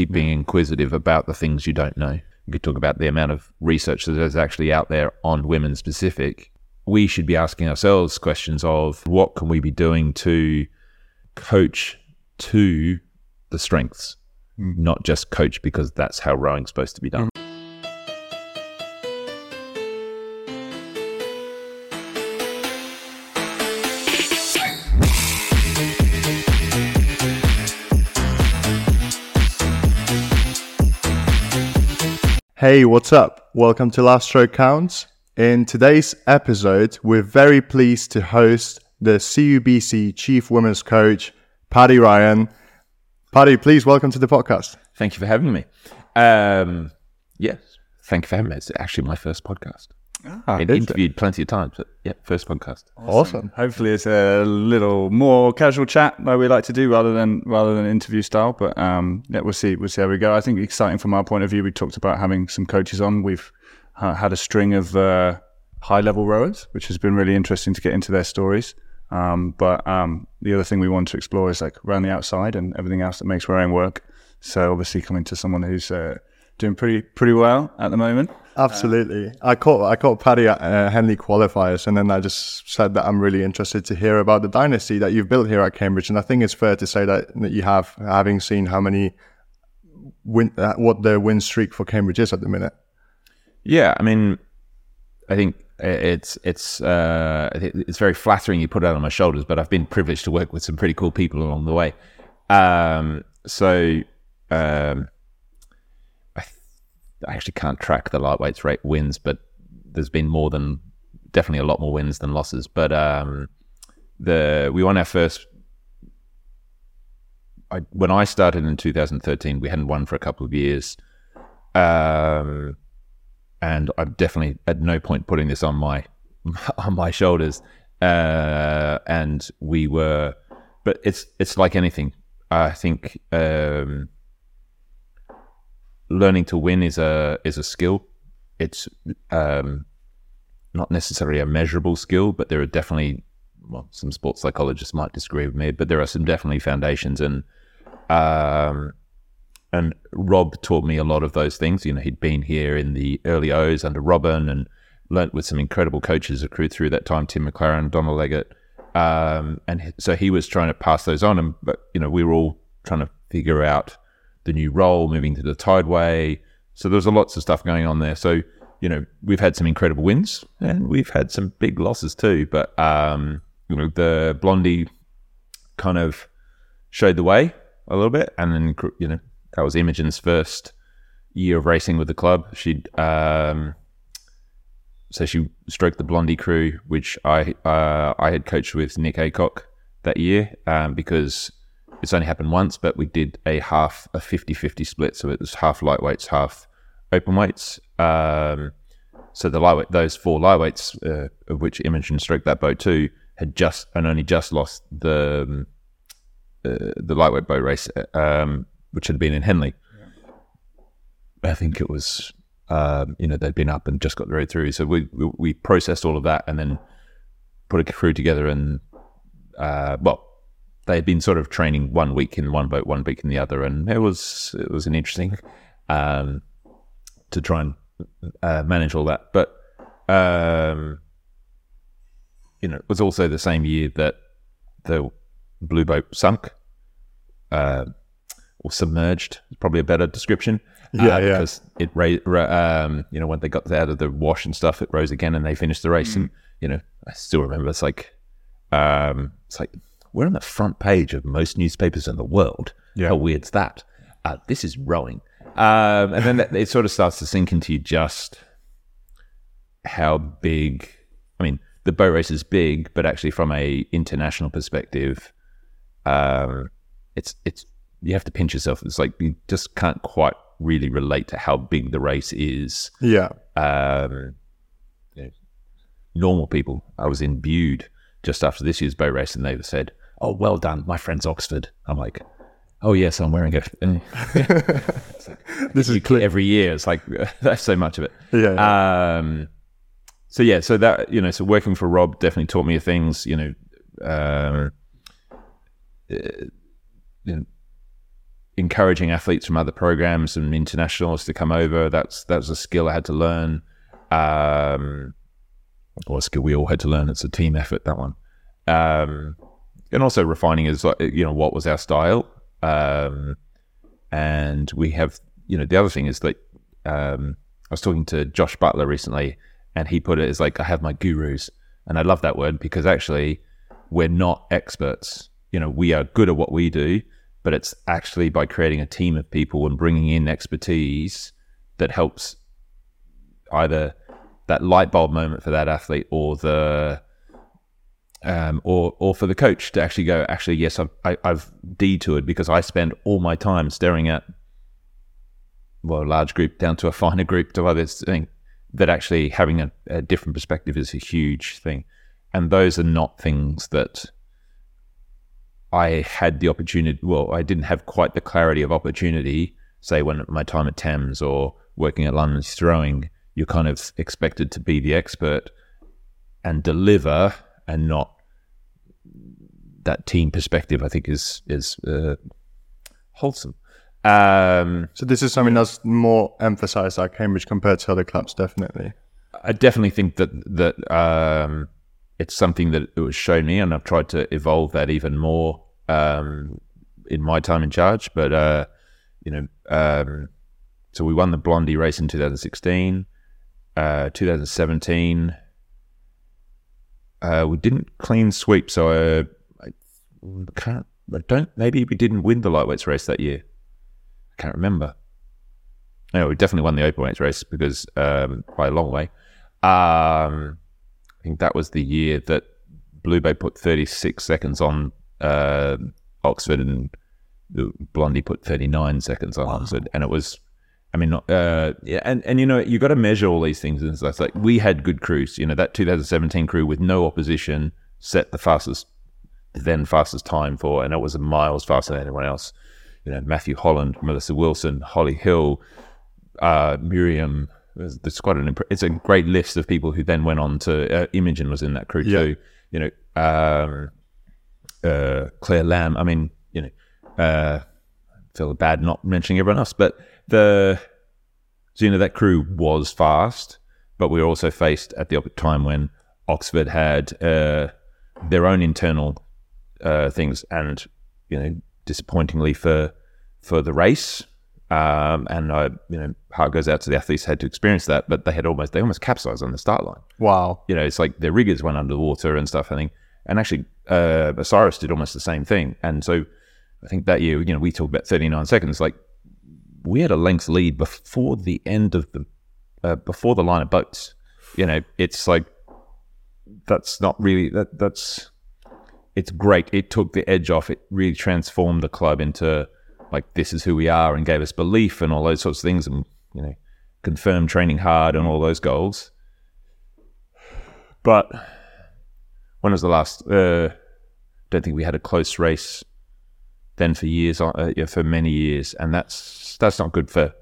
keep being inquisitive about the things you don't know. We could talk about the amount of research that is actually out there on women specific. We should be asking ourselves questions of what can we be doing to coach to the strengths, mm. not just coach because that's how rowing's supposed to be done. Hey, what's up? Welcome to Last Stroke Counts. In today's episode, we're very pleased to host the CUBC Chief Women's Coach, Paddy Ryan. Paddy, please welcome to the podcast. Thank you for having me. Um, yes, thank you for having me. It's actually my first podcast. I've is it? interviewed plenty of times, but yeah, first podcast. Awesome. Hopefully, it's a little more casual chat like we like to do, rather than rather than interview style. But um, yeah, we'll see. We'll see how we go. I think exciting from our point of view. We talked about having some coaches on. We've uh, had a string of uh, high level rowers, which has been really interesting to get into their stories. Um, but um, the other thing we want to explore is like around the outside and everything else that makes rowing work. So obviously, coming to someone who's uh, doing pretty pretty well at the moment. Absolutely. I caught I caught Paddy at uh, Henley qualifiers, and then I just said that I'm really interested to hear about the dynasty that you've built here at Cambridge. And I think it's fair to say that, that you have, having seen how many win, uh, what the win streak for Cambridge is at the minute. Yeah, I mean, I think it's it's uh, it's very flattering you put it on my shoulders, but I've been privileged to work with some pretty cool people along the way. Um, so um, I, th- I actually can't track the lightweights rate wins, but there's been more than definitely a lot more wins than losses. But um, the we won our first. I, when I started in 2013, we hadn't won for a couple of years. Um, and I'm definitely at no point putting this on my on my shoulders. Uh, and we were, but it's it's like anything. I think um, learning to win is a is a skill. It's um, not necessarily a measurable skill, but there are definitely well, some sports psychologists might disagree with me, but there are some definitely foundations and um, and Rob taught me a lot of those things. You know, he'd been here in the early O's under Robin and learnt with some incredible coaches accrued through that time, Tim McLaren, Donald Leggett. Um, and so he was trying to pass those on. And, but, you know, we were all trying to figure out the new role, moving to the Tideway. So there was a lots of stuff going on there. So, you know, we've had some incredible wins and we've had some big losses too. But, um, you know, the Blondie kind of showed the way a little bit. And then, you know, that was Imogen's first year of racing with the club. She'd um, so she stroked the Blondie crew, which I uh, I had coached with Nick Acock that year um, because it's only happened once, but we did a half a 50-50 split, so it was half lightweights, half open weights. Um, so the lightweight, those four lightweights, uh, of which Imogen stroked that boat too, had just and only just lost the um, uh, the lightweight boat race, um, which had been in Henley. I think it was, um, you know, they'd been up and just got the road through. So we, we we processed all of that and then put a crew together. And uh, well, they had been sort of training one week in one boat, one week in the other, and it was it was an interesting um, to try and uh, manage all that. But um, you know, it was also the same year that the blue boat sunk. Uh, or submerged probably a better description. Yeah, uh, yeah. Because it raised, um, you know, when they got out of the wash and stuff, it rose again and they finished the race. And, you know, I still remember it's like, um, it's like, we're on the front page of most newspapers in the world. Yeah. How weird's that? Uh, this is rowing. Um, and then that, it sort of starts to sink into you just how big, I mean, the boat race is big, but actually from a international perspective, um, it's, it's, you have to pinch yourself. It's like you just can't quite really relate to how big the race is. Yeah. Um, you know, normal people. I was imbued just after this year's boat race, and they said, "Oh, well done, my friend's Oxford." I'm like, "Oh yes, I'm wearing a." This is clear. every year. It's like that's so much of it. Yeah, yeah. Um, so yeah, so that you know, so working for Rob definitely taught me things. You know, um, uh, you know, encouraging athletes from other programs and internationals to come over. That's that was a skill I had to learn. Um, or a skill we all had to learn. It's a team effort. That one, um, and also refining is like you know what was our style. Um, and we have you know the other thing is that um, I was talking to Josh Butler recently, and he put it as like I have my gurus, and I love that word because actually we're not experts. You know, we are good at what we do, but it's actually by creating a team of people and bringing in expertise that helps either that light bulb moment for that athlete or the um, or or for the coach to actually go actually yes I've, I, I've detoured because I spend all my time staring at well a large group down to a finer group to others thing that actually having a, a different perspective is a huge thing and those are not things that I had the opportunity. Well, I didn't have quite the clarity of opportunity. Say when my time at Thames or working at London's Throwing, you're kind of expected to be the expert and deliver, and not that team perspective. I think is is uh, wholesome. Um, So this is something that's more emphasized at Cambridge compared to other clubs, definitely. I definitely think that that um, it's something that it was shown me, and I've tried to evolve that even more um, in my time in charge. But uh, you know, um, so we won the Blondie race in 2016, uh, 2017. Uh, we didn't clean sweep, so uh, I can't. I don't. Maybe we didn't win the lightweights race that year. I can't remember. No, we definitely won the openweights race because um, by a long way. Um, I think that was the year that Blue Boat put 36 seconds on uh, Oxford and Blondie put 39 seconds on Oxford. And it was, I mean, uh, yeah, and, and you know, you got to measure all these things. And it's like we had good crews. You know, that 2017 crew with no opposition set the fastest, then fastest time for, and it was miles faster than anyone else. You know, Matthew Holland, Melissa Wilson, Holly Hill, uh, Miriam. There's quite an imp- it's a great list of people who then went on to uh, Imogen was in that crew Yeah. too. You know, um, uh, Claire Lambe. I mean, you know, uh, feel bad not mentioning everyone else, but the so, you know that crew was fast, but we were also faced at the time when Oxford had uh, their own internal uh, things, and you know, disappointingly for for the race. Um, and I, you know, heart goes out to the athletes had to experience that, but they had almost they almost capsized on the start line Wow. you know, it's like their riggers went under the water and stuff. I think, and actually, uh, Osiris did almost the same thing. And so, I think that year, you know, we talked about 39 seconds. Like, we had a length lead before the end of the, uh, before the line of boats. You know, it's like that's not really that. That's it's great. It took the edge off. It really transformed the club into like this is who we are and gave us belief and all those sorts of things and you know confirmed training hard and all those goals. But when was the last? Uh, don't think we had a close race then for years, uh, yeah, for many years, and that's that's not good for.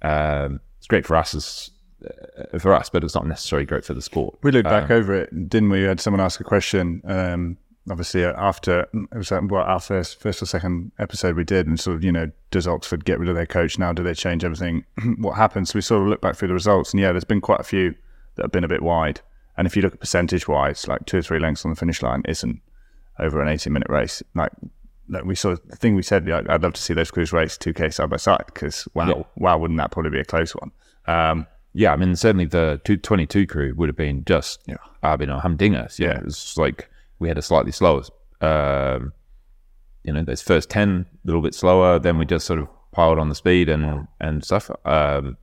Um, it's great for us as uh, for us, but it's not necessarily great for the sport. We looked back over it, didn't we? We had someone ask a question. Um, obviously, uh, after it was uh, well, our first, first or second episode we did, and sort of, you know, does Oxford get rid of their coach now? Do they change everything? what happens? So we sort of look back through the results, and yeah, there's been quite a few that have been a bit wide. And if you look at percentage wise, like two or three lengths on the finish line isn't over an 80 minute race. Like, like we saw the thing we said, like, I'd love to see those crews race 2K side by side because wow, Yeah. wow, wouldn't that probably be a close one? Um, Yeah, I mean, certainly the 222 crew would have been just, Yeah. I mean, a humdinger. Yeah, Yeah. it was like we had a slightly slower, um, you know, those first 10 a little bit slower. Then we just sort of piled on the speed and, and stuff. Um,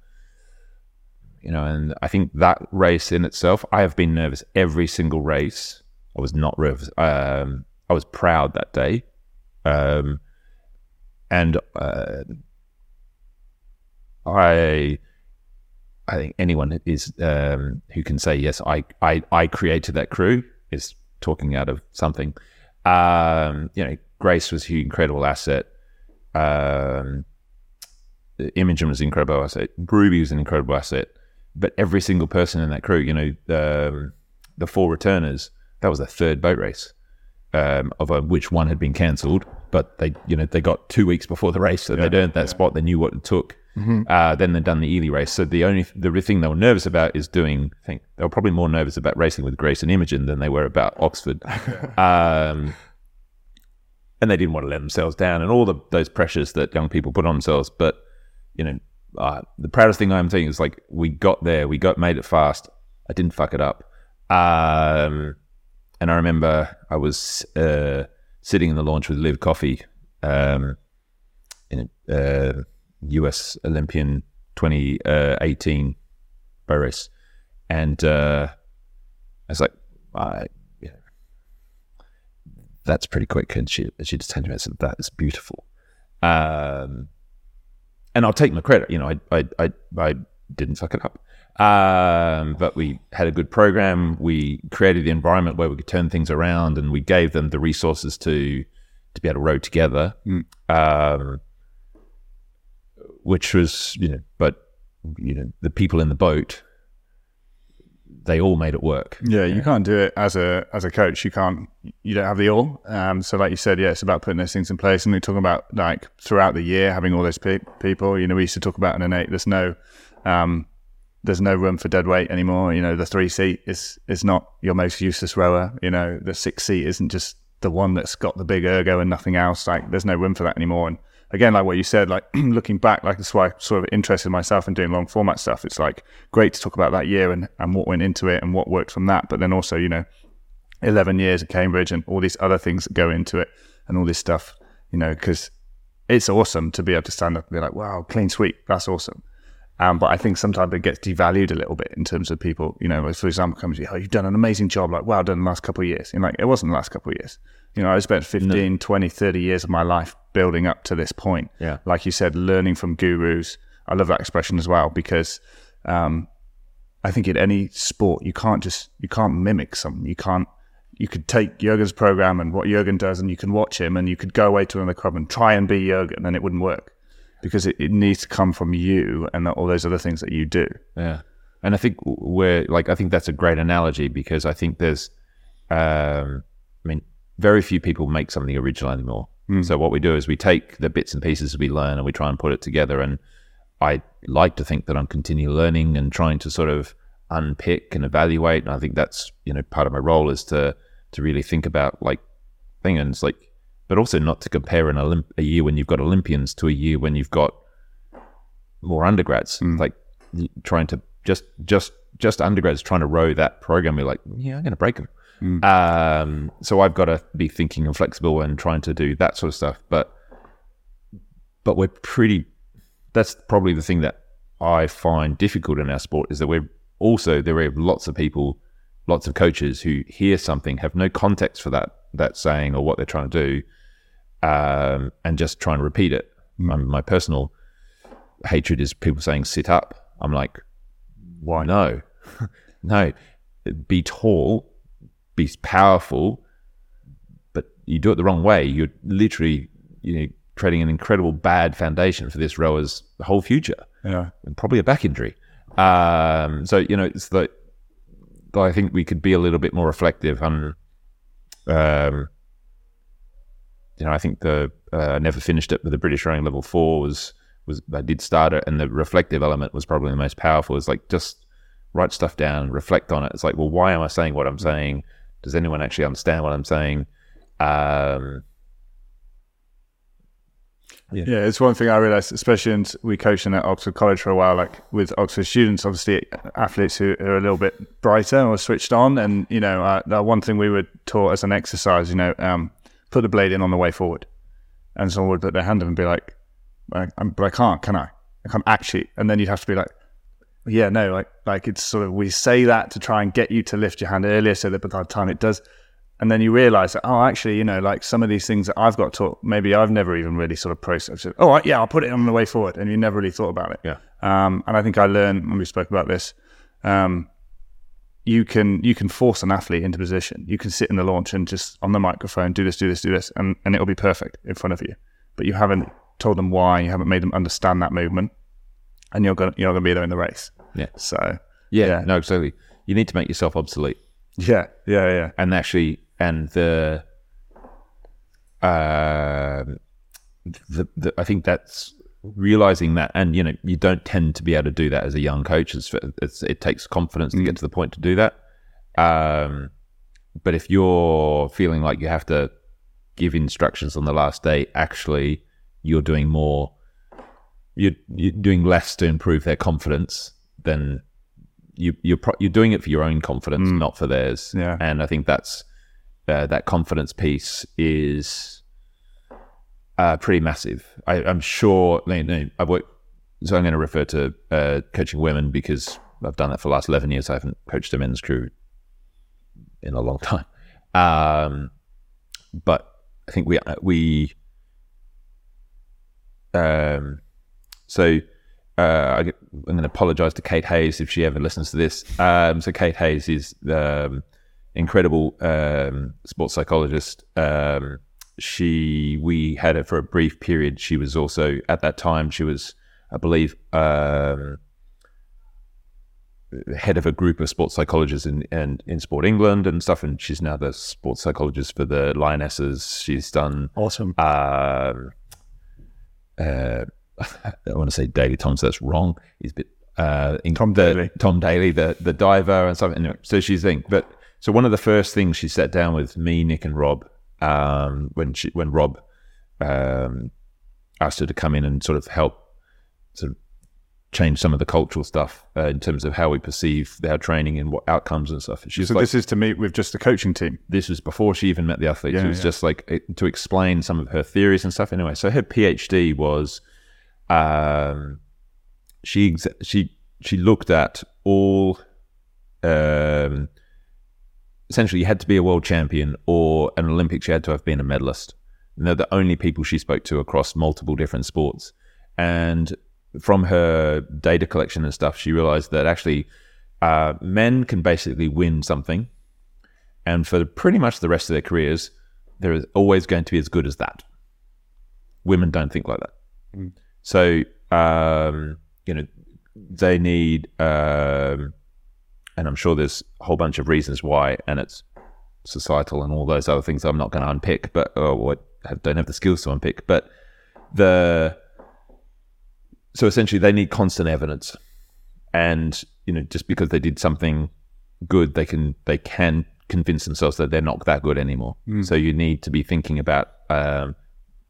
you know, and I think that race in itself, I have been nervous every single race. I was not nervous. Um, I was proud that day. Um, and uh, I I think anyone is um, who can say yes, I, I I created that crew is talking out of something. Um, you know, Grace was an incredible asset. Um, Imogen was an incredible asset. Ruby was an incredible asset. But every single person in that crew, you know, um, the four returners, that was the third boat race, um, of which one had been cancelled. but they you know they got two weeks before the race, so they'd earned that spot. They knew what it took. Uh, then they'd done the Ely race. So the only the thing they were nervous about is doing. I think they were probably more nervous about racing with Grace and Imogen than they were about Oxford. um, and they didn't want to let themselves down and all the those pressures that young people put on themselves. But you know, uh, the proudest thing I'm saying is like we got there, we got made it fast. I didn't fuck it up. Um, and I remember I was uh, sitting in the launch with Liv Coffey, um, in a uh, US Olympian 2018 bow race, and uh, I was like, I, that's pretty quick. And she she just turned to me and said, "That is beautiful." Um, and I'll take my credit. You know, I I I, I didn't fuck it up. Um, but we had a good program. We created the environment where we could turn things around, and we gave them the resources to to be able to row together. Um, which was, you know, but you know, the people in the boat, they all made it work. Yeah, you can't do it as a as a coach. You can't. You don't have the all. Um, so, like you said, yeah, it's about putting those things in place. And we're talking about like throughout the year having all those pe- people. You know, we used to talk about an innate. There's no, um, there's no room for dead weight anymore. You know, the three seat is is not your most useless rower. You know, the six seat isn't just the one that's got the big ergo and nothing else. Like, there's no room for that anymore. And again, like what you said, like looking back, like that's why I sort of interested myself in doing long format stuff. It's like great to talk about that year and, and what went into it and what worked from that. But then also, you know, 11 years at Cambridge and all these other things that go into it and all this stuff, you know, because it's awesome to be able to stand up and be like, wow, clean sweep, that's awesome. Um, but I think sometimes it gets devalued a little bit in terms of people, you know, for example, comes, to you, oh, you've done an amazing job, like, wow, done the last couple of years. And like, it wasn't the last couple of years. You know, I spent 15, 20, 30 years of my life building up to this point. Yeah. Like you said, learning from gurus. I love that expression as well because um, I think in any sport, you can't just, you can't mimic something. You can't, you could take Jurgen's program and what Jurgen does and you can watch him and you could go away to another club and try and be Jurgen and it wouldn't work because it, it needs to come from you and all those other things that you do. Yeah, and I think we're like I think that's a great analogy because I think there's, um, I mean, very few people make something original anymore. So what we do is we take the bits and pieces we learn and we try and put it together. And I like to think that I'm continually learning and trying to sort of unpick and evaluate. And I think that's you know part of my role is to to really think about like things like, but also not to compare an Olymp- a year when you've got Olympians to a year when you've got more undergrads. Like trying to just just just undergrads trying to row that program. You're like, yeah, I'm going to break them. Um, so I've got to be thinking and flexible and trying to do that sort of stuff. But but we're pretty. That's probably the thing that I find difficult in our sport is that we're also there are lots of people, lots of coaches who hear something have no context for that that saying or what they're trying to do, um, and just try and repeat it. My, my personal hatred is people saying sit up. I'm like, why no, no, be tall, be powerful, but you do it the wrong way. You're literally, you know, creating an incredible bad foundation for this rower's whole future Yeah. and probably a back injury. Um, so you know, it's like I think we could be a little bit more reflective on. Um, you know, I think the uh, never finished it, but the British rowing level four was was I did start it, and the reflective element was probably the most powerful. It's like just write stuff down, reflect on it. It's like, well, why am I saying what I'm saying? Does anyone actually understand what I'm saying? Um, Yeah, it's one thing I realized, especially in we coaching at Oxford College for a while, like with Oxford students, obviously athletes who are a little bit brighter or switched on. And, you know, uh, that one thing we were taught as an exercise, you know, um, put the blade in on the way forward. And someone would put their hand up and be like, I, I'm, but I can't, can I? I can't actually. And then you'd have to be like, yeah, no, like, like it's sort of, we say that to try and get you to lift your hand earlier so that by the time it does, and then you realize that, oh, actually, you know, like some of these things that I've got taught, maybe I've never even really sort of processed. All right, yeah, I'll put it on the way forward. And you never really thought about it. Yeah. Um, and I think I learned when we spoke about this, um, you can you can force an athlete into position. You can sit in the launch and just on the microphone do this, do this, do this, and, and it'll be perfect in front of you. But you haven't told them why, you haven't made them understand that movement, and you're gonna you're not gonna be there in the race. Yeah. So yeah, Yeah. no, absolutely. You need to make yourself obsolete. yeah, yeah, yeah. and actually and the um the, the, I think that's realizing that, and you know, you don't tend to be able to do that as a young coach. It's, it's it takes confidence to get to the point to do that. Um, but if you're feeling like you have to give instructions on the last day, actually, you're doing more. You're, you're doing less to improve their confidence than you, you're pro- you're doing it for your own confidence, not for theirs. Yeah. and I think that's uh, that confidence piece is uh, pretty massive. I, I'm sure. You know, I've worked, so I'm going to refer to uh, coaching women because I've done that for the last 11 years. I haven't coached a men's crew in a long time. Um, but I think we we um, so uh, I, am going to apologize to Kate Hays if she ever listens to this. Um, so Kate Hays is um, incredible um, sports psychologist. Um, she we had her for a brief period. She was also at that time she was, I believe, um, head of a group of sports psychologists in, in in Sport England and stuff. And she's now the sports psychologist for the Lionesses. She's done Awesome. um, uh, I want to say Daley Thompson. That's wrong. He's a bit uh, in Tom the, Daley. Tom Daley, the the diver and stuff. Anyway, so she's think, but so one of the first things she sat down with me, Nick, and Rob um, when she when Rob um, asked her to come in and sort of help sort of change some of the cultural stuff uh, in terms of how we perceive our training and what outcomes and stuff. She's So like, this is to meet with just the coaching team. this was before she even met the athletes. Yeah, it was yeah. just like it, to explain some of her theories and stuff. Anyway, so her PhD was, um, she she she looked at all, um, essentially you had to be a world champion or an Olympics. You had to have been a medalist. And they're the only people she spoke to across multiple different sports. And from her data collection and stuff, she realized that actually uh, men can basically win something and for pretty much the rest of their careers, they're always going to be as good as that. Women don't think like that. So, um, you know, they need, um, and I'm sure there's a whole bunch of reasons why, and it's societal and all those other things I'm not going to unpick, but or what I don't have the skills to unpick. But the so essentially they need constant evidence, and you know, just because they did something good, they can they can convince themselves that they're not that good anymore. So you need to be thinking about um,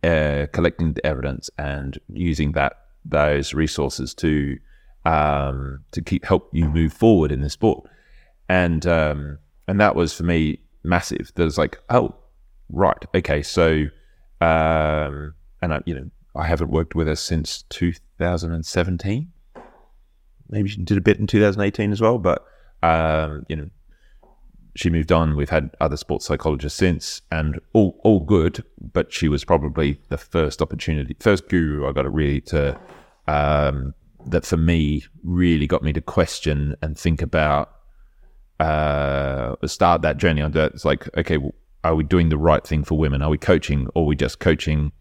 uh, collecting the evidence and using that those resources to um, to keep help you move forward in the sport. And um, and that was for me massive. There's like, oh, right, okay, so um, and I, you know, I haven't worked with her since 2017 maybe she did a bit in 2018 as well. But um, you know, she moved on. We've had other sports psychologists since, and all all good. But she was probably the first opportunity, first guru I got to really to um, that for me really got me to question and think about uh, start that journey on that. It's like, okay, are we doing the right thing for women? Are we coaching, or are we just coaching?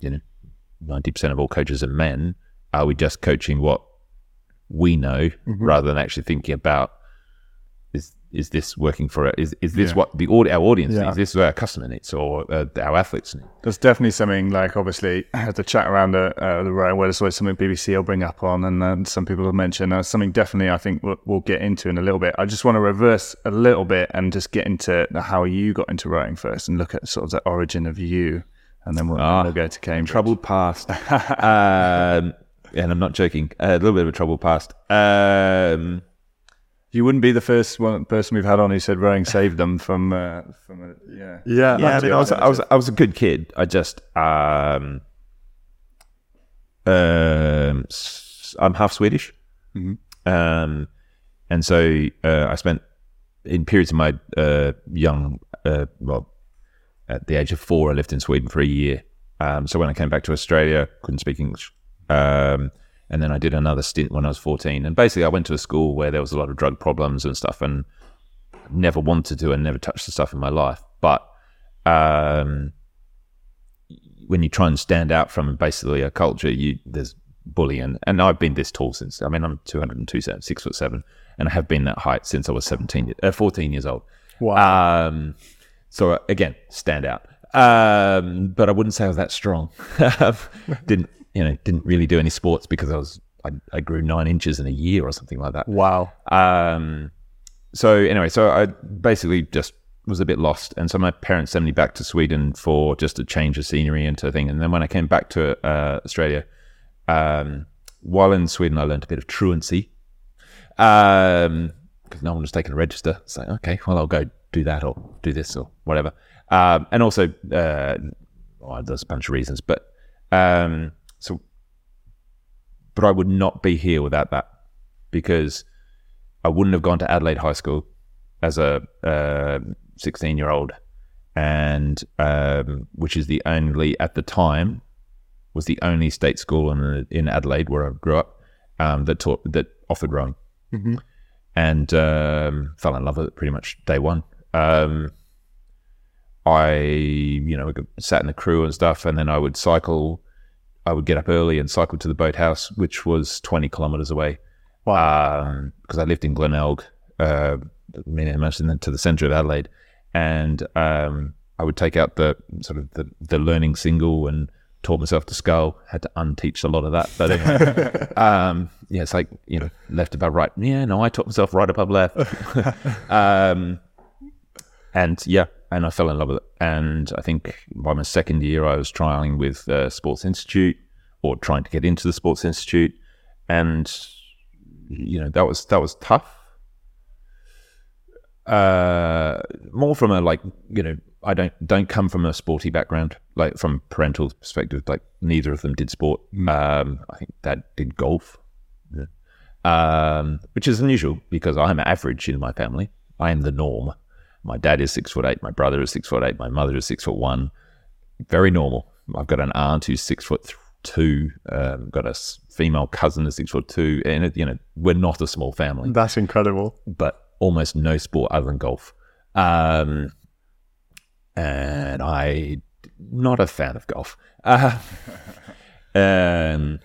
You know, ninety percent of all coaches are men. Are we just coaching what we know rather than actually thinking about is is this working for it? Is is this Yeah. what the our audience Yeah. needs? Is this what our customer needs or uh, our athletes need? There's definitely something like obviously the chat around the uh, the right where there's always something BBC will bring up on, and then some people have mentioned uh, something definitely I think we'll, we'll get into in a little bit. I just want to reverse a little bit and just get into how you got into writing first, and look at sort of the origin of you, and then we'll, Ah, we'll go to Cambridge. Troubled past, um, and I'm not joking. A little bit of a troubled past. Um, You wouldn't be the first one person we've had on who said rowing saved them from uh, from a, yeah. Yeah. yeah, I, mean, I was, I was, I was a good kid. I just, um, um, s- I'm half Swedish, um, and so uh, I spent in periods of my uh, young, uh, well, at the age of four, I lived in Sweden for a year. Um, so when I came back to Australia, couldn't speak English. Um, and then I did another stint when I was 14. And basically, I went to a school where there was a lot of drug problems and stuff, and never wanted to and never touched the stuff in my life. But um, when you try and stand out from basically a culture, you there's bullying. And I've been this tall since, I mean, I'm 202, cent- six foot seven, and I have been that height since I was 17, uh, 14 years old. Wow. Um, so uh, again, stand out. Um, but I wouldn't say I was that strong. didn't you know? Didn't really do any sports because I was I, I grew nine inches in a year or something like that. Wow. Um, so anyway, so I basically just was a bit lost, and so my parents sent me back to Sweden for just a change of scenery and to a thing. And then when I came back to uh, Australia, um, while in Sweden, I learned a bit of truancy because um, no one was taking a register. So okay, well I'll go do that or do this or whatever. Um, and also, uh, well, there's a bunch of reasons, but um, but I would not be here without that because I wouldn't have gone to Adelaide High School as a 16 uh, year old, and um, which is the only at the time was the only state school in in Adelaide where I grew up um, that taught that offered rowing, mm-hmm. and um, fell in love with it pretty much day one. Um, I, you know, sat in the crew and stuff, and then I would cycle. I would get up early and cycle to the boathouse, which was 20 kilometers away. Wow. Because um, I lived in Glenelg, uh, much to the centre of Adelaide, and um, I would take out the sort of the, the learning single and taught myself to scull. Had to unteach a lot of that, but anyway, um, yeah, it's like you know, left above right. Yeah, no, I taught myself right above left. um, and yeah, and I fell in love with it. And I think by my second year, I was trialing with uh, Sports Institute or trying to get into the Sports Institute, and you know that was that was tough. Uh, more from a like you know I don't don't come from a sporty background like from parental perspective like neither of them did sport. Mm. Um, I think dad did golf, yeah. um, which is unusual because I'm average in my family. I am the norm. My dad is six foot eight. My brother is six foot eight. My mother is six foot one. Very normal. I've got an aunt who's six foot two. Um, got a female cousin who's six foot two, and it, you know we're not a small family. That's incredible. But almost no sport other than golf. Um, and I not a fan of golf. Uh, um,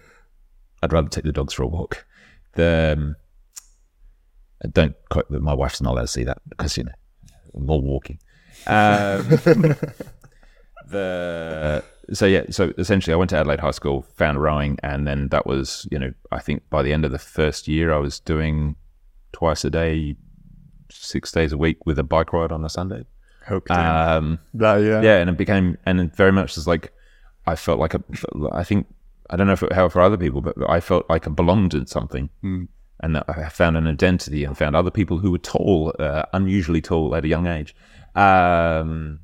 I'd rather take the dogs for a walk. The um, don't quote my wife's not allowed to see that because you know more walking. Um, the so yeah, so essentially, I went to Adelaide High School, found rowing, and then that was you know I think by the end of the first year, I was doing twice a day, six days a week with a bike ride on a Sunday. Hooked um, that, yeah, yeah, and it became and very much as like I felt like a, I think I don't know if it, how for other people, but I felt like I belonged in something. Mm and I found an identity and found other people who were tall, uh, unusually tall at a young age. Um,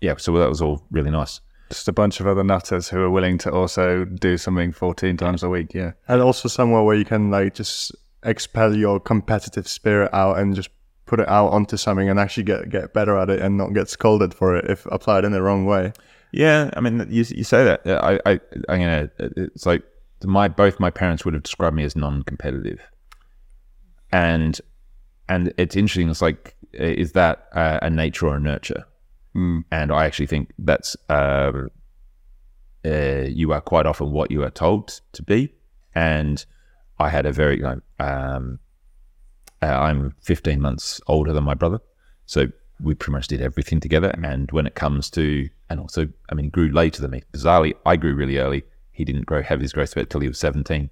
yeah, so that was all really nice. Just a bunch of other nutters who are willing to also do something 14 times a week. Yeah. And also somewhere where you can like just expel your competitive spirit out and just put it out onto something and actually get, get better at it and not get scolded for it if applied in the wrong way. Yeah. I mean, you, you say that. I, I, I, you know, it's like my both my parents would have described me as non-competitive, and and it's interesting. It's like is that uh, a nature or a nurture? Mm. And I actually think that's um, uh, you are quite often what you are told to be. And I had a very um, uh, I'm 15 months older than my brother, so we pretty much did everything together. And when it comes to and also, I mean, grew later than me. Bizarrely, I grew really early he didn't grow have his growth spurt till he was 17.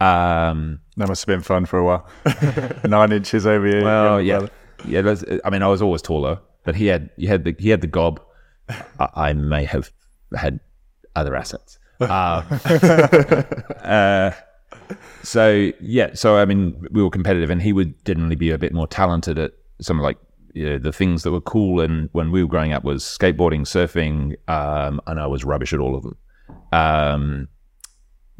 Um, that must have been fun for a while. Nine inches over you. Well, yeah, yeah. Was, I mean, I was always taller, but he had he had the he had the gob. I, I may have had other assets. Uh, uh, so yeah, so I mean, we were competitive, and he would generally be a bit more talented at some like you know, the things that were cool. And when we were growing up, was skateboarding, surfing, um, and I was rubbish at all of them. Um,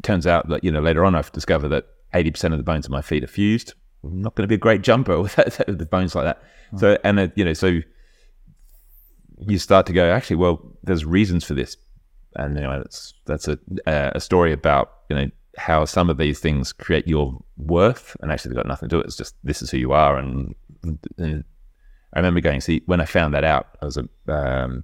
turns out that you know later on I've discovered that eighty percent of the bones of my feet are fused. I'm not going to be a great jumper with the bones like that. Oh. So and uh, you know so you start to go actually well there's reasons for this, and you know that's that's a a story about you know how some of these things create your worth and actually they've got nothing to do with it. It's just this is who you are and, and I remember going see when I found that out I was a um,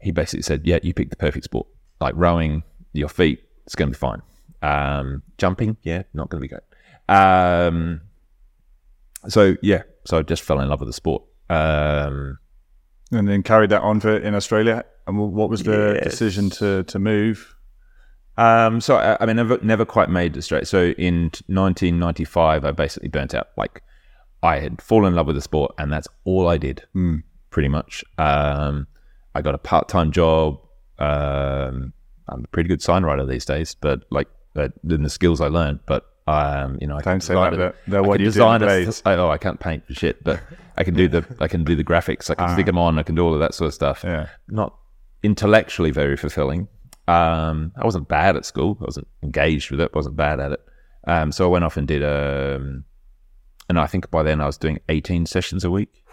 he basically said yeah you picked the perfect sport like rowing, your feet, it's going to be fine. Um, jumping, yeah, not going to be great. Um, so yeah, so I just fell in love with the sport. Um, and then carried that on for in Australia. And what was the Yes. decision to to move? Um, so I, I mean, never never quite made it straight. So in 1995, I basically burnt out. Like I had fallen in love with the sport, and that's all I did, pretty much. Um, I got a part time job. Um, I'm a pretty good sign writer these days, but like uh, in the skills I learned. But um, you know, I Don't say like that, they're- I what you design. Oh, I can't paint for shit, but I can do the I can do the graphics. I can stick them on. I can do all of that sort of stuff. Yeah. Not intellectually very fulfilling. Um, I wasn't bad at school. I wasn't engaged with it. wasn't bad at it. Um, so I went off and did um, and I think by then I was doing 18 sessions a week,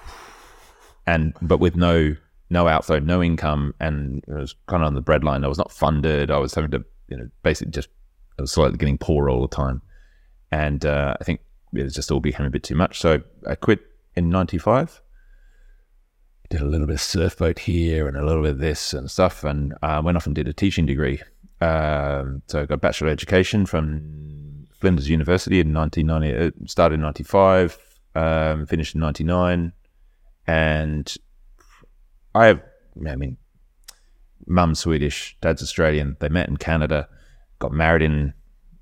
and but with no no outflow, no income, and it was kind of on the breadline. I was not funded. I was having to, you know, basically just I was slightly getting poor all the time, and uh, I think it was just all became a bit too much. So I quit in '95 did a little bit of surfboat here and a little bit of this and stuff, and uh, went off and did a teaching degree. Um, so I got a bachelor of education from Flinders University in 1990. uh, Started in '95, um, finished in '99, and I have, I mean, mum's Swedish, dad's Australian. They met in Canada, got married in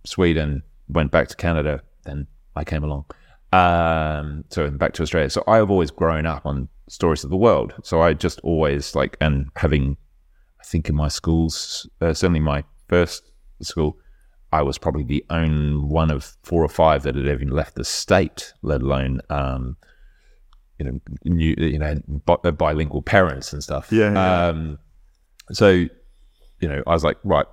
Sweden, went back to Canada, then I came along. Um, so back to Australia. So I have always grown up on stories of the world. So I just always like, and having, I think in my schools, uh, certainly my first school, I was probably the only one of four or five that had even left the state, let alone, um, you know, new, you know, bi- bilingual parents and stuff. Yeah, yeah. Um, so, you know, I was like, right,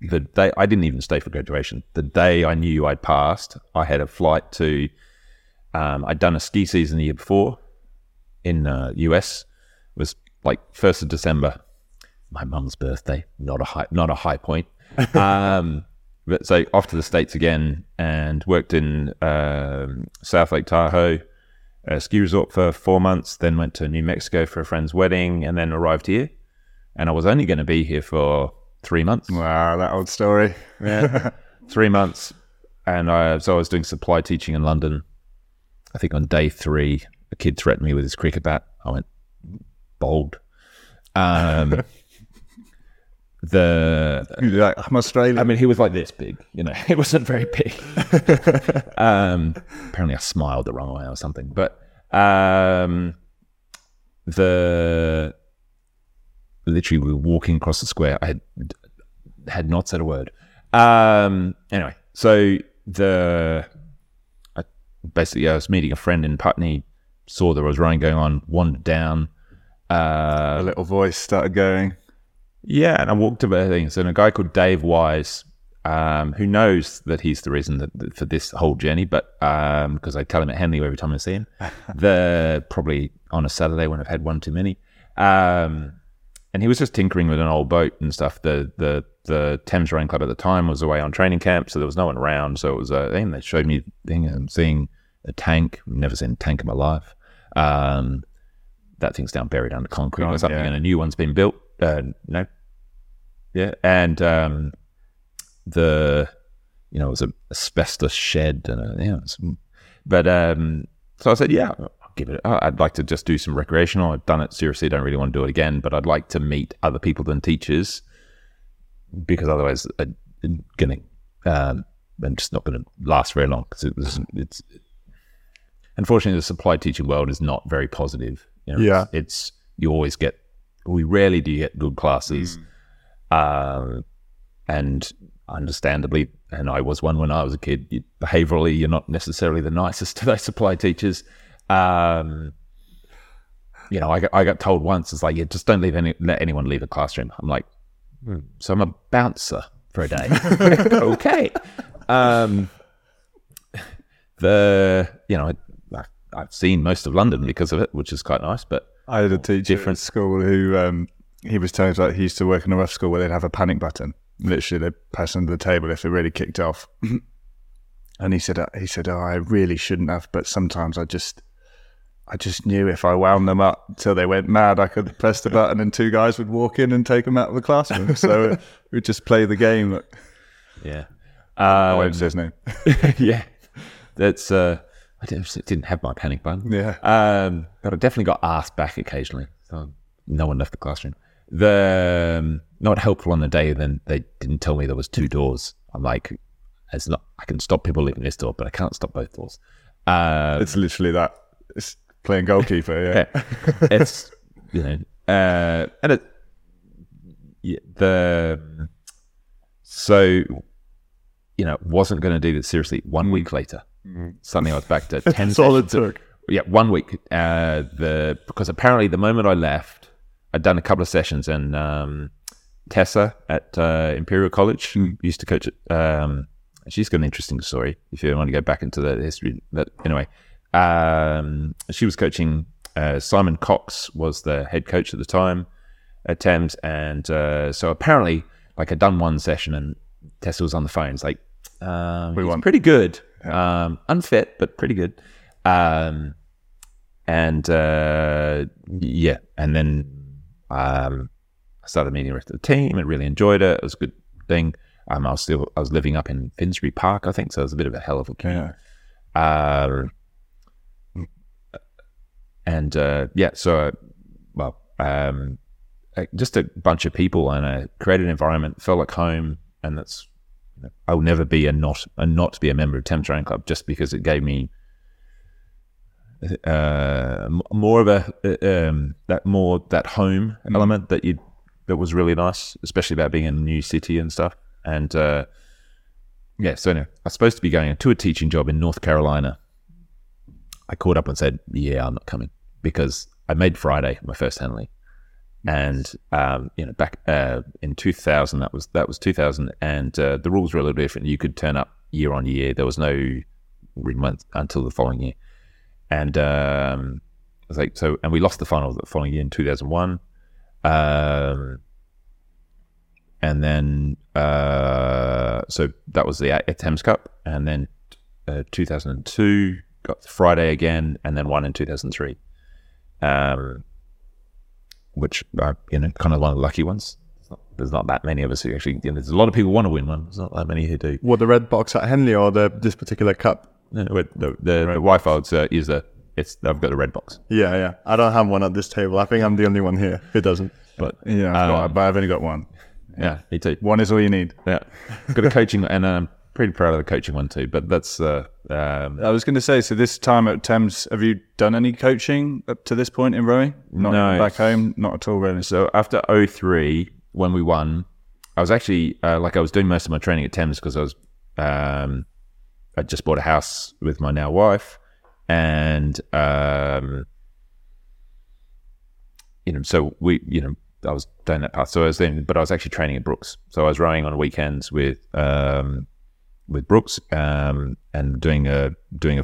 the day I didn't even stay for graduation. The day I knew I'd passed, I had a flight to. Um, I'd done a ski season the year before in uh, US. It was like first of December, my mum's birthday. Not a high, not a high point. Um, but so off to the states again and worked in um, South Lake Tahoe, a ski resort for four months. Then went to New Mexico for a friend's wedding, and then arrived here. And I was only going to be here for three months Wow, that old story. Yeah. three months, and I, so I was doing supply teaching in London. I think on day three, a kid threatened me with his cricket bat. I went bold. Um, the like, I'm Australian. I mean, he was like this big. You know, it wasn't very big. um, apparently, I smiled the wrong way or something. But um, the literally, we were walking across the square. I had had not said a word. Um, anyway, so the I, basically, I was meeting a friend in Putney. Saw there was running going on. Wandered down. Uh, a little voice started going. Yeah, and I walked about things, and a guy called Dave Wise, um, who knows that he's the reason that, that- for this whole journey, but because I tell him at Henley every time I see him, the probably on a Saturday when I've had one too many, um, and he was just tinkering with an old boat and stuff. The the the Thames Rowing Club at the time was away on training camp, so there was no one around. So it was a thing. They showed me thing and seeing a tank. Never seen a tank in my life. Um, that thing's down buried under concrete or something, yeah. and a new one's been built. Uh, no, yeah, and um, the you know it was an asbestos shed and a, you know, some, but um, so I said, yeah, I'll give it. I'd like to just do some recreational. I've done it seriously. Don't really want to do it again, but I'd like to meet other people than teachers because otherwise I'm gonna um, I'm just not going to last very long because it was it's unfortunately the supply teaching world is not very positive. You know, Yeah. it's, it's you always get we rarely do get good classes, um, and understandably, and I was one when I was a kid. You, behaviorally, you're not necessarily the nicest to those supply teachers. Um, you know, I got, I got told once, it's like, yeah, just don't leave any, let anyone leave a classroom. I'm like, "Hmm, so I'm a bouncer for a day. okay. Um, the, you know, I, I've seen most of London because of it, which is quite nice, but I had a teacher Different. at school who um, he was telling us like he used to work in a rough school where they'd have a panic button. Literally, they'd press under the table if it really kicked off. and he said, uh, he said, oh, I really shouldn't have, but sometimes I just, I just knew if I wound them up till they went mad, I could press the button and two guys would walk in and take them out of the classroom. So we'd just play the game. yeah. I Um, won't say his name. yeah. That's, uh, I didn't, didn't have my panic button. Yeah. Um, but I definitely got asked back occasionally. So no one left the classroom. The um, not helpful on the day. Then they didn't tell me there was two doors. I'm like, it's not. I can stop people leaving this door, but I can't stop both doors. Uh, It's literally that. It's playing goalkeeper. Yeah. it's you know, uh, and it, yeah, the so you know wasn't going to do that seriously. One week later, suddenly I was back to ten. All it sessions. took. Yeah, one week. Uh, the because apparently the moment I left, I'd done a couple of sessions, and um, Tessa at uh, Imperial College used to coach. At, um, she's got an interesting story. If you want to go back into the history, but anyway, um, she was coaching. Uh, Simon Cox was the head coach at the time at Thames, and uh, so apparently, like I'd done one session, and Tessa was on the phone. It's like, um, We he's want- pretty good, um, unfit but pretty good. Um, and uh, yeah, and then um, I started meeting the rest of the team and really enjoyed it. It was a good thing. Um, I was still I was living up in Finsbury Park, I think, so it was a bit of a hell of a commute. Yeah. Uh, and uh, yeah, so uh, well, um, uh, just a bunch of people and a created environment felt like home, and that's I'll never be a not a not be a member of Rowing Club just because it gave me uh, more of a uh, um, that more that home element that you that was really nice, especially about being in a new city and stuff. And uh, yeah, so anyway, I was supposed to be going to a teaching job in North Carolina. I called up and said, "Yeah, I'm not coming because I made Friday my first Henley." And um, you know, back uh, in 2000, that was that was 2000, and uh, the rules were a little different. You could turn up year on year. There was no month until the following year, and um, I was like, so, and we lost the final the following year in 2001, um, and then uh, so that was the Thames Cup, and then uh, 2002 got Friday again, and then one in 2003. Um, which are you know kind of one of the lucky ones. There's not, there's not that many of us who actually. You know, there's a lot of people want to win one. There's not that many who do. What the red box at Henley or the this particular cup? No, no, the the, the Wyfold uh, is a it's I've got the red box, Yeah, yeah. I don't have one at this table. I think I'm the only one here who doesn't. but Yeah, I've got- Um, but I've only got one. yeah, me too. One is all you need. Yeah, got a coaching, and I'm pretty proud of the coaching one too. But that's uh, um, I was going to say, so this time at Thames, have you done any coaching up to this point in rowing? Not No. back home, not at all, really. So after 03, when we won, I was actually uh, like I was doing most of my training at Thames because I was um, I just bought a house with my now wife, and um, you know, so we you know I was doing that path. So I was then, but I was actually training at Brookes. So I was rowing on weekends with um, with Brookes um, and doing a doing a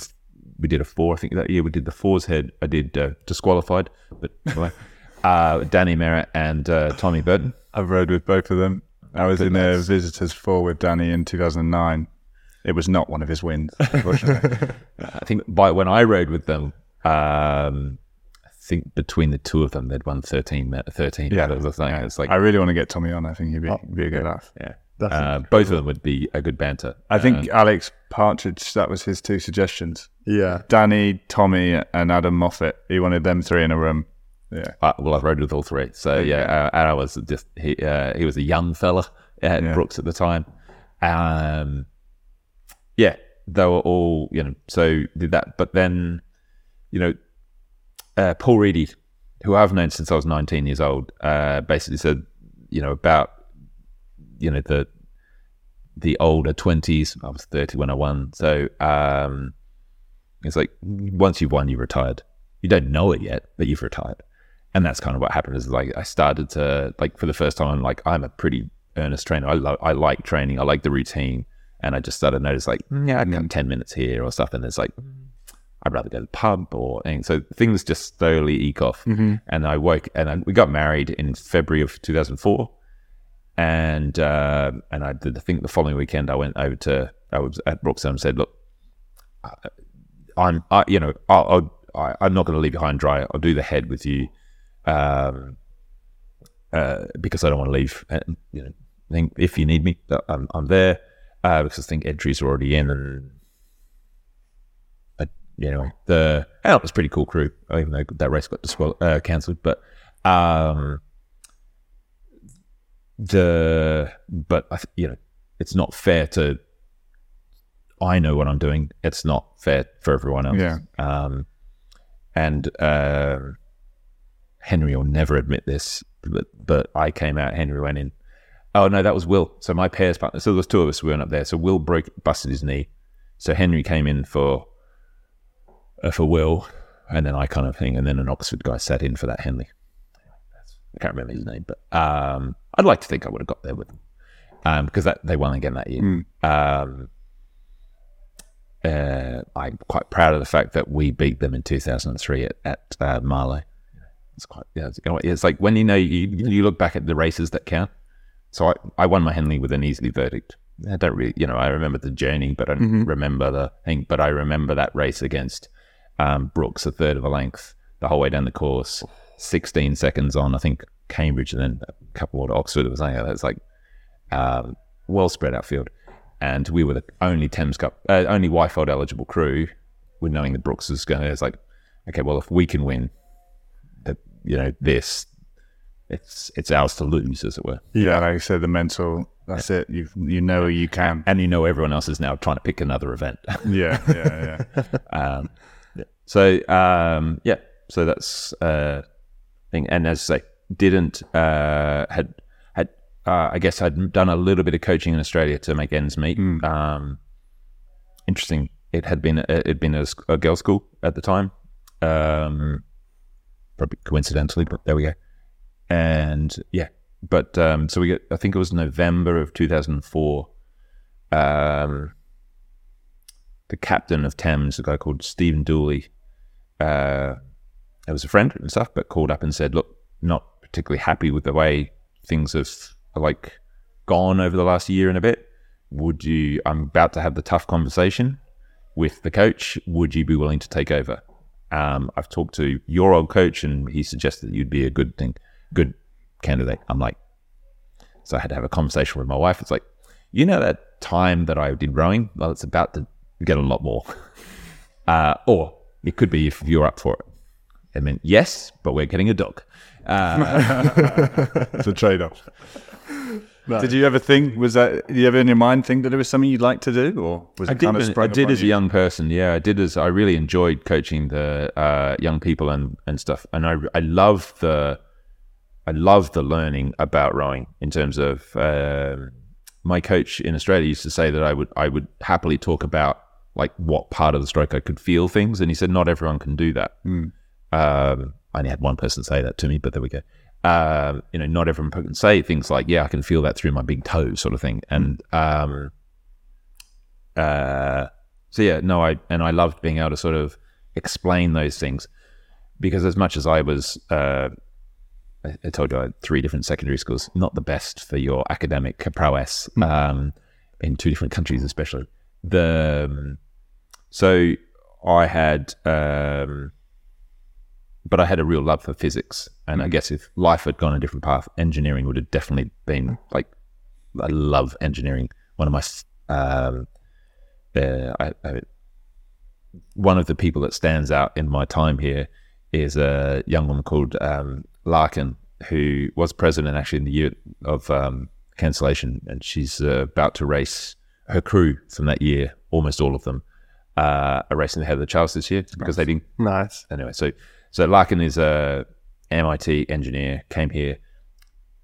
we did a four. I think that year we did the fours head. I did uh, disqualified, but anyway, uh, Danny Merritt and uh, Tommy Burton. I've rowed with both of them. I was in a visitors four with Danny in 2009. It was not one of his wins, unfortunately. I think by when I rode with them, um, I think between the two of them, they'd won 13, 13 Yeah. medals or something. It's like, I really want to get Tommy on. I think he'd be, be a good laugh. yeah. That's Uh, both of them would be a good banter. I think Alex Partridge, that was his two suggestions. Yeah. Danny, Tommy, and Adam Moffat. He wanted them three in a room. Yeah. Uh, well, I've rode with all three. So yeah, uh, and I was just he uh, he was a young fella at Yeah. Brookes at the time. Um, yeah, they were all you know. So did that, but then you know, uh, Paul Reedy, who I've known since I was 19 years old, uh, basically said you know about you know the the older 20s. I was 30 when I won, so um, it's like once you've won, you've retired. You don't know it yet, but you've retired. And that's kind of what happened is like I started to like for the first time I'm like I'm a pretty earnest trainer. I, lo- I like training. I like the routine. And I just started to notice like "Mm, yeah I got 10 minutes here or stuff. And it's like I'd rather go to the pub or and so things just slowly eke off. And I woke and I, we got married in February of 2004 and uh, and I did think the following weekend I went over to I was at Brookside and said look I'm, I, you know, I'll, I'll, I, I'm not going to leave you high and dry. I'll do the head with you, um, uh, because I don't want to leave. And, you know, I think if you need me, I'm, I'm there. Uh, because I think entries are already in, and I, you know, the and it was a pretty cool crew. Even though that race got uh, cancelled, but Um, the but I th- you know it's not fair to. I know what I'm doing. It's not fair for everyone else. Yeah. Um, and uh, Henry will never admit this, but but I came out. Henry went in. Oh no, that was Will. So my pairs partner. So there was two of us. We went up there. So Will broke, busted his knee. So Henry came in for uh, for Will, and then I kind of thing, and then an Oxford guy sat in for that Henley. I can't remember his name, but um, I'd like to think I would have got there with them um, because that they won again that year. Um, uh, I'm quite proud of the fact that we beat them in 2003 at, at uh, Marlow. It's quite yeah, it's, it's like when you know you, you look back at the races that count. So I, I won my Henley with an easy verdict. I don't really, you know, I remember the journey, but I don't remember the thing. But I remember that race against um, Brookes, a third of a length, the whole way down the course, 16 seconds on, I think, Cambridge, and then a couple more to Oxford. It was like, that's like um, well spread out field. And we were the only Thames Cup, uh, only Wyfold eligible crew with knowing that Brookes was going to, it's like, okay, well, if we can win, the, you know, this, it's it's ours to lose, as it were. Yeah, like you said, the mental. That's it. You you know you can. And you know, everyone else is now trying to pick another event. Yeah, yeah, yeah. um, yeah. So um, yeah, so that's uh, thing. And as I didn't uh, had had uh, I guess I'd done a little bit of coaching in Australia to make ends meet. Um, interesting. It had been it had been a, a girls' school at the time. Um, probably coincidentally, but there we go. And yeah, but um, so we get. I think it was November of two thousand four. Um, the captain of Thames, a guy called Stephen Dooley, uh, it was a friend and stuff, but called up and said, "Look, not particularly happy with the way things have like gone over the last year and a bit. Would you? I'm about to have the tough conversation with the coach. Would you be willing to take over? Um, I've talked to your old coach, and he suggested that you'd be a good thing, good candidate. I'm like, so I had to have a conversation with my wife. It's like, you know, that time that I did rowing. Well, it's about to get a lot more. Uh, or it could be if you're up for it. I mean, yes, but we're getting a dog. Uh, it's a trade off. Did you ever think was that? Did you ever in your mind think that it was something you'd like to do, or was it I did, kind of I did upon as a young person. Yeah, I did as I really enjoyed coaching the uh, young people and, and stuff. And I I love the I love the learning about rowing in terms of um my coach in Australia used to say that I would I would happily talk about like what part of the stroke I could feel things, and he said not everyone can do that. Um, I only had one person say that to me, but there we go. Um, you know, not everyone can say things like, "Yeah, I can feel that through my big toe," sort of thing. And um, uh, so yeah, no, I and I loved being able to sort of explain those things because as much as I was, uh, I, I told you I had three different secondary schools, not the best for your academic prowess um, in two different countries, especially. The um, so I had, um, but I had a real love for physics, and I guess if life had gone a different path, engineering would have definitely been like I love engineering. One of my um, uh, I, I, one of the people that stands out in my time here is a young woman called um, Larkin, who was president actually in the year of um, cancellation, and she's uh, about to race her crew from that year, almost all of them, uh, are racing ahead of the Charles this year because they didn't Nice. anyway, so so Larkin is a MIT engineer, came here,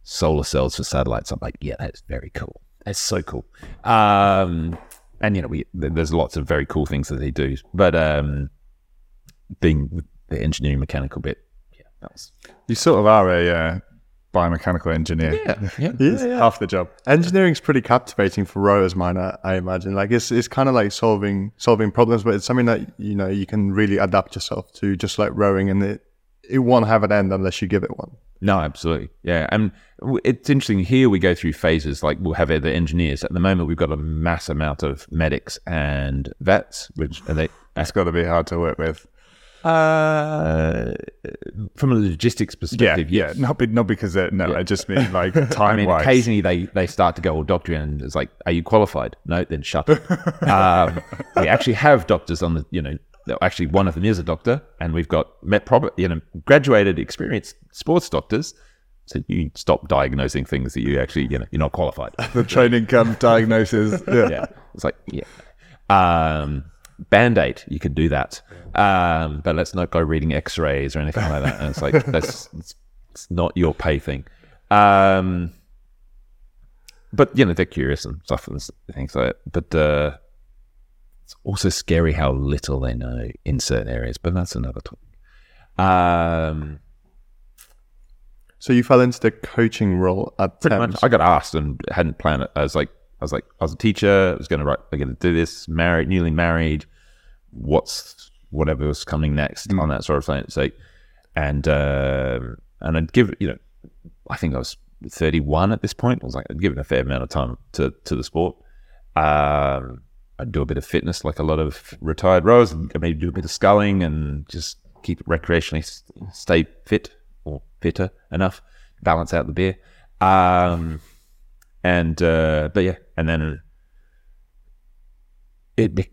solar cells for satellites. I'm like, yeah, that's very cool. That's so cool. Um, and you know, we there's lots of very cool things that he do, but um, being the engineering mechanical bit, yeah, that was You sort of are a uh, biomechanical engineer. yeah, yeah. It's half the job. Engineering's pretty captivating for rowers, mine. I, I imagine. Like it's it's kind of like solving solving problems, but it's something that you know you can really adapt yourself to, just like rowing, and it it won't have an end unless you give it one. No, absolutely. Yeah. And it's interesting. Here we go through phases. Like we'll have the engineers. At the moment, we've got a mass amount of medics and vets, which are they, That's got to be hard to work with. Uh, from a logistics perspective, yeah. yes. Not be, not because they're, no, I just mean like I time mean, wise. occasionally they, they start to go, well, doctor, and it's like, are you qualified? No, then shut up. um, we actually have doctors on the, you know, actually one of them is a doctor, and we've got met prob- you know graduated, experienced sports doctors. So you stop diagnosing things that you actually you know you're not qualified. The training camp diagnosis. Yeah. yeah, it's like yeah. Um, Band aid, you can do that, um, but let's not go reading X-rays or anything like that. And it's like that's it's, it's not your pay thing. Um, but you know they're curious and stuff and things like that. But uh, it's also scary how little they know in certain areas. But that's another topic. Um, So you fell into the coaching role at pretty Thames. much, I got asked and hadn't planned it. I was like, I was like, I was a teacher. I was going to write. I'm going to do this. Married, newly married. What's whatever was coming next on that sort of thing. So, and um and I'd give you know, I think I was 31 at this point. I was like, I'd given a fair amount of time to to the sport. Um, I'd do a bit of fitness, like a lot of retired rowers, and maybe do a bit of sculling and just keep it recreationally, stay fit or fitter enough, balance out the beer. Um, and uh, but yeah, and then it, be-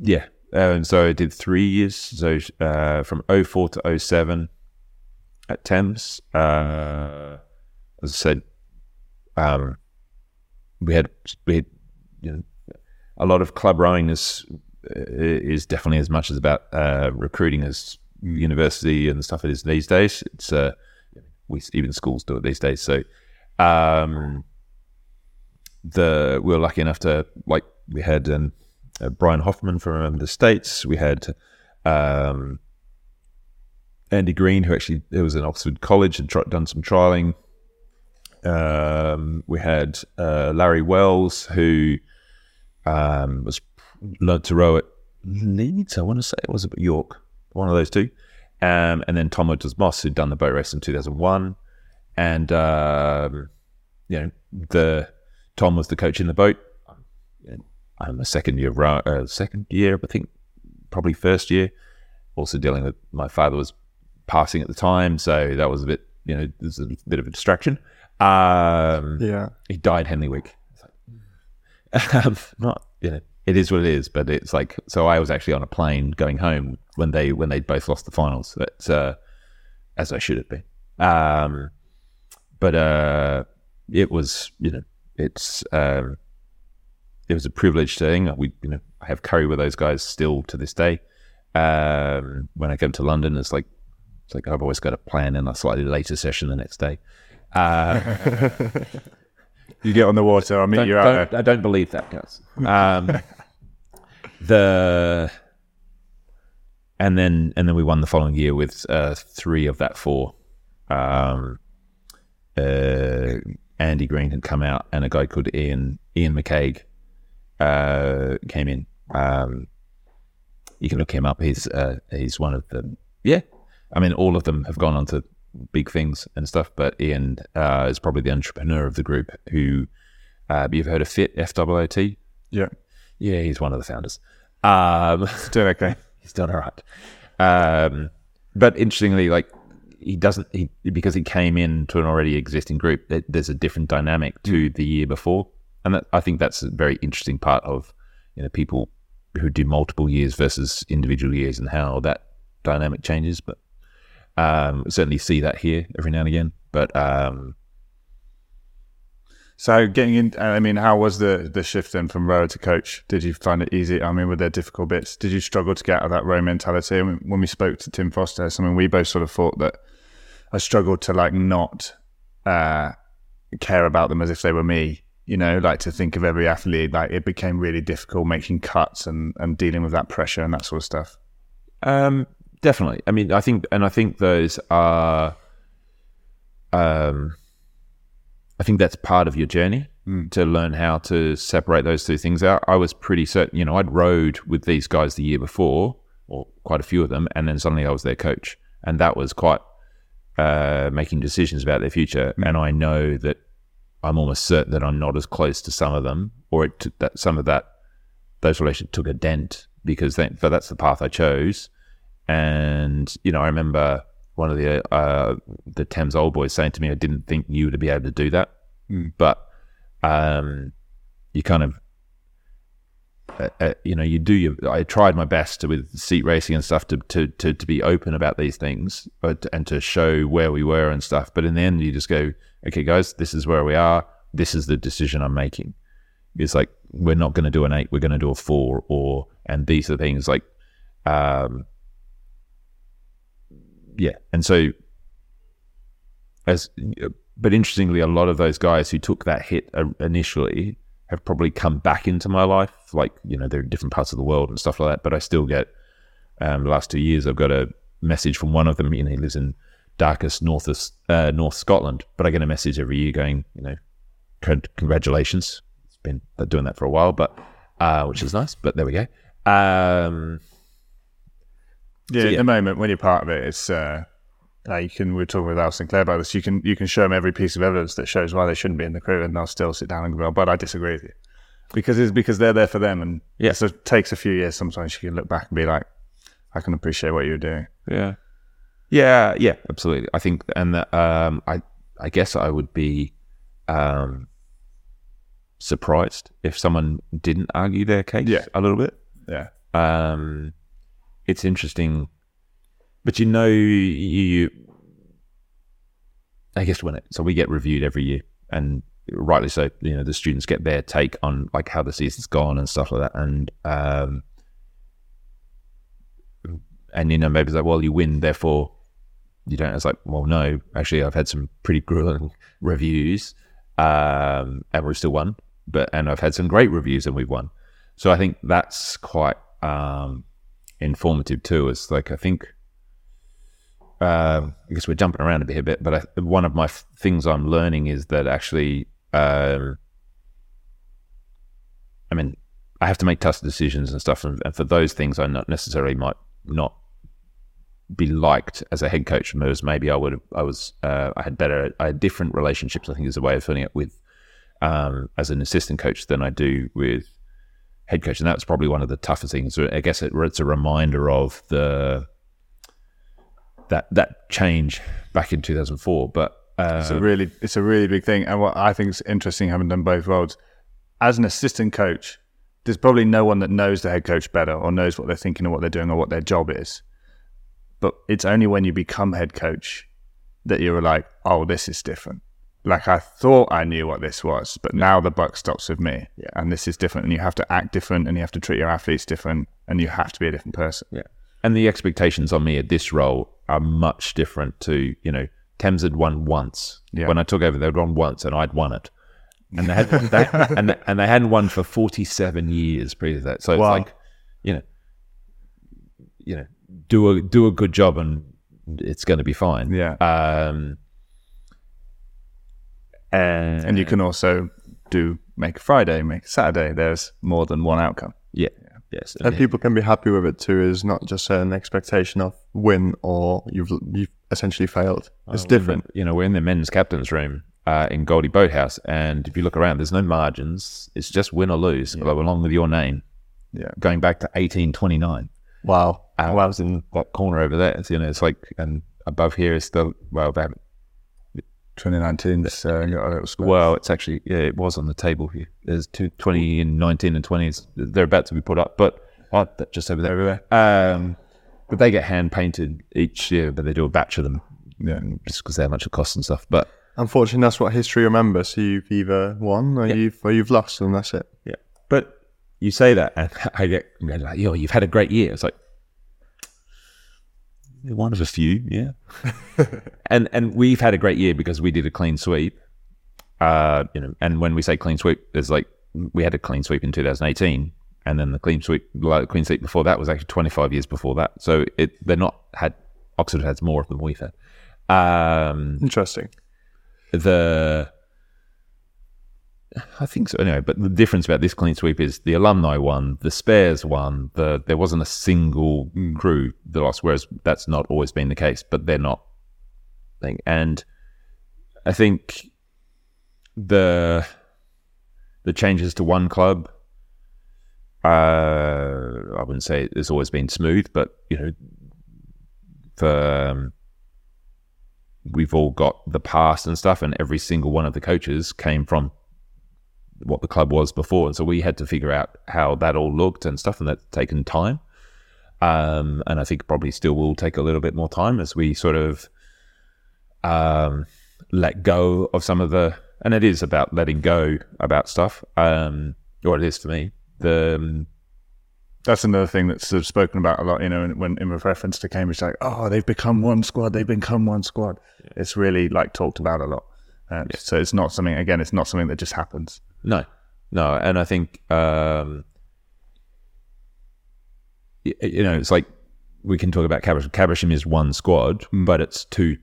yeah, and so I did three years, so uh, from 04 to 07 at Thames. Uh, as I said, um, we had we had you know, a lot of club rowing is is definitely as much as about uh, recruiting as university and stuff it is these days. It's uh, we even schools do it these days. So um, the we were lucky enough to like we had um, uh, Brian Hoffman from the states. We had um, Andy Green, who actually it was in Oxford College and tr- done some trialing. Um, we had uh, Larry Wells, who um, was learned to row at Leeds. I want to say it was at York, one of those two. Um, and then Tom Moss, who'd done the boat race in 2001. And, um, you know, the Tom was the coach in the boat. I'm a second year, row- uh, second year, I think, probably first year. Also dealing with my father was passing at the time, so that was a bit, you know, there's a bit of a distraction. Um, yeah. he died Henley Week. It's um, not you know, it is what it is. But it's like so. I was actually on a plane going home when they when they both lost the finals. That's uh, as I should have been. Um, but uh, it was you know it's um, it was a privileged thing. We you know I have curry with those guys still to this day. Um, when I come to London, it's like it's like I've always got a plan in a slightly later session the next day. Uh, You get on the water, I'll meet you out there. I don't believe that, guys. Um, the and then and then we won the following year with uh, three of that four. Um, uh, Andy Green had come out, and a guy called Ian Ian McCaig uh, came in. Um, you can look him up. He's uh, he's one of the yeah. I mean, all of them have gone on to big things and stuff, but Ian uh, is probably the entrepreneur of the group. Who uh, you've heard of Fit F W O T? Yeah. Yeah, he's one of the founders. Um, Doing okay. he's done all right. Um, but interestingly, like he doesn't he because he came in to an already existing group. There's a different dynamic to the year before, and that, I think that's a very interesting part of you know people who do multiple years versus individual years and how that dynamic changes. But um, certainly see that here every now and again. But um, So getting in, I mean, how was the the shift then from rower to coach? Did you find it easy? I mean, were there difficult bits? Did you struggle to get out of that row mentality? I mean, when we spoke to Tim Foster, I mean, we both sort of thought that I struggled to like not uh, care about them as if they were me. You know, like to think of every athlete. Like it became really difficult making cuts and and dealing with that pressure and that sort of stuff. Um, definitely. I mean, I think, and I think those are, um, I think that's part of your journey to learn how to separate those two things out. I was pretty certain, you know, I'd rowed with these guys the year before, or quite a few of them, and then suddenly I was their coach, and that was quite uh, making decisions about their future. And I know that I'm almost certain that I'm not as close to some of them, or it took that some of that those relationships took a dent because but that's the path I chose. And you know, I remember one of the uh, the Thames old boys saying to me, "I didn't think you would be able to do that, but um, you kind of uh, uh, you know, you do your. I tried my best to, with seat racing and stuff to, to to to be open about these things, but and to show where we were and stuff. But in the end, you just go, okay, guys, this is where we are. This is the decision I'm making. It's like we're not going to do an eight, we're going to do a four, or and these are things like, um, yeah, and so as but interestingly, a lot of those guys who took that hit uh, initially have probably come back into my life. Like, you know, they're in different parts of the world and stuff like that. But I still get, um, the last two years, I've got a message from one of them. You know, he lives in darkest north of, uh, North Scotland, but I get a message every year going, you know, congratulations. It's been doing that for a while, but, uh, which is nice, but there we go. Um, yeah, so, at the moment when you're part of it, it's uh, uh, you can. We are talking with Al Sinclair about this. You can you can show them every piece of evidence that shows why they shouldn't be in the crew, and they'll still sit down and go, "But I disagree with you," because it's because they're there for them, and Yeah. so it takes a few years. Sometimes you can look back and be like, "I can appreciate what you're doing." Yeah. Yeah, yeah, absolutely. I think, and um, I, I guess I would be, um, surprised if someone didn't argue their case Yeah. a little bit. Yeah, Um, it's interesting, but you know, you, I guess when it, so we get reviewed every year, and rightly so. You know, the students get their take on like how the season's gone and stuff like that, and um, and you know, maybe it's like, well, you win, therefore you don't. It's like, well, no, actually, I've had some pretty grueling reviews, um, and we've still won. But and I've had some great reviews and we've won. So I think that's quite um, informative too. It's like I think, um, I guess we're jumping around a bit, a bit, but I, one of my f- things I'm learning is that actually, um, I mean, I have to make tough decisions and stuff, and, and for those things, I not necessarily might not be liked as a head coach. Whereas maybe I would, have, I was, uh, I had better, I had different relationships. I think is a way of putting it with um, as an assistant coach than I do with head coach, and that's probably one of the toughest things. I guess it, it's a reminder of the that that change back in 2004. But uh, it's a really it's a really big thing. And what I think is interesting, having done both worlds, as an assistant coach, there's probably no one that knows the head coach better or knows what they're thinking or what they're doing or what their job is. But it's only when you become head coach that you're like, oh, this is different. Like I thought I knew what this was, but now the buck stops with me, Yeah. and this is different. And you have to act different, and you have to treat your athletes different, and you have to be a different person. Yeah. And the expectations on me at this role are much different to, you know, Thames had won once. Yeah. When I took over, they'd won once and I'd won it. And they had they, and they, and they hadn't won for 47 years previous to that. So it's like, you know, you know, do a do a good job and it's going to be fine. Yeah. Um and, And you can also do make a Friday, make a Saturday. There's more than one outcome. yeah. Yes. And people can be happy with it too. Is not just an expectation of win or you've you've essentially failed. It's different. You know, we're in the men's captain's room uh, in Goldie Boathouse, and if you look around, there's no margins. It's just win or lose, along with your name. Yeah. Going back to 1829, Wow. uh, I was in that corner over there. You know, it's like, and above here is the, well, haven't- 2019. So got a little split. well, it's actually yeah, it was on the table here. There's two, 20 and 19 and 20s. They're about to be put up, but oh, that- just over there. Everywhere. Um, but they get hand painted each year, but they do a batch of them. Yeah. just because how much of costs and stuff. But Unfortunately, that's what history remembers. So you've either won or you've or you've lost, and that's it. Yeah. But you say that, and I get like, yo, you've had a great year. It's like one of a few, yeah. and and we've had a great year because we did a clean sweep. Uh, you know, and when we say clean sweep, there's like we had a clean sweep in 2018, and then the clean sweep, like the clean sweep before that was actually 25 years before that. So it they're not had Oxford has more of than we've had. Um, Interesting. the I think so anyway. But the difference about this clean sweep is the alumni won, the spares won. The there wasn't a single crew that lost, whereas that's not always been the case. But they're not and I think the the changes to one club. Uh, I wouldn't say it's always been smooth, but you know, for um, we've all got the past and stuff, and every single one of the coaches came from what the club was before, and so we had to figure out how that all looked and stuff, and that's taken time. Um, and I think probably still will take a little bit more time as we sort of um, let go of some of the, and it is about letting go about stuff, um, or it is for me. The um, That's another thing that's sort of spoken about a lot, you know, when in reference to Cambridge, like, oh, they've become one squad, they've become one squad. It's really like talked about a lot. Uh, So it's not something, again, it's not something that just happens. No, no, and I think um, y- you know it's like we can talk about Caversham. Caversham is one squad, but it's two.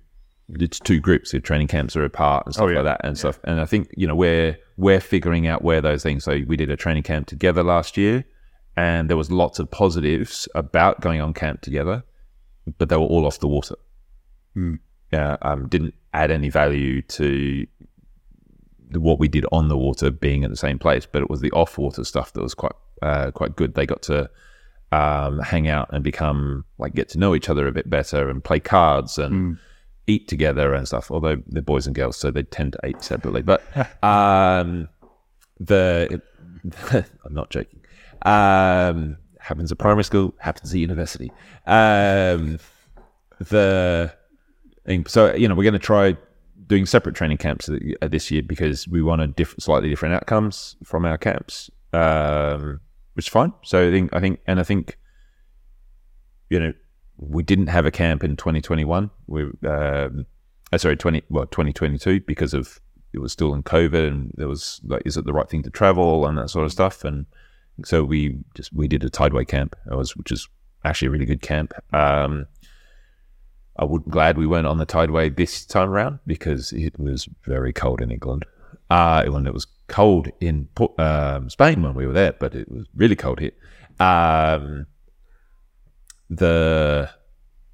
It's two groups. The training camps are apart and stuff Oh, yeah. like that and stuff. And I think you know we're we're figuring out where those things. So we did a training camp together last year, and there was lots of positives about going on camp together, but they were all off the water. Yeah, um, didn't add any value to what we did on the water being at the same place, but it was the off water stuff that was quite uh, quite good. They got to um, hang out and become like get to know each other a bit better and play cards and eat together and stuff. Although they're boys and girls, so they tend to eat separately. But um, the I'm not joking. Um, happens at primary school, happens at university. Um, the so you know we're going to try doing separate training camps uh, this year because we want a diff- slightly different outcomes from our camps, um, which is fine. So I think I think and I think you know we didn't have a camp in 2021. We um, uh, sorry 20 well 2022 because of it was still in COVID and there was like is it the right thing to travel and that sort of stuff and so we just we did a tideway camp. Was which is actually a really good camp. Um, I would glad we weren't on the tideway this time around because it was very cold in England. Uh, when it was cold in um, Spain when we were there, but it was really cold here. Um, the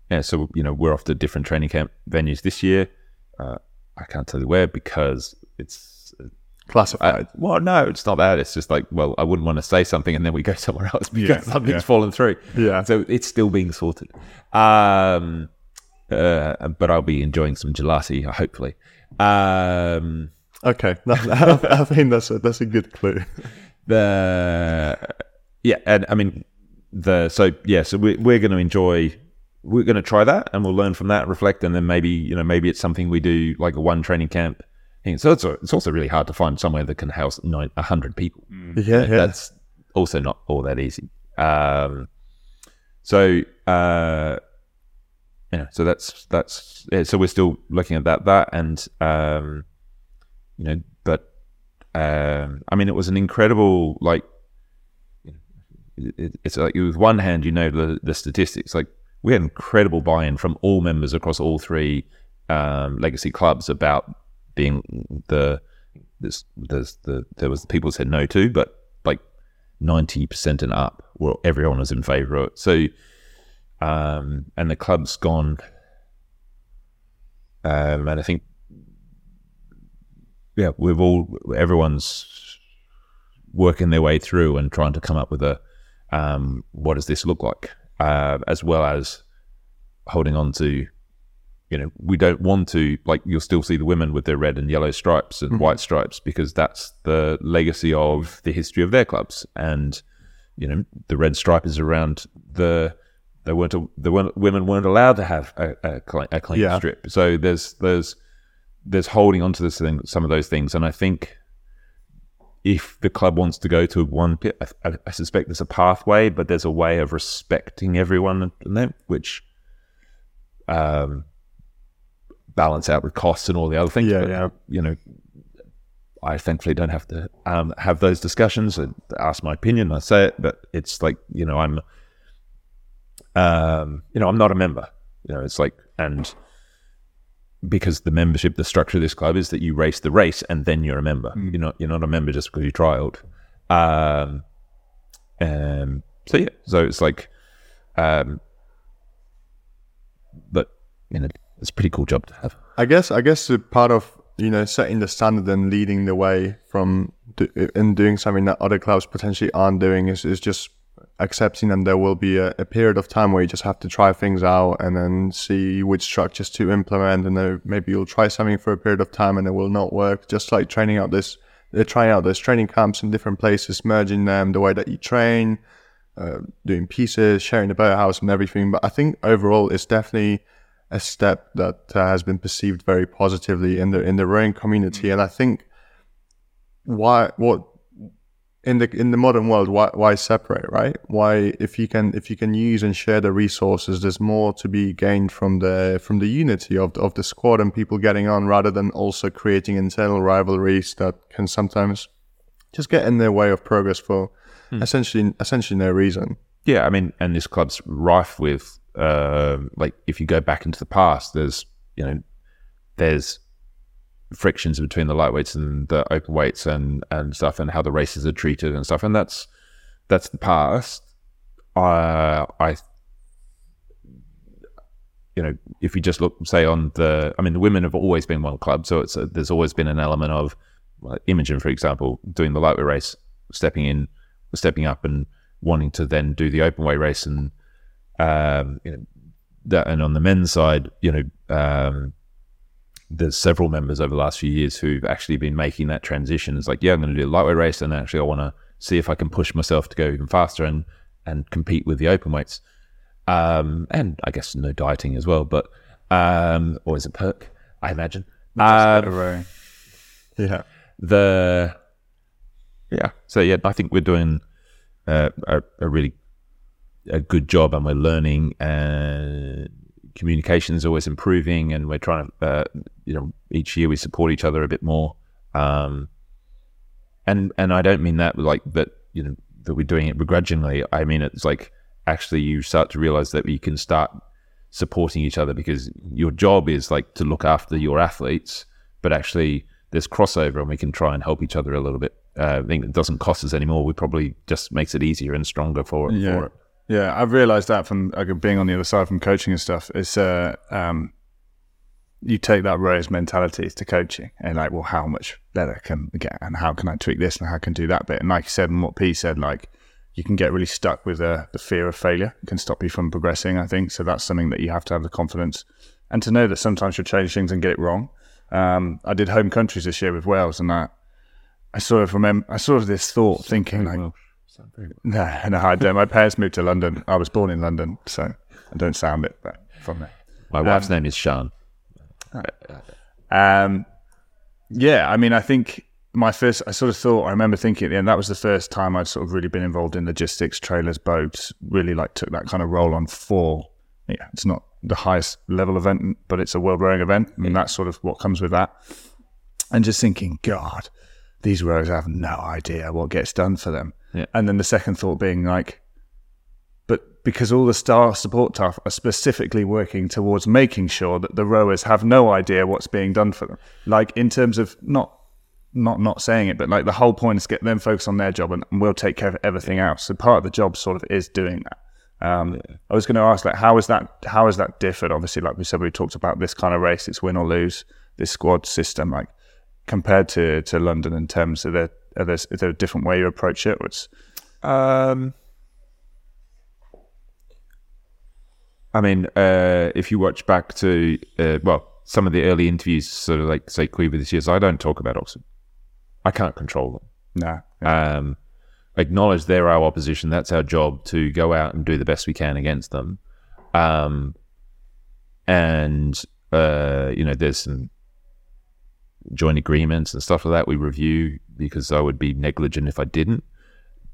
yeah, so you know we're off to different training camp venues this year. Uh, I can't tell you where because it's Classified. uh, well, no, it's not that. It's just like, well, I wouldn't want to say something and then we go somewhere else because Yeah, something's yeah. fallen through. Yeah. So it's still being sorted. Um, uh, but I'll be enjoying some gelati, hopefully. Um, okay, that, I think that's a, that's a good clue. the yeah, and I mean the so yeah, so we, we're going to enjoy. We're going to try that, and we'll learn from that, reflect, and then maybe you know maybe it's something we do like a one training camp. thing. So it's it's also really hard to find somewhere that can house nine a hundred people. Yeah, yeah. That's also not all that easy. Um, so uh, so that's that's yeah, so we're still looking at that that and um, you know, but um, I mean, it was an incredible like. It, it's like with one hand, you know the the statistics. Like we had incredible buy-in from all members across all three um, legacy clubs about being the this the there was the people said no to, but like ninety percent and up, well, everyone was in favour of it. So, um, and the club's gone, um, and I think, yeah, we've all everyone's working their way through and trying to come up with a um, what does this look like, uh, as well as holding on to you know, we don't want to like you'll still see the women with their red and yellow stripes and white stripes because that's the legacy of the history of their clubs. And you know, the red stripe is around the they weren't the women weren't allowed to have a, a, clean, a clean Yeah. strip. So there's there's there's holding on to this thing, some of those things, and I think if the club wants to go to one pit, I, I, I suspect there's a pathway, but there's a way of respecting everyone and them, which um, balance out with costs and all the other things. Yeah, but, yeah. You know, I thankfully don't have to um, have those discussions and ask my opinion. I say it, but it's like you know, I'm, um, you know, I'm not a member. You know, it's like and because the membership, the structure of this club is that you race the race and then you're a member. You're not you're not a member just because you trialed. Um, um, so yeah, so it's like, um, but you know, it's a pretty cool job to have. I guess I guess part of you know setting the standard and leading the way from do, in doing something that other clubs potentially aren't doing is, is just accepting that there will be a, a period of time where you just have to try things out and then see which structures to implement and then maybe you'll try something for a period of time and it will not work just like training out this they're trying out those training camps in different places, merging them, the way that you train, uh, doing pieces, sharing the boathouse and everything. But I think overall, it's definitely a step that uh, has been perceived very positively in the in the rowing community. And I think why what in the in the modern world why why separate right why if you can if you can use and share the resources there's more to be gained from the from the unity of the, of the squad and people getting on rather than also creating internal rivalries that can sometimes just get in their way of progress for hmm. essentially essentially no reason yeah i mean and this club's rife with uh, like if you go back into the past there's you know there's frictions between the lightweights and the open weights and and stuff, and how the races are treated and stuff. And that's that's the past. Uh, I, you know, if you just look, say on the, I mean, the women have always been one club, so it's a, there's always been an element of like Imogen, for example, doing the lightweight race, stepping in, stepping up, and wanting to then do the open weight race, and um, you know, that, and on the men's side, you know, um, there's several members over the last few years who've actually been making that transition. It's like, yeah, I'm going to do a lightweight race, and actually, I want to see if I can push myself to go even faster and and compete with the open weights. Um, and I guess no dieting as well, but um, always a perk, I imagine. Um, yeah. The yeah. So yeah, I think we're doing uh, a, a really a good job, and we're learning and communication is always improving, and we're trying to, uh, you know, each year we support each other a bit more. Um, and and I don't mean that like that, you know, that we're doing it begrudgingly. I mean it's like actually you start to realize that you can start supporting each other because your job is like to look after your athletes, but actually there's crossover and we can try and help each other a little bit. Uh, I think it doesn't cost us anymore. We probably just makes it easier and stronger for, yeah. for it. Yeah, I've realized that from being on the other side from coaching and stuff. It's uh, um, you take that rose mentality to coaching and like, well, how much better can I get, and how can I tweak this, and how can I do that bit. And like you said, and what P said, like you can get really stuck with uh, the fear of failure. It can stop you from progressing. I think so. That's something that you have to have the confidence and to know that sometimes you'll change things and get it wrong. Um, I did home countries this year with Wales, and I, I sort of remember, I sort of this thought, thinking like. No, no, I don't. My parents moved to London. I was born in London, so I don't sound it, but from there. My wife's um, name is Sean. Um, yeah, I mean, I think my first, I sort of thought, I remember thinking at the end, that was the first time I'd sort of really been involved in logistics, trailers, boats, really like took that kind of role on for, yeah, it's not the highest level event, but it's a world rowing event. And that's sort of what comes with that. And just thinking, God, these rowers have no idea what gets done for them. Yeah. And then the second thought being like, but because all the star support staff are specifically working towards making sure that the rowers have no idea what's being done for them. Like in terms of not not not saying it, but like the whole point is get them focused on their job and, and we'll take care of everything else. So part of the job sort of is doing that. Um, yeah. I was going to ask, like, how is that? How is that differed? Obviously, like we said, we talked about this kind of race. It's win or lose. This squad system, like compared to to London in terms of the are there, is there a different way you approach it? It's, um, I mean, uh, if you watch back to uh, well, some of the early interviews, sort of like say Quiver this year, so I don't talk about Oxford. I can't control them. No. Um, acknowledge they're our opposition. That's our job to go out and do the best we can against them. Um, and uh, you know, there's some joint agreements and stuff like that we review because I would be negligent if I didn't.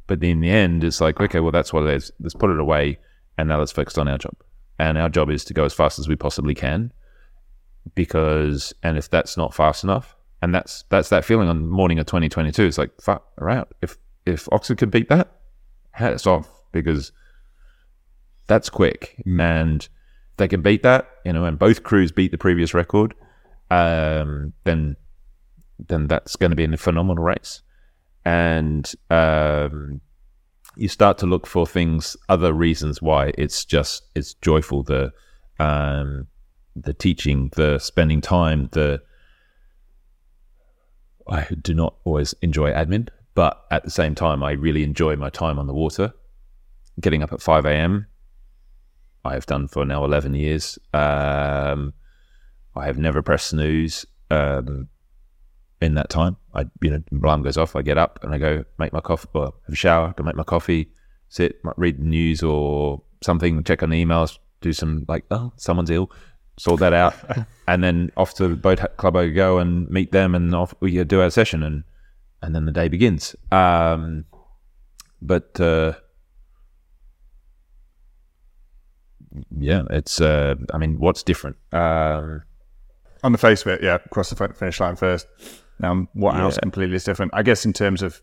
But in the end, it's like, okay, well, that's what it is. Let's put it away and now let's focus on our job. And our job is to go as fast as we possibly can because, and if that's not fast enough, and that's that's that feeling on morning of 2022. It's like, fuck around. If if Oxford could beat that, hats off because that's quick. Mm. And they can beat that, you know, and both crews beat the previous record, um, then then that's going to be a phenomenal race. And um, you start to look for things, other reasons why it's just it's joyful. The um, the teaching, the spending time, the I do not always enjoy admin, but at the same time, I really enjoy my time on the water. Getting up at five a.m. I have done for now eleven years. Um, I have never pressed snooze. Um, in that time. I, you know, alarm goes off, I get up and I go make my coffee, or have a shower, go make my coffee, sit, read the news or something, check on the emails, do some like, oh, someone's ill, sort that out, and then off to the boat club I go and meet them, and off we do our session, and and then the day begins. Um, but uh, yeah, it's. Uh, I mean, what's different? Um, On the face of it, yeah, cross the finish line first. Now, what else completely is different? I guess in terms of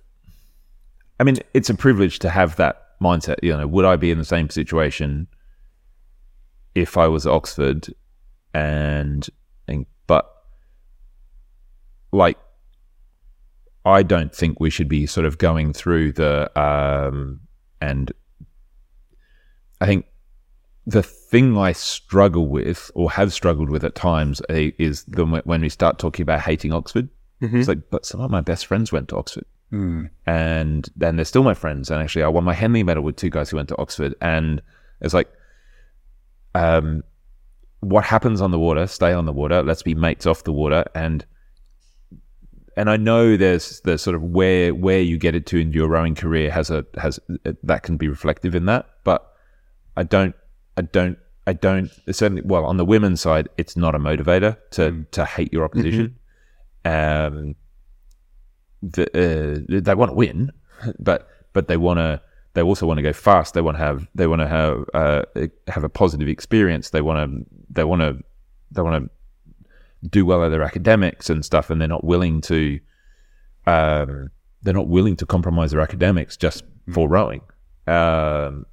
I mean, it's a privilege to have that mindset. You know, would I be in the same situation if I was at Oxford and, and but like I don't think we should be sort of going through the um and I think the thing I struggle with or have struggled with at times eh, is the when we start talking about hating Oxford. It's like, but some of my best friends went to Oxford and then they're still my friends. And actually, I won my Henley medal with two guys who went to Oxford, and it's like, um, what happens on the water, stay on the water. Let's be mates off the water, and and I know there's the sort of where where you get it to in your rowing career has a has that can be reflective in that, but I don't I don't I don't certainly well on the women's side it's not a motivator to to hate your opposition. Um, the, uh, they want to win, but but they want to. They also want to go fast. They want to have. They want to have uh, have a positive experience. They want to. They want to. They want to do well at their academics and stuff, and they're not willing to. Um, they're not willing to compromise their academics just for rowing. Um,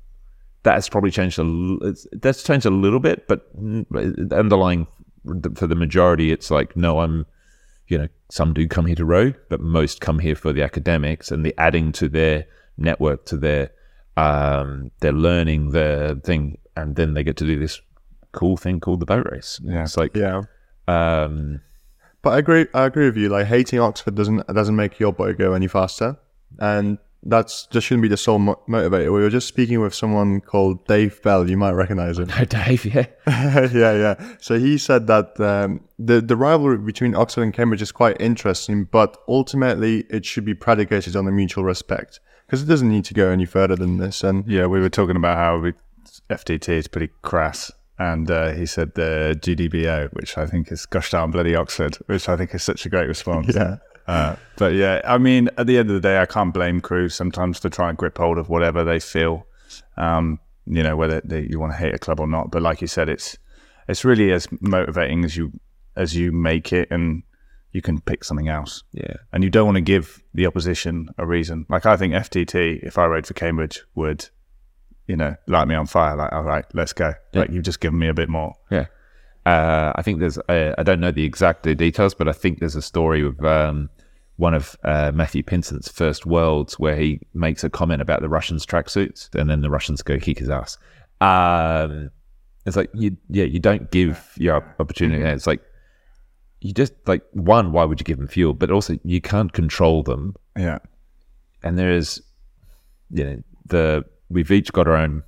that has probably changed a. That's changed a little bit, but underlying for the majority, it's like no, I'm you know, some do come here to row, but most come here for the academics and the adding to their network, to their um, their learning, their thing, and then they get to do this cool thing called the boat race. Yeah. It's like, Yeah. um, But I agree. I agree with you. Like hating Oxford doesn't doesn't make your boat go any faster, and that's just shouldn't be the sole mo- motivator. We were just speaking with someone called Dave Bell. You might recognize him. no, Dave, yeah, yeah, yeah. So he said that um, the the rivalry between Oxford and Cambridge is quite interesting, but ultimately it should be predicated on a mutual respect because it doesn't need to go any further than this. And yeah, we were talking about how we, FTT is pretty crass, and uh, he said the GDBO, which I think is gosh darn bloody Oxford, which I think is such a great response. yeah, Uh, but yeah, I mean, at the end of the day, I can't blame crews sometimes to try and grip hold of whatever they feel. Um, you know, whether they, you want to hate a club or not. But like you said, it's it's really as motivating as you as you make it, and you can pick something else. yeah, And you don't want to give the opposition a reason. Like I think FTT, if I rode for Cambridge, would you know light me on fire. Like, all right, let's go. Like you've just given me a bit more. yeah. Uh, I think there's. Uh, I don't know the exact details, but I think there's a story of um, one of uh, Matthew Pinsent's first worlds where he makes a comment about the Russians' tracksuits, and then the Russians go kick his ass. Um, it's like you, yeah, you don't give your opportunity. It's like you just like one. Why would you give them fuel? But also, you can't control them Yeah. and there is you know the we've each got our own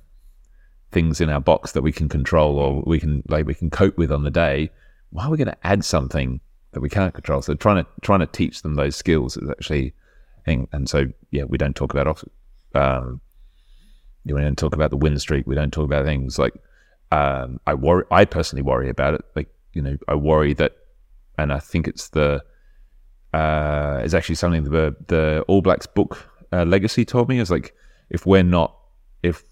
things in our box that we can control or we can like we can cope with on the day why are we going to add something that we can't control? So trying to trying to teach them those skills is actually thing. And so yeah we don't talk about Oxford um we don't talk about the win streak. We don't talk about things like um i worry i personally worry about it. Like you know i worry that and i think it's the uh, is actually something the the All Blacks book uh, legacy told me is like if we're not if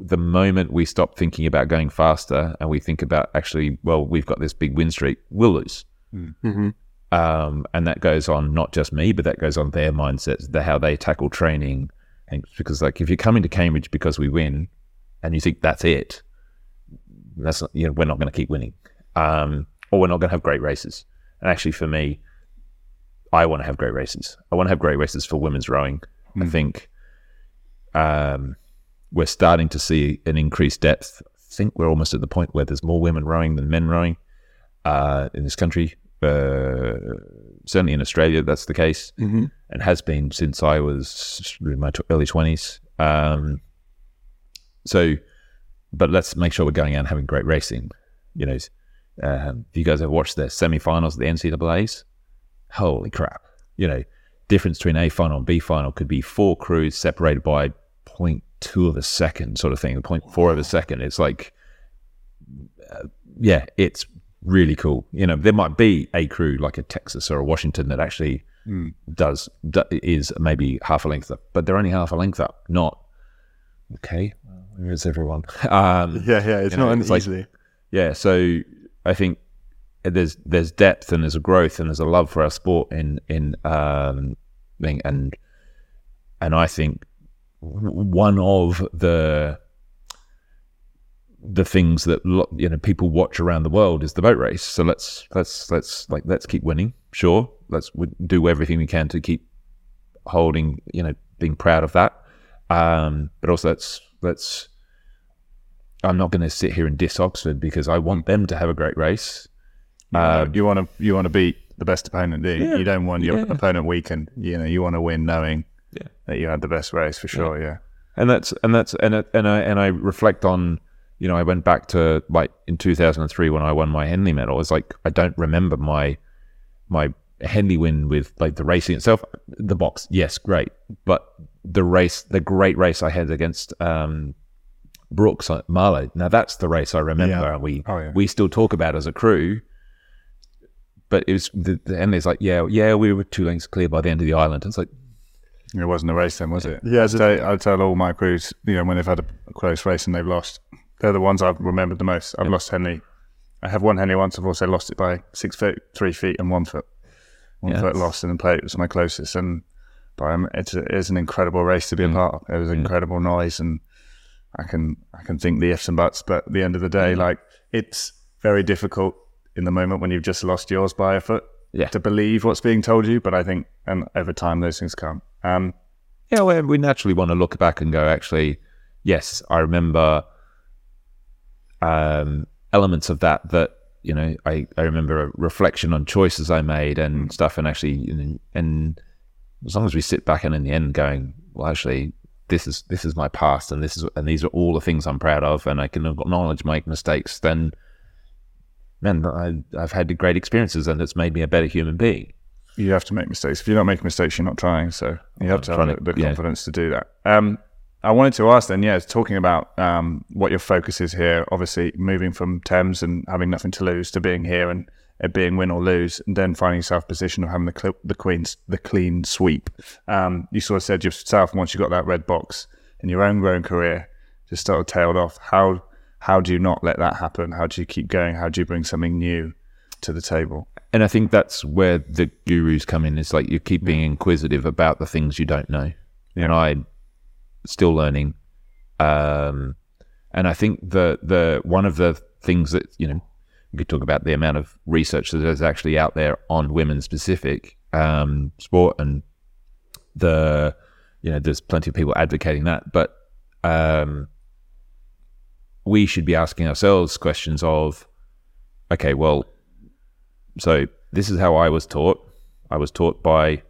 the moment we stop thinking about going faster and we think about actually well we've got this big win streak we'll lose. Um, and that goes on not just me but that goes on their mindsets the how they tackle training. And because like if you're coming to Cambridge because we win and you think that's it that's not, you know we're not going to keep winning. Um, or we're not going to have great races. And actually for me I want to have great races. I want to have great races for women's rowing. I think. Um, we're starting to see an increased depth. I think we're almost at the point where there's more women rowing than men rowing uh, in this country. Uh, certainly in Australia, that's the case, Mhm. and has been since I was in my tw- early twenties. Um, so, but let's make sure we're going out and having great racing. You know, um, if you guys have watched the semi-finals of the NCAA's, holy crap, you know, difference between A final and B final could be four crews separated by 0.2 of a second, sort of thing, 0.4 of a second. It's like, uh, yeah, it's really cool. You know, there might be a crew like a Texas or a Washington that actually does, do, is maybe half a length up, but they're only half a length up, not okay. Where is everyone? Um, Yeah, yeah, it's You know, not it's like- easily. yeah, so I think there's there's depth and there's a growth and there's a love for our sport in in um thing and and I think one of the the things that you know people watch around the world is the boat race. So let's let's let's like let's keep winning. Sure, let's do everything we can to keep holding. You know, being proud of that. Um, but also let's let's. I'm not going to sit here and diss Oxford because I want them to have a great race. Uh, you want to you want to beat the best opponent, do you? Yeah, You don't want your yeah. opponent weakened. You know, you want to win knowing Yeah. that you had the best race for sure. Yeah. and that's and that's and it- and I and I reflect on you know I went back to like in 2003 when I won my Henley medal. It's like I don't remember my my Henley win with like the racing itself. The box, yes, great, but the race, the great race I had against um, Brookes at Marlow. Now that's the race I remember. Yeah. and We Oh, yeah. we still talk about as a crew. But it was the, the Henley's like yeah yeah we were two lengths clear by the end of the island. It's like It wasn't a race then, was it? Yeah, I tell, I tell all my crews, you know, when they've had a, close race and they've lost, they're the ones I've remembered the most. I've lost Henley. I have won Henley once. I've also lost it by six feet, three feet, and one foot. One Yeah. foot lost in the plate was my closest, and but it's a, it's an incredible race to be a part of. It was incredible noise, and I can I can think the ifs and buts, but at the end of the day, like it's very difficult in the moment when you've just lost yours by a foot Yeah. to believe what's being told you. But I think, and over time, those things come. Um, Yeah, well, we naturally want to look back and go, actually, yes, I remember um, elements of that. That you know, I, I remember a reflection on choices I made and stuff, and actually, know, and as long as we sit back and in the end going, well, actually, this is this is my past, and this is and these are all the things I'm proud of, and I can acknowledge my mistakes, then. Man, I, I've had great experiences, and it's made me a better human being. you have to make mistakes. If you're not making mistakes, you're not trying. So you have to have the, the yeah. confidence to do that. Um, I wanted to ask then, yeah, talking about um, what your focus is here. Obviously, moving from Thames and having nothing to lose to being here and it being win or lose, and then finding yourself position of having the cl- the queen's the clean sweep. Um, you sort of said yourself once you got that red box in your own growing career, just sort of tailed off. How how do you not let that happen? How do you keep going? How do you bring something new to the table? and I think that's where the gurus come in. It's like you keep being inquisitive about the things you don't know, and I still learning. Um, and I think the the one of the things that you know we could talk about the amount of research that is actually out there on women specific um, sport, and the you know there's plenty of people advocating that, but um, we should be asking ourselves questions of, okay, well, so this is how I was taught. I was taught by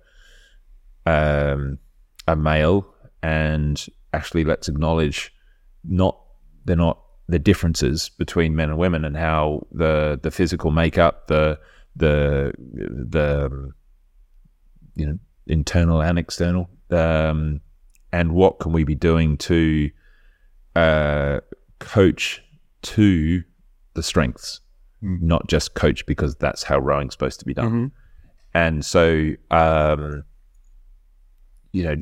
um, a male, and actually, let's acknowledge not they're not the differences between men and women, and how the the physical makeup, the the the um, you know internal and external, um, and what can we be doing to uh, coach to the strengths not just coach because that's how rowing's supposed to be done. And so, um, you know,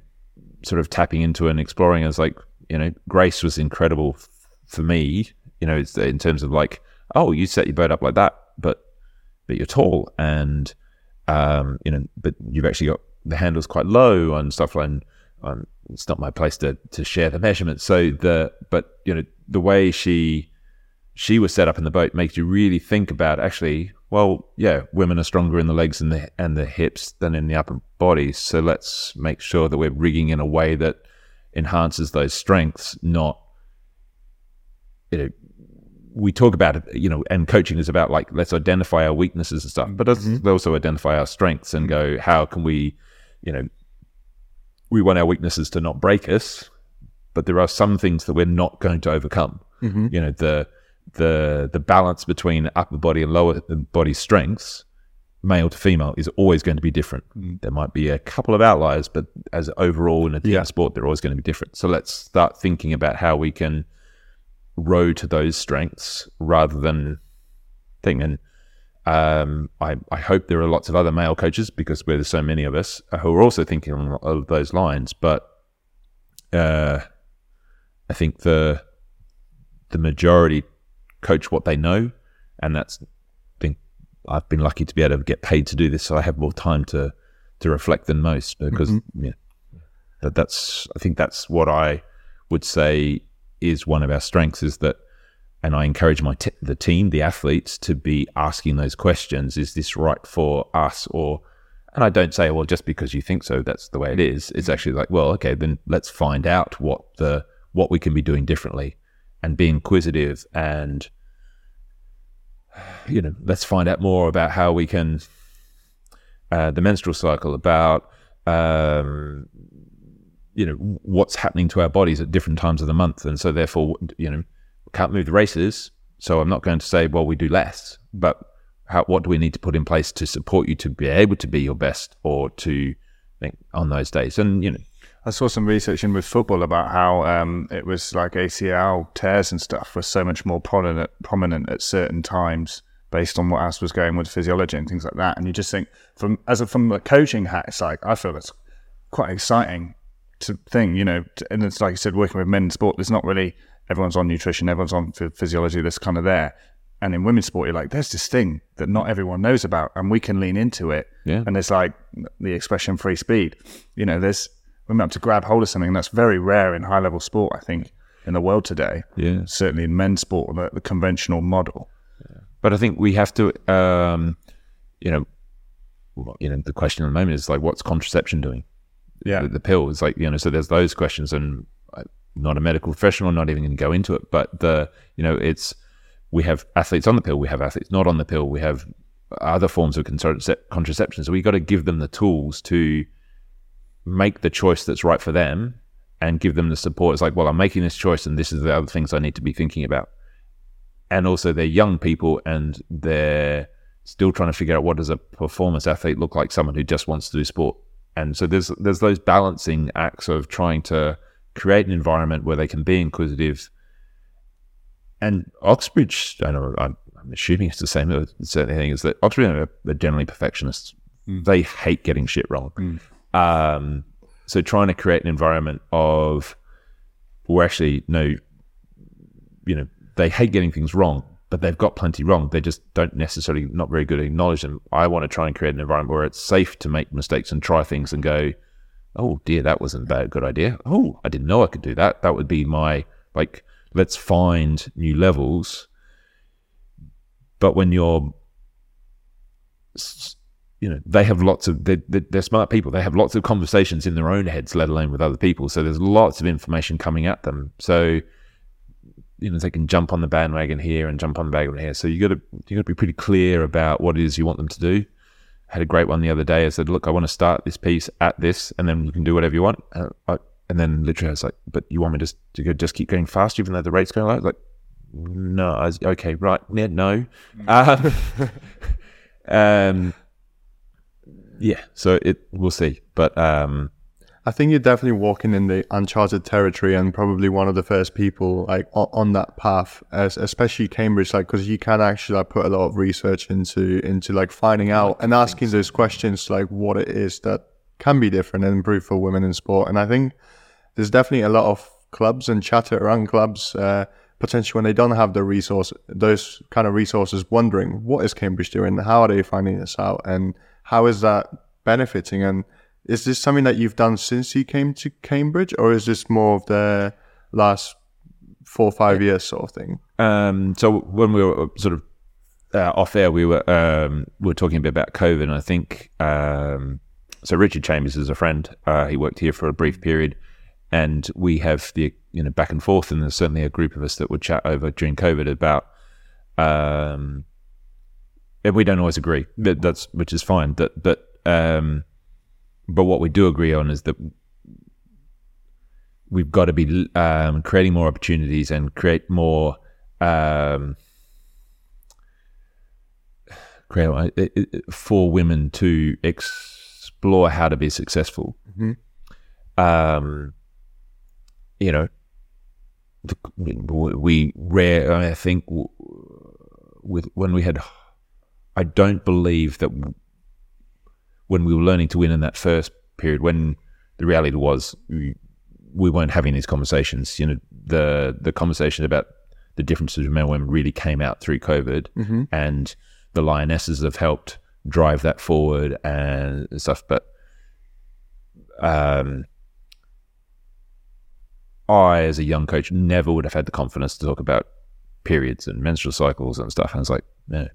sort of tapping into and exploring is like, you know, Grace was incredible f- for me, you know, it's in terms of like, oh, you set your boat up like that, but, but you're tall and, um, you know, but you've actually got the handles quite low and stuff. Like, and, um, it's not my place to, to share the measurements. So the, but, you know, the way she, she was set up in the boat makes you really think about actually well yeah women are stronger in the legs and the and the hips than in the upper body. So let's make sure that we're rigging in a way that enhances those strengths not you know we talk about it you know and coaching is about like let's identify our weaknesses and stuff but let's also identify our strengths and go how can we you know we want our weaknesses to not break us but there are some things that we're not going to overcome mm-hmm. you know the the the balance between upper body and lower body strengths male to female is always going to be different. Mm-hmm. There might be a couple of outliers, but as overall in a team Yeah. sport, they're always going to be different. So let's start thinking about how we can row to those strengths rather than thing. Um, I, I hope there are lots of other male coaches because there's so many of us who are also thinking of those lines. But uh, I think the the majority coach what they know, and that's been I've been lucky to be able to get paid to do this, so I have more time to to reflect than most because yeah, that, that's I think that's what I would say is one of our strengths is that and I encourage my t- the team, the athletes, to be asking those questions: Is this right for us? Or, and I don't say, well, just because you think so, that's the way it is. It's actually like, well, okay, then let's find out what the what we can be doing differently, and be inquisitive, and you know, let's find out more about how we can uh, the menstrual cycle, about um, you know what's happening to our bodies at different times of the month, and so therefore, you know can't move the races, so I'm not going to say, well, we do less, but how, what do we need to put in place to support you to be able to be your best or to think on those days? And, you know, I saw some research in with football about how um, it was like ACL tears and stuff were so much more prominent, prominent at certain times based on what else was going with physiology and things like that. And you just think from as a, from a coaching hat, it's like I feel it's quite exciting to thing, you know. And it's like you said, working with men in sport, there's not really everyone's on nutrition, everyone's on ph- physiology, that's kind of there. And in women's sport, you're like, there's this thing that not everyone knows about, and we can lean into it. Yeah. And it's like the expression free speed. You know, there's women up to grab hold of something that's very rare in high level sport, I think, in the world today. Yeah. Certainly in men's sport, the, the conventional model. but I think we have to, um, you know, you know, the question at the moment is like, what's contraception doing? Yeah. the, the pill is like you know so there's those questions and I'm not a medical professional I'm not even going to go into it but the you know it's we have athletes on the pill we have athletes not on the pill we have other forms of contraception so we got to give them the tools to make the choice that's right for them and give them the support. It's like well i'm making this choice and this is the other things i need to be thinking about. And also they're young people and they're still trying to figure out what does a performance athlete look like someone who just wants to do sport. And so there's there's those balancing acts of trying to create an environment where they can be inquisitive. And Oxbridge I don't know I'm, I'm assuming it's the same uh, certain thing is that Oxbridge are, are generally perfectionists. They hate getting shit wrong. Um, so trying to create an environment of well actually no you know, they hate getting things wrong, but they've got plenty wrong. They just don't necessarily not very good at acknowledge them. I want to try and create an environment where it's safe to make mistakes and try things and go, oh dear, that wasn't a bad good idea. Oh, I didn't know I could do that. That would be my like. Let's find new levels. But when you're, you know, they have lots of they're they're smart people. They have lots of conversations in their own heads, let alone with other people. So there's lots of information coming at them. So you know they can jump on the bandwagon here and jump on the bandwagon here. So you got to you got to be pretty clear about what it is you want them to do. Had a great one the other day. I said, "Look, I want to start this piece at this, and then you can do whatever you want." Uh, I, and then literally, I was like, "But you want me just to go, just keep going fast, even though the rate's going low?" Like, no. I was, okay, right, yeah, no. Um, um, yeah. So it we'll see, but um, I think you're definitely walking in the uncharted territory and probably one of the first people like on, on that path, as especially Cambridge, like because you can actually like put a lot of research into into like finding out and asking those questions like what it is that can be different and improve for women in sport. And I think there's definitely a lot of clubs and chatter around clubs. Uh, potentially when they don't have the resource, those kind of resources, wondering what is Cambridge doing, how are they finding this out, and how is that benefiting? And is this something that you've done since you came to Cambridge, or is this more of the last four or five years sort of thing? Um, so when we were sort of uh, off air, we were um, we were talking a bit about COVID, and I think um, so. Richard Chambers is a friend. Uh, he worked here for a brief period, and we have the you know back and forth, and there's certainly a group of us that would chat over during COVID about. Um, and we don't always agree, but that's which is fine. That but um, but what we do agree on is that we've got to be um, creating more opportunities and create more um, create it- it- for women to explore how to be successful. Um, you know, the, we rare. I think with when we had, I don't believe that when we were learning to win in that first period, when the reality was we, we weren't having these conversations. You know, the the conversation about the differences of men and women really came out through COVID, and the lionesses have helped drive that forward and stuff. But um, I, as a young coach, never would have had the confidence to talk about periods and menstrual cycles and stuff. And I was like, no,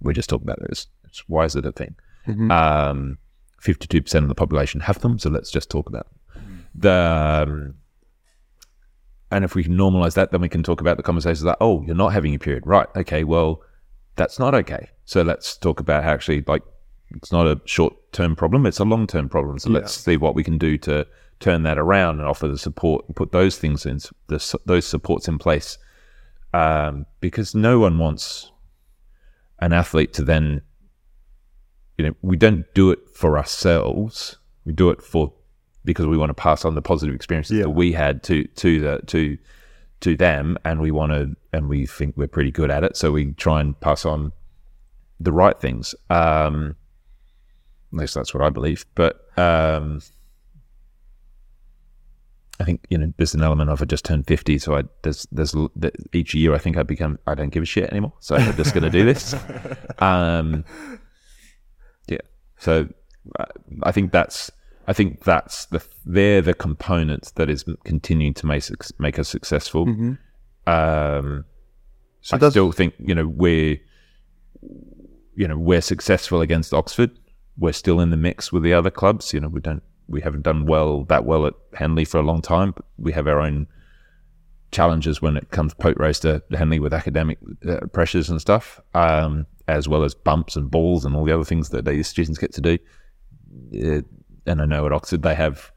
we're just talking about this. It's, why is it a thing? Um, 52% of the population have them, so let's just talk about. The, um, and if we can normalize that, then we can talk about the conversations like, oh, you're not having a period. Right. Okay. Well, that's not okay. So let's talk about how actually, like, it's not a short term problem, it's a long term problem. So let's see what we can do to turn that around and offer the support and put those things in, the, those supports in place. Um, because no one wants an athlete to then, you know, we don't do it for ourselves. We do it for because we want to pass on the positive experiences Yeah. that we had to to the to to them, and we want to, and we think we're pretty good at it, so we try and pass on the right things. Um, at least that's what I believe. But um, I think you know there's an element of I just turned fifty, so I there's there's each year I think I become I don't give a shit anymore, so I'm just going to do this. Um, so I, I think that's I think that's the they're the components that is continuing to make make us successful. Um, So I still think you know we're you know we're successful against Oxford. We're still in the mix with the other clubs. You know we don't we haven't done well that well at Henley for a long time. But we have our own challenges when it comes post race to Henley with academic uh, pressures and stuff, um, as well as bumps and balls and all the other things that these students get to do. Uh, and I know at Oxford they have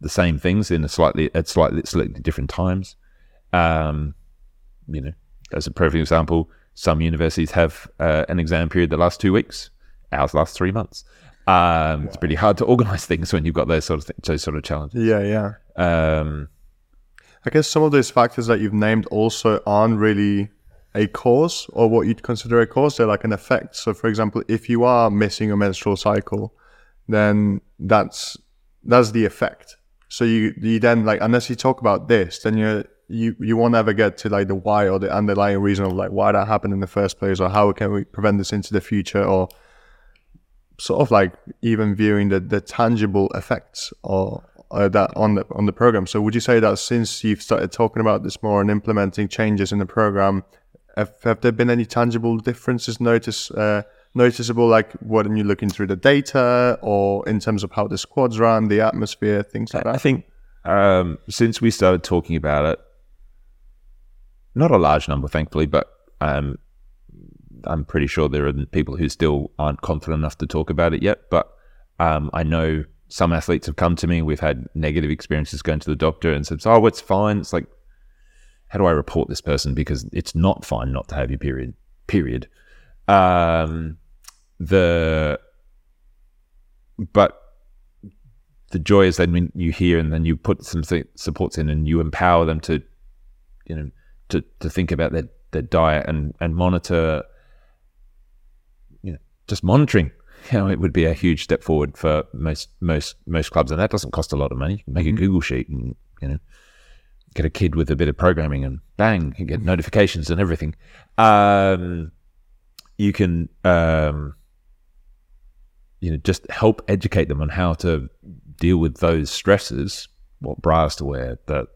the same things in a slightly at slightly slightly different times. Um, you know, as a perfect example, some universities have uh, an exam period that lasts two weeks. Ours lasts three months. Um, It's pretty hard to organise things when you've got those sort of th- those sort of challenges. yeah, yeah. Um, I guess some of those factors that you've named also aren't really a cause or what you'd consider a cause. They're like an effect. So, for example, if you are missing a menstrual cycle, then that's that's the effect. So you you then like unless you talk about this, then you you you won't ever get to like the why or the underlying reason of like why that happened in the first place or how can we prevent this into the future or sort of like even viewing the, the tangible effects or uh, that on the on the program. So would you say that since you've started talking about this more and implementing changes in the program, have, have there been any tangible differences notice uh, noticeable, like what when you're looking through the data or in terms of how the squads run, the atmosphere, things like that. I think um, since we started talking about it, not a large number, thankfully, but um, I'm pretty sure there are people who still aren't confident enough to talk about it yet. But um, I know some athletes have come to me. We've had negative experiences going to the doctor and said, "Oh, it's fine." It's like, how do I report this person because it's not fine not to have your period. Period. Um, the but the joy is then you hear and then you put some th- supports in and you empower them to, you know, to, to think about their, their diet and, and monitor, you know, just monitoring. You know, it would be a huge step forward for most most most clubs, and that doesn't cost a lot of money. You can make a Google sheet and you know get a kid with a bit of programming, and bang, you get notifications and everything. Um, you can um, you know just help educate them on how to deal with those stresses, what bras to wear, that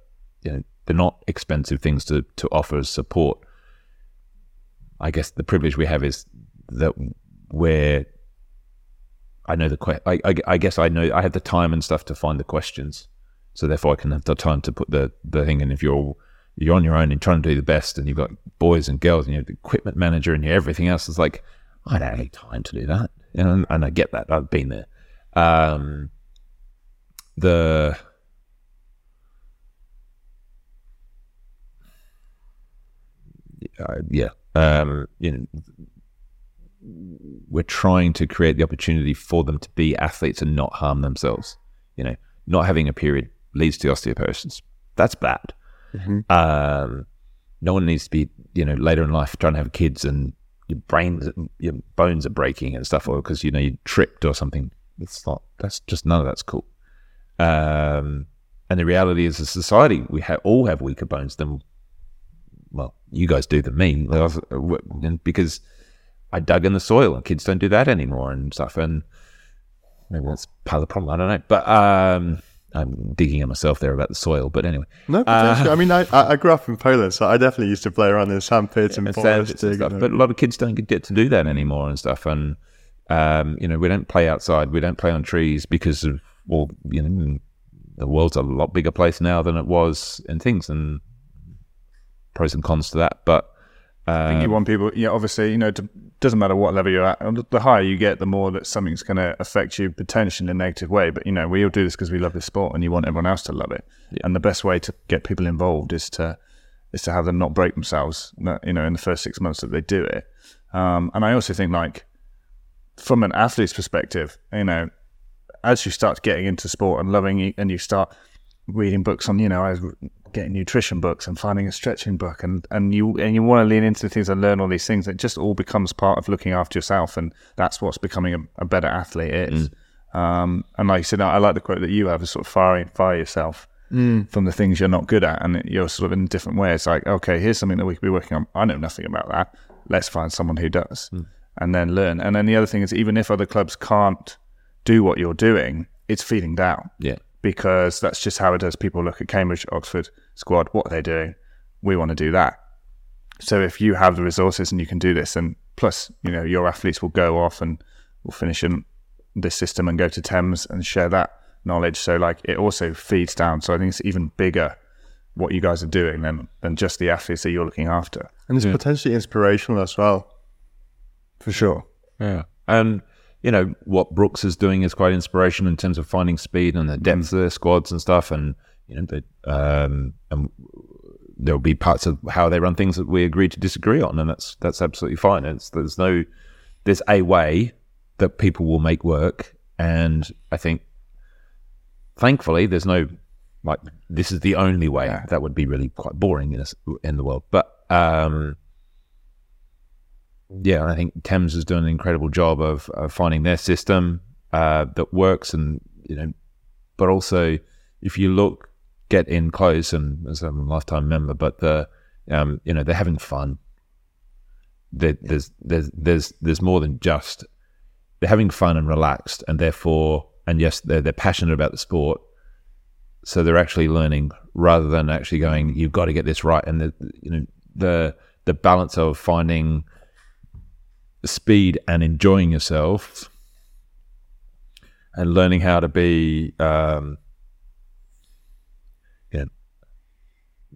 you know they're not expensive things to to offer as support. I guess the privilege we have is that we're I know the que- I, I, guess I know I have the time and stuff to find the questions, so therefore I can have the time to put the the thing in. If you're you're on your own and trying to do the best, and you've got boys and girls, and you're the equipment manager, and you're everything else, it's like I don't have time to do that, and, and I get that. I've been there. Um, the uh, yeah, um, you know, we're trying to create the opportunity for them to be athletes and not harm themselves. You know, not having a period leads to osteoporosis. That's bad. Um, no one needs to be, you know, later in life trying to have kids and your brains, your bones are breaking and stuff, or because you know you tripped or something. It's not. That's just none of that's cool. Um, and the reality is, as a society, we ha- all have weaker bones than, well, you guys do than me, I was- and because I dug in the soil, and kids don't do that anymore and stuff. And maybe that's part of the problem. I don't know, but um, I'm digging at myself there about the soil. But anyway, No, potentially. I mean, I, I grew up in Poland, so I definitely used to play around in sandpits and and forests. and stuff. But a lot of kids don't get to do that anymore and stuff. And um, you know, we don't play outside. We don't play on trees because of well, you know, the world's a lot bigger place now than it was and things and pros and cons to that. But I think you um, want people, yeah, obviously, you know, it doesn't matter what level you're at. The higher you get, the more that something's going to affect you potentially in a negative way. But, you know, we all do this because we love this sport and you want everyone else to love it. And the best way to get people involved is to, is to have them not break themselves, you know, in the first six months that they do it. Um, and I also think like from an athlete's perspective, you know, as you start getting into sport and loving it and you start reading books on, you know, I was getting nutrition books and finding a stretching book and, and you and you want to lean into the things and learn all these things. It just all becomes part of looking after yourself and that's what's becoming a, a better athlete is. Mm. Um, and like you said, I like the quote that you have is sort of fire, fire yourself mm. from the things you're not good at and you're sort of in a different way. It's like, okay, here's something that we could be working on. I know nothing about that. Let's find someone who does mm. and then learn. And then the other thing is even if other clubs can't do what you're doing, it's feeding down yeah, because that's just how it does. People look at Cambridge, Oxford squad, what are they doing? We want to do that. So if you have the resources and you can do this, and plus, you know, your athletes will go off and will finish in this system and go to Thames and share that knowledge. So like it also feeds down. So I think it's even bigger what you guys are doing than than just the athletes that you're looking after. and it's potentially inspirational as well. For sure. yeah. And you know what Brookes is doing is quite inspirational in terms of finding speed and the depth of their squads and stuff. And you know, they, um, and there will be parts of how they run things that we agree to disagree on, and that's that's absolutely fine. It's there's no there's a way that people will make work, and I think thankfully there's no like this is the only way. That would be really quite boring in this, in the world, but. um yeah, I think Thames has done an incredible job of, of finding their system uh, that works, and you know, but also if you look, get in close, and as I'm a lifetime member, but the um, you know they're having fun. There, there's there's there's there's more than just they're having fun and relaxed, and therefore, and yes, they're they're passionate about the sport, so they're actually learning rather than actually going, you've got to get this right, and the you know the the balance of finding speed and enjoying yourself and learning how to be um, you know,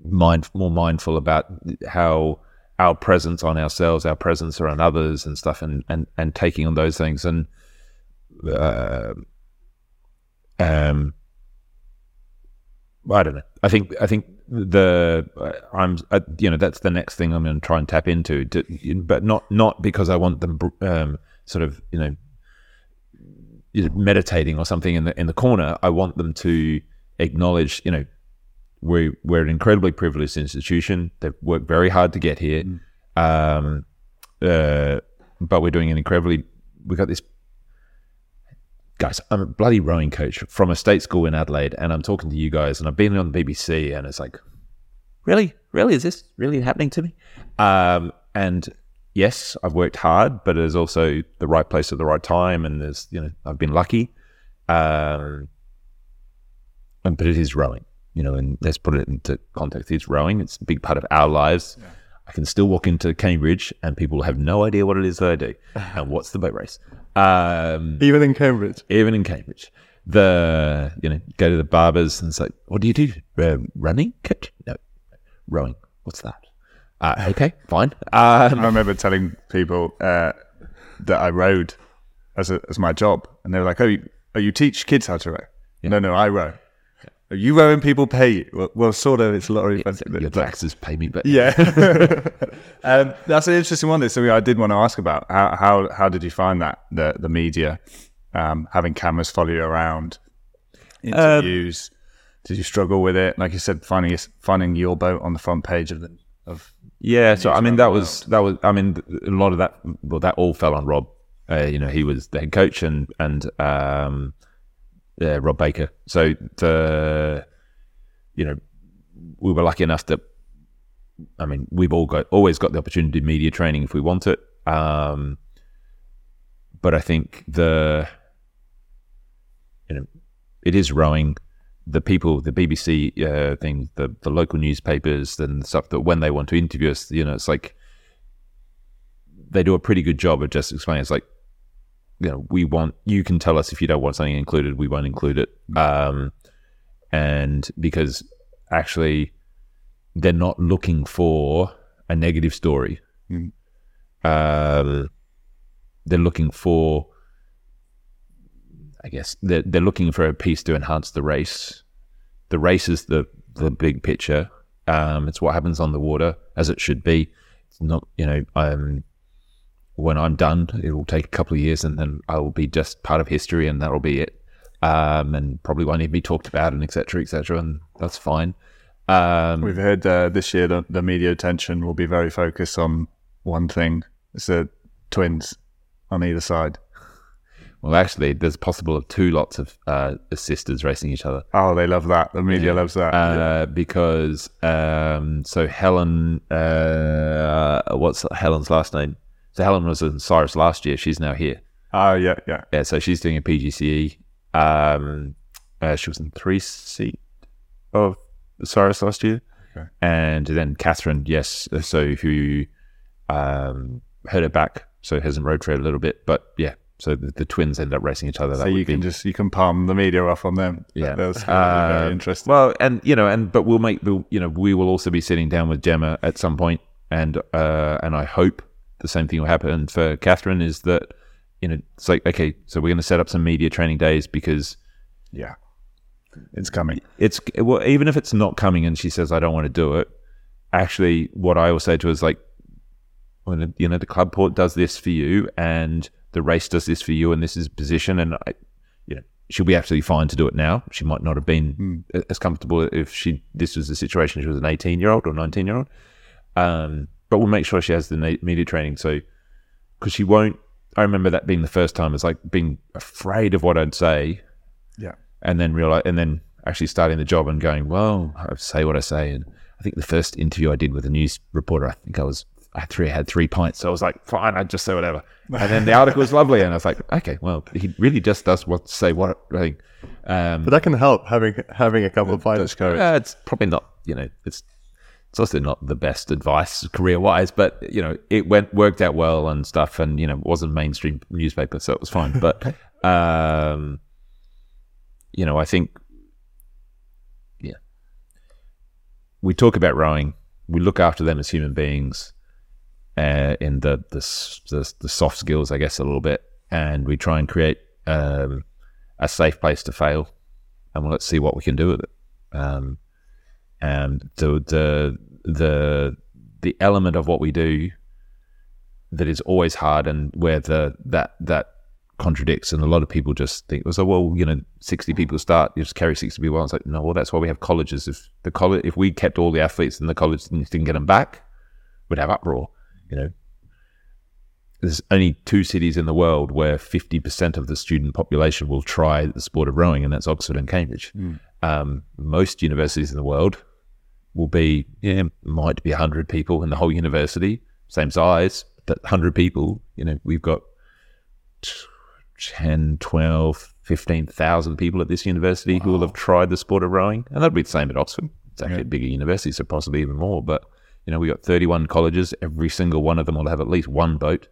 mind, more mindful about how our presence on ourselves, our presence around others and stuff and, and, and taking on those things and uh, um I don't know. I think I think the uh, I'm uh, you know that's the next thing I'm going to try and tap into, to, but not not because I want them um, sort of you know meditating or something in the in the corner. I want them to acknowledge you know we we're an incredibly privileged institution. They've worked very hard to get here, um, uh, but we're doing an incredibly. we've got this guys, I'm a bloody rowing coach from a state school in Adelaide, and I'm talking to you guys, and I've been on the BBC, and it's like, really, really, is this really happening to me? Um, and yes, I've worked hard, but there's also the right place at the right time, and there's you know I've been lucky, um, and but it is rowing, you know, and let's put it into context. It's rowing; it's a big part of our lives. I can still walk into Cambridge, and people have no idea what it is that I do, and what's the boat race. Um, Even in Cambridge. even in Cambridge. The you know go to the barbers and say, "What do you do? Uh, running? Coach? No, rowing. What's that? Uh, okay, fine. I Um, remember telling people uh, that I rowed as a, as my job, and they were like, "Oh, you, oh, you teach kids how to row?" No, no, I row. You rowing people pay you. Well, well sort of. It's a lottery. Yeah, but- your taxes pay me, but Yeah, um, that's an interesting one. So I did want to ask about how how, how did you find that the the media um, having cameras follow you around, interviews? did you struggle with it? Like you said, finding finding your boat on the front page of the of Yeah, so I mean that was that was I mean a lot of that well that all fell on Rob. Uh, you know, he was the head coach and and um, yeah, Rob Baker. So the you know we were lucky enough that I mean we've all got always got the opportunity to media training if we want it. Um, but I think the you know it is rowing the people, the BBC uh, thing, the the local newspapers and stuff that when they want to interview us, you know, it's like they do a pretty good job of just explaining. It's like, you know, we want you can tell us if you don't want something included, we won't include it. Um, and because actually, they're not looking for a negative story. Mm. Um, they're looking for I guess they're, they're looking for a piece to enhance the race. The race is the, the big picture. Um, it's what happens on the water, as it should be. It's not, you know, um, when I'm done, it will take a couple of years and then I will be just part of history and that'll be it. Um, and probably won't even be talked about and et cetera, et cetera. And that's fine. Um, We've heard uh, this year that the media attention will be very focused on one thing: it's the twins on either side. well, actually, there's possible of two lots of uh, sisters racing each other. Oh, they love that. The media loves that. uh, because um, so Helen, uh, what's Helen's last name? So Helen was in Osiris last year. She's now here. oh, yeah, yeah. Yeah, so she's doing a PGCE. Um, uh, she was in three seat of Osiris last year, Okay. and then Catherine, yes. So who um, heard her back, so hasn't rowed trailed a little bit, but yeah. So the, the twins end up racing each other. So That you can be- just you can palm the media off on them. yeah, that's Uh, very interesting. Well, and you know, and but we'll make, we'll, you know, we will also be sitting down with Gemma at some point, and uh, and I hope the same thing will happen for Catherine. Is that you know, it's like okay, so we're going to set up some media training days because yeah, it's coming. it's well, even if it's not coming, and she says I don't want to do it. Actually, what I will say to her is like, when you know the club port does this for you, and the race does this for you, and this is position, and I, you know, she'll be absolutely fine to do it now. She might not have been as comfortable if she this was the situation. She was an eighteen year old or nineteen year old, um, but we'll make sure she has the media training. So because she won't. I remember that being the first time. It's like being afraid of what I'd say Yeah, and then realize, and then actually starting the job and going, well, I say what I say. And I think the first interview I did with a news reporter, I think I was, I had three, I had three pints. So I was like, fine, I just say whatever. And then the article was lovely. And I was like, okay, well, he really just does what say what I think. Um, But that can help having having a couple of pints. uh, it's probably not, you know, it's, it's also not the best advice career wise, but you know, it went worked out well and stuff, and you know, it wasn't mainstream newspaper, so it was fine. But um, you know, I think, yeah, we talk about rowing, we look after them as human beings, uh, in the, the the the soft skills, I guess, a little bit, and we try and create um, a safe place to fail, and well, let's see what we can do with it. Um, and the the the the element of what we do that is always hard and where the that that contradicts and a lot of people just think well, so well you know 60 people start you just carry 60 people on. it's like no well that's why we have colleges. If the college if we kept all the athletes in the college and didn't get them back we'd have uproar you know? There's only two cities in the world where 50% of the student population will try the sport of rowing and that's oxford and cambridge. Um, most universities in the world will be, yeah, might be 100 people in the whole university, same size, but 100 people, you know, we've got 10, 12, 15,000 people at this university who will have tried the sport of rowing. And that'll be the same at Oxford. It's actually a bigger university, so possibly even more. But, you know, we've got 31 colleges. Every single one of them will have at least one boat,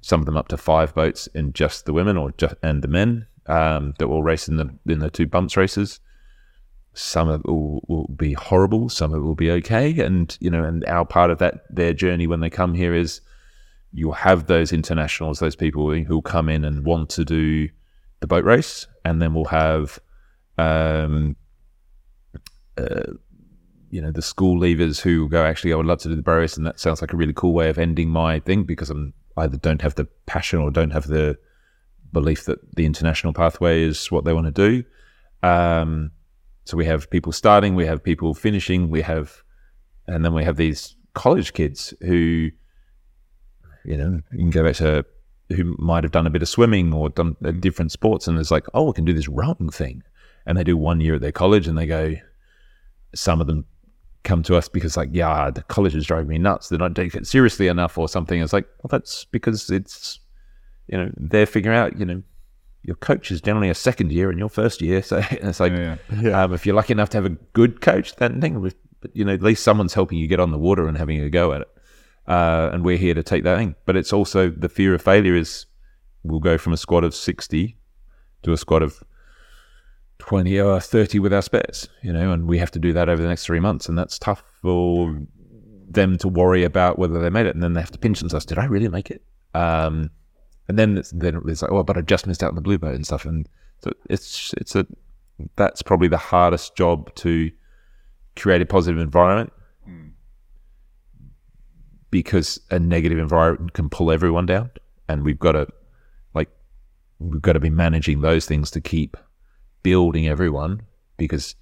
some of them up to five boats in just the women or just, and the men um, that will race in the, in the two bumps races some of it will, will be horrible, some of it will be okay, and you know, and our part of that their journey when they come here is you'll have those internationals, those people who will come in and want to do the boat race, and then we'll have um, uh, you know, the school leavers who go, actually, I would love to do the Bro Race, and that sounds like a really cool way of ending my thing because I'm either don't have the passion or don't have the belief that the international pathway is what they want to do. Um, so we have people starting, we have people finishing, we have, and then we have these college kids who, you know, you can go back to who might have done a bit of swimming or done uh, different sports, and it's like, oh, we can do this rowing thing, and they do one year at their college, and they go, some of them come to us because like, yeah, the college is driving me nuts. They're not taking it seriously enough or something. It's like, well, that's because it's, you know, they're figuring out, you know, your coach is generally a second year and your first year. So it's like, Yeah, yeah. Um, if you're lucky enough to have a good coach, then thing with, but you know, at least someone's helping you get on the water and having a go at it. Uh, and we're here to take that thing. But it's also the fear of failure is we'll go from a squad of 60 to a squad of 20 or 30 with our spares, you know, and we have to do that over the next three months. And that's tough for them to worry about whether they made it. And then they have to pinch themselves. Did I really make it? Um, and then it's, then it's like, oh, but I just missed out on the blue boat and stuff. And so it's, it's a, that's probably the hardest job to create a positive environment hmm. because a negative environment can pull everyone down. And we've got to, like, we've got to be managing those things to keep building everyone because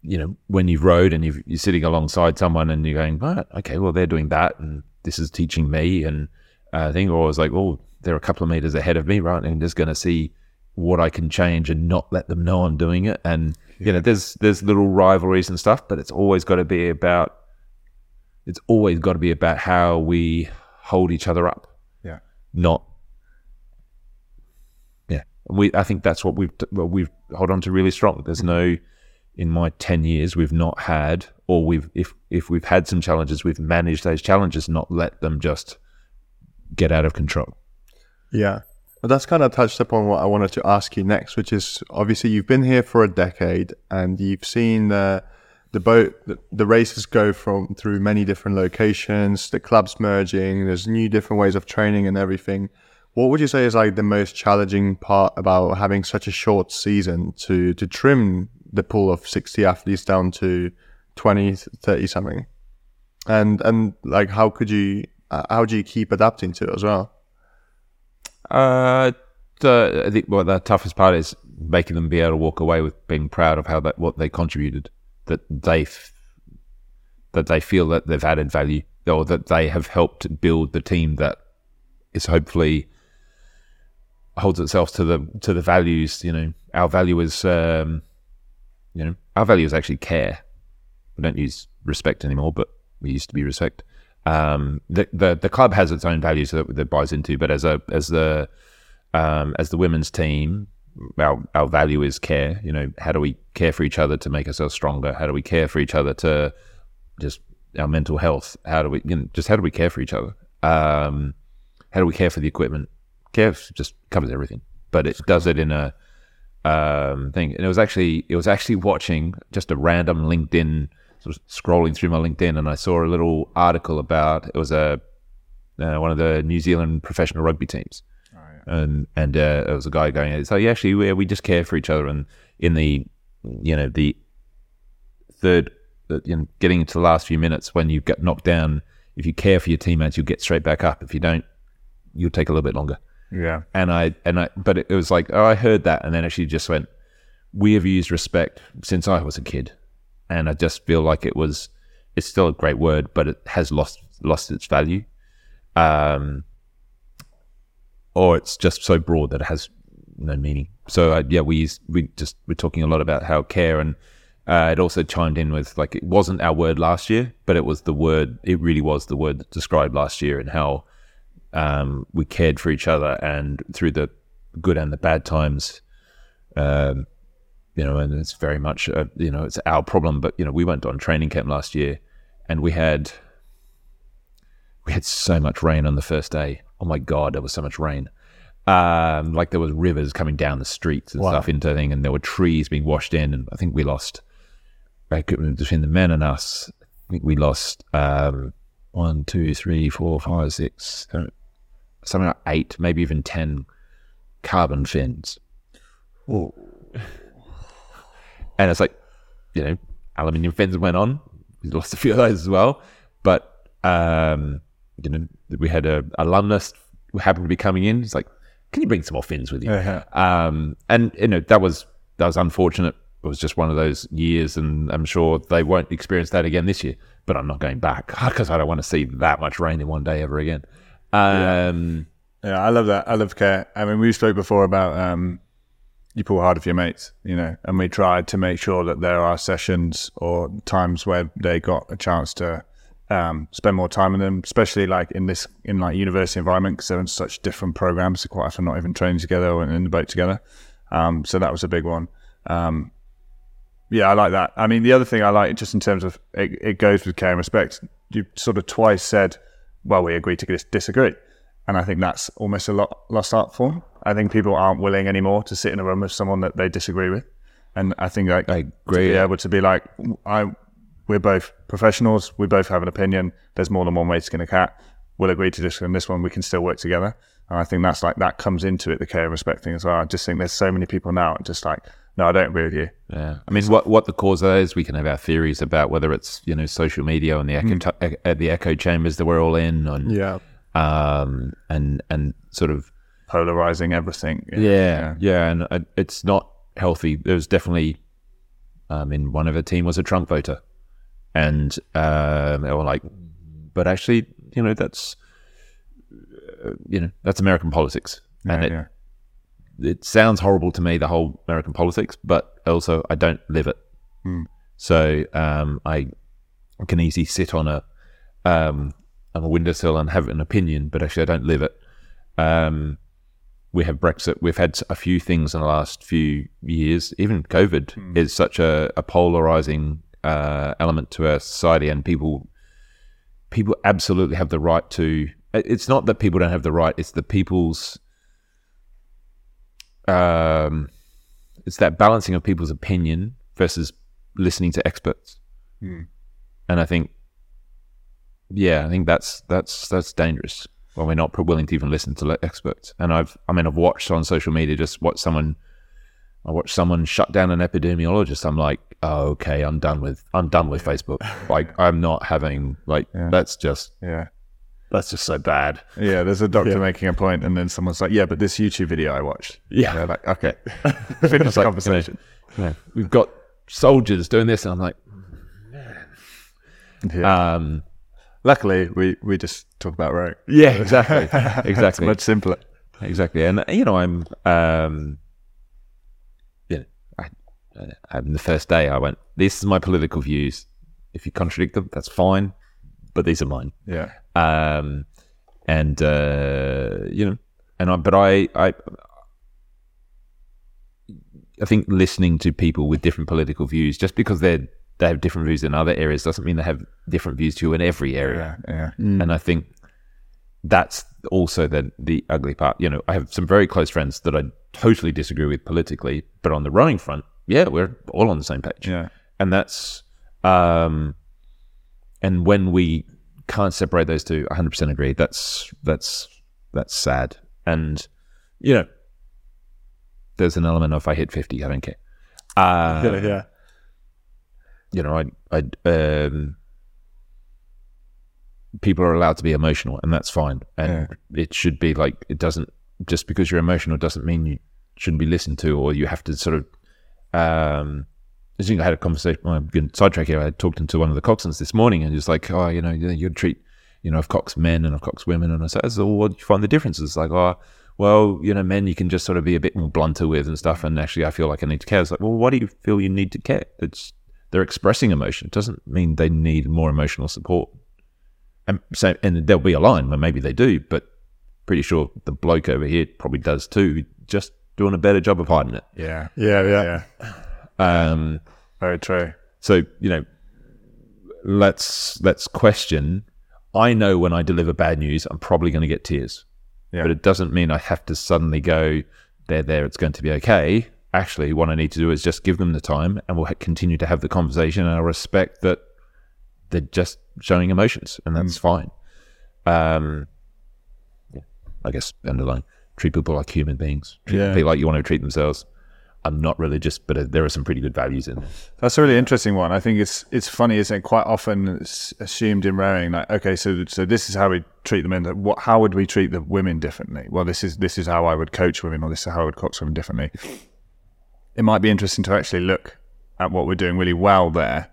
you know when you've rowed and you've, you're sitting alongside someone and you're going right okay well they're doing that and this is teaching me and uh, thing or I was like oh they're a couple of meters ahead of me right? And I'm just going to see what I can change and not let them know I'm doing it. And you know there's there's little rivalries and stuff but it's always got to be about it's always got to be about how we hold each other up. Yeah, not yeah. We i think that's what we've we've hold on to really strong. There's no in my 10 years we've not had or we've if if we've had some challenges we've managed those challenges not let them just get out of control Yeah. But that's kind of touched upon what I wanted to ask you next, which is obviously you've been here for a decade and you've seen the the boat the, the races go from through many different locations, the clubs merging, there's new different ways of training and everything. What would you say is like the most challenging part about having such a short season to to trim the pool of 60 athletes down to 20 30 something? And and like how could you uh, how do you keep adapting to it as well? Uh, the, I think well, the toughest part is making them be able to walk away with being proud of how that what they contributed, that they f- that they feel that they've added value, or that they have helped build the team that is hopefully holds itself to the to the values. You know, our value is um, you know our value is actually care. We don't use respect anymore, but we used to be respect. Um, the, the the club has its own values that, that buys into, but as a as the um, as the women's team, our our value is care. You know, how do we care for each other to make ourselves stronger? How do we care for each other to just our mental health? How do we you know, just how do we care for each other? Um, how do we care for the equipment? Care just covers everything, but it does it in a um, thing. And it was actually it was actually watching just a random LinkedIn sort of scrolling through my LinkedIn, and I saw a little article about it was a uh, one of the New Zealand professional rugby teams, and and uh, there was a guy going, so yeah, actually we, we just care for each other, and in the you know the third, you know, getting into the last few minutes when you get knocked down, if you care for your teammates, you'll get straight back up. If you don't, you'll take a little bit longer. Yeah, and I and I, but it was like, oh, I heard that, and then actually just went, we have used respect since I was a kid, and I just feel like it was, it's still a great word, but it has lost lost its value, um, or it's just so broad that it has no meaning. So uh, yeah, we used, we just we're talking a lot about how care and. Uh, it also chimed in with like it wasn't our word last year, but it was the word. It really was the word that described last year and how um, we cared for each other and through the good and the bad times um, you know and it's very much uh, you know it's our problem but you know we went on training camp last year and we had we had so much rain on the first day. Oh my god there was so much rain. Um, like there was rivers coming down the streets and Wow. stuff into thing and there were trees being washed in and i think we lost between the men and us. I think we lost um, one two three four five six seven, something like eight maybe even ten carbon fins And it's like, you know, aluminium fins went on. We lost a few of those as well. But, um, you know, we had a alumnus who happened to be coming in. It's like, can you bring some more fins with you? Yeah. Um, and, you know, that was, that was unfortunate. It was just one of those years, and I'm sure they won't experience that again this year. But I'm not going back because I don't want to see that much rain in one day ever again. Um, Yeah, I love that. I love care. I mean, we spoke before about um, you pull hard for your mates, you know, and we tried to make sure that there are sessions or times where they got a chance to um, spend more time with them, especially like in this in like university environment because they're in such different programs. They're quite often not even training together or in the boat together. Um, so that was a big one. Um, yeah, I like that. I mean, the other thing I like, just in terms of it, it goes with care and respect. You sort of twice said, "Well, we agree to dis- disagree," and I think that's almost a lot lost art form. I think people aren't willing anymore to sit in a room with someone that they disagree with, and I think like I agree. to be able to be like, I, we're both professionals. We both have an opinion. There's more than one way to skin a cat. We'll agree to disagree on this one. We can still work together. And I think that's like that comes into it, the care and respect thing as well. I just think there's so many people now just like, no, I don't agree with you. Yeah, I mean, what what the cause is, we can have our theories about whether it's you know social media and the echo ch- uh, the echo chambers that we're all in, and Yeah. um, and and sort of Polarizing everything. yeah, yeah, and uh, it's not healthy. There was definitely, I mean, one of the team was a Trump voter, and um, they were like, but actually, you know, that's uh, you know that's American politics, and Yeah, it, yeah. it sounds horrible to me, the whole American politics, but also I don't live it. So um, I can easily sit on a um, on a windowsill and have an opinion, but actually I don't live it. Um, we have Brexit. We've had a few things in the last few years. Even COVID is such a, a polarizing uh, element to our society, and people people absolutely have the right to. It's not that people don't have the right; it's the people's. Um, it's that balancing of people's opinion versus listening to experts, and I think, yeah, I think that's that's that's dangerous when we're not willing to even listen to experts. And I've, I mean, I've watched on social media just what someone, I watched someone shut down an epidemiologist. I'm like, oh, okay, I'm done with, I'm done with Facebook. Like, I'm not having like that's just Yeah. that's just so bad. Yeah, there's a doctor making a point, and then someone's like, "Yeah, but this YouTube video I watched." Yeah. they're like, "Okay, finish the like, conversation." you know, we've got soldiers doing this, and I'm like, Yeah. um, Luckily, we we just talk about rowing. yeah, exactly, It's exactly. much simpler. Exactly, and you know, I'm, um, you know, I, I, the first day I went, "This is my political views. If you contradict them, that's fine, but these are mine." Yeah, Um, and uh, you know, and I, but I, I, I think listening to people with different political views, just because they're they have different views in other areas, doesn't mean they have different views to you in every area. yeah, yeah. And I think that's also the the ugly part. You know, I have some very close friends that I totally disagree with politically, but on the rowing front, yeah, we're all on the same page. Yeah. And that's um and when we can't separate those two, 100% agree. That's that's that's sad. And you know, there's an element of I hit 50, I don't care. Uh, Yeah. Yeah. You know, I, I, um, people are allowed to be emotional, and that's fine. And it should be like it doesn't just because you're emotional doesn't mean you shouldn't be listened to, or you have to sort of. Um, I think I had a conversation. Well, I'm going to sidetrack here. I talked to one of the coxswains this morning, and he was like, "Oh, you know, you you treat, you know, of cox men and of cox women." And I said, "So, what do you find the differences?" Like, oh, well, you know, men you can just sort of be a bit more blunter with and stuff. And actually, I feel like I need to care. It's like, well, why do you feel you need to care? It's they're expressing emotion. It doesn't mean they need more emotional support. And so, and there'll be a line where maybe they do, but pretty sure the bloke over here probably does too. Just doing a better job of hiding it. Yeah, Yeah. Yeah. yeah. Um, Very true. so you know, let's let's question. I know when I deliver bad news, I'm probably going to get tears, Yeah. but it doesn't mean I have to suddenly go there. There, it's going to be okay. Actually, what I need to do is just give them the time, and we'll ha- continue to have the conversation. And I respect that they're just showing emotions, and that's fine. Um, yeah, I guess underline treat people like human beings. Treat Yeah. people like you want to treat themselves. I'm not religious, but uh, there are some pretty good values in there. That's a really interesting one. I think it's it's funny, isn't it? Quite often it's assumed in rowing, like okay, so so this is how we treat the men. What how would we treat the women differently? Well, this is this is how I would coach women, or this is how I would coach women differently. It might be interesting to actually look at what we're doing really well there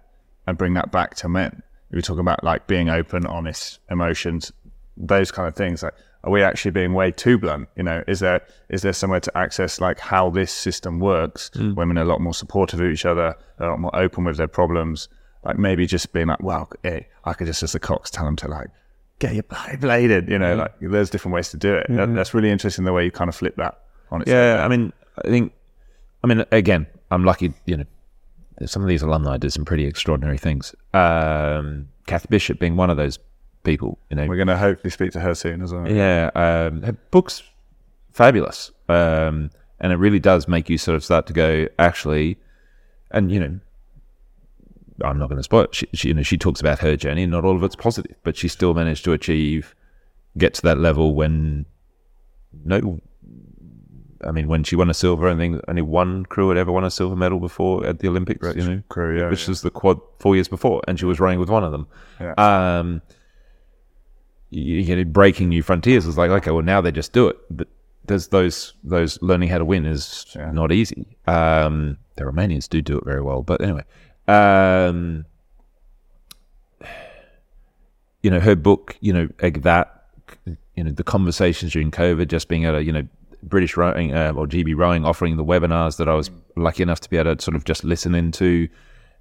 and bring that back to men. We talk about like being open, honest, emotions, those kind of things. Like, are we actually being way too blunt? You know, is there is there somewhere to access like how this system works? Mm. Women are a lot more supportive of each other, a lot more open with their problems. Like maybe just being like, well, hey, I could just as the Cox tell them to like get your bloody bladed. You know, Mm. like there's different ways to do it. That, that's really interesting the way you kind of flip that on its Yeah, I mean, I think, I mean, again, I'm lucky. You know, some of these alumni did some pretty extraordinary things. Um, Kathy Bishop being one of those people. You know, We're going to hopefully speak to her soon as well. Yeah, um, her book's fabulous, um, and it really does make you sort of start to go, actually, and you know, I'm not going to spoil it. She, she, you know, she talks about her journey, and not all of it's positive, but she still managed to achieve, get to that level when, no, I mean, when she won a silver, I think only one crew had ever won a silver medal before at the Olympics. you know, crew, yeah, which yeah. was the quad four years before, and she was rowing with one of them. Yeah. Um, you, you know, breaking new frontiers is like, okay, well now they just do it, but there's those those learning how to win is Yeah. not easy. Um, the Romanians do do it very well, but anyway, um, you know, her book, you know, like that, you know, the conversations during COVID, just being able to, you know, British rowing uh, or GB rowing offering the webinars that I was lucky enough to be able to sort of just listen into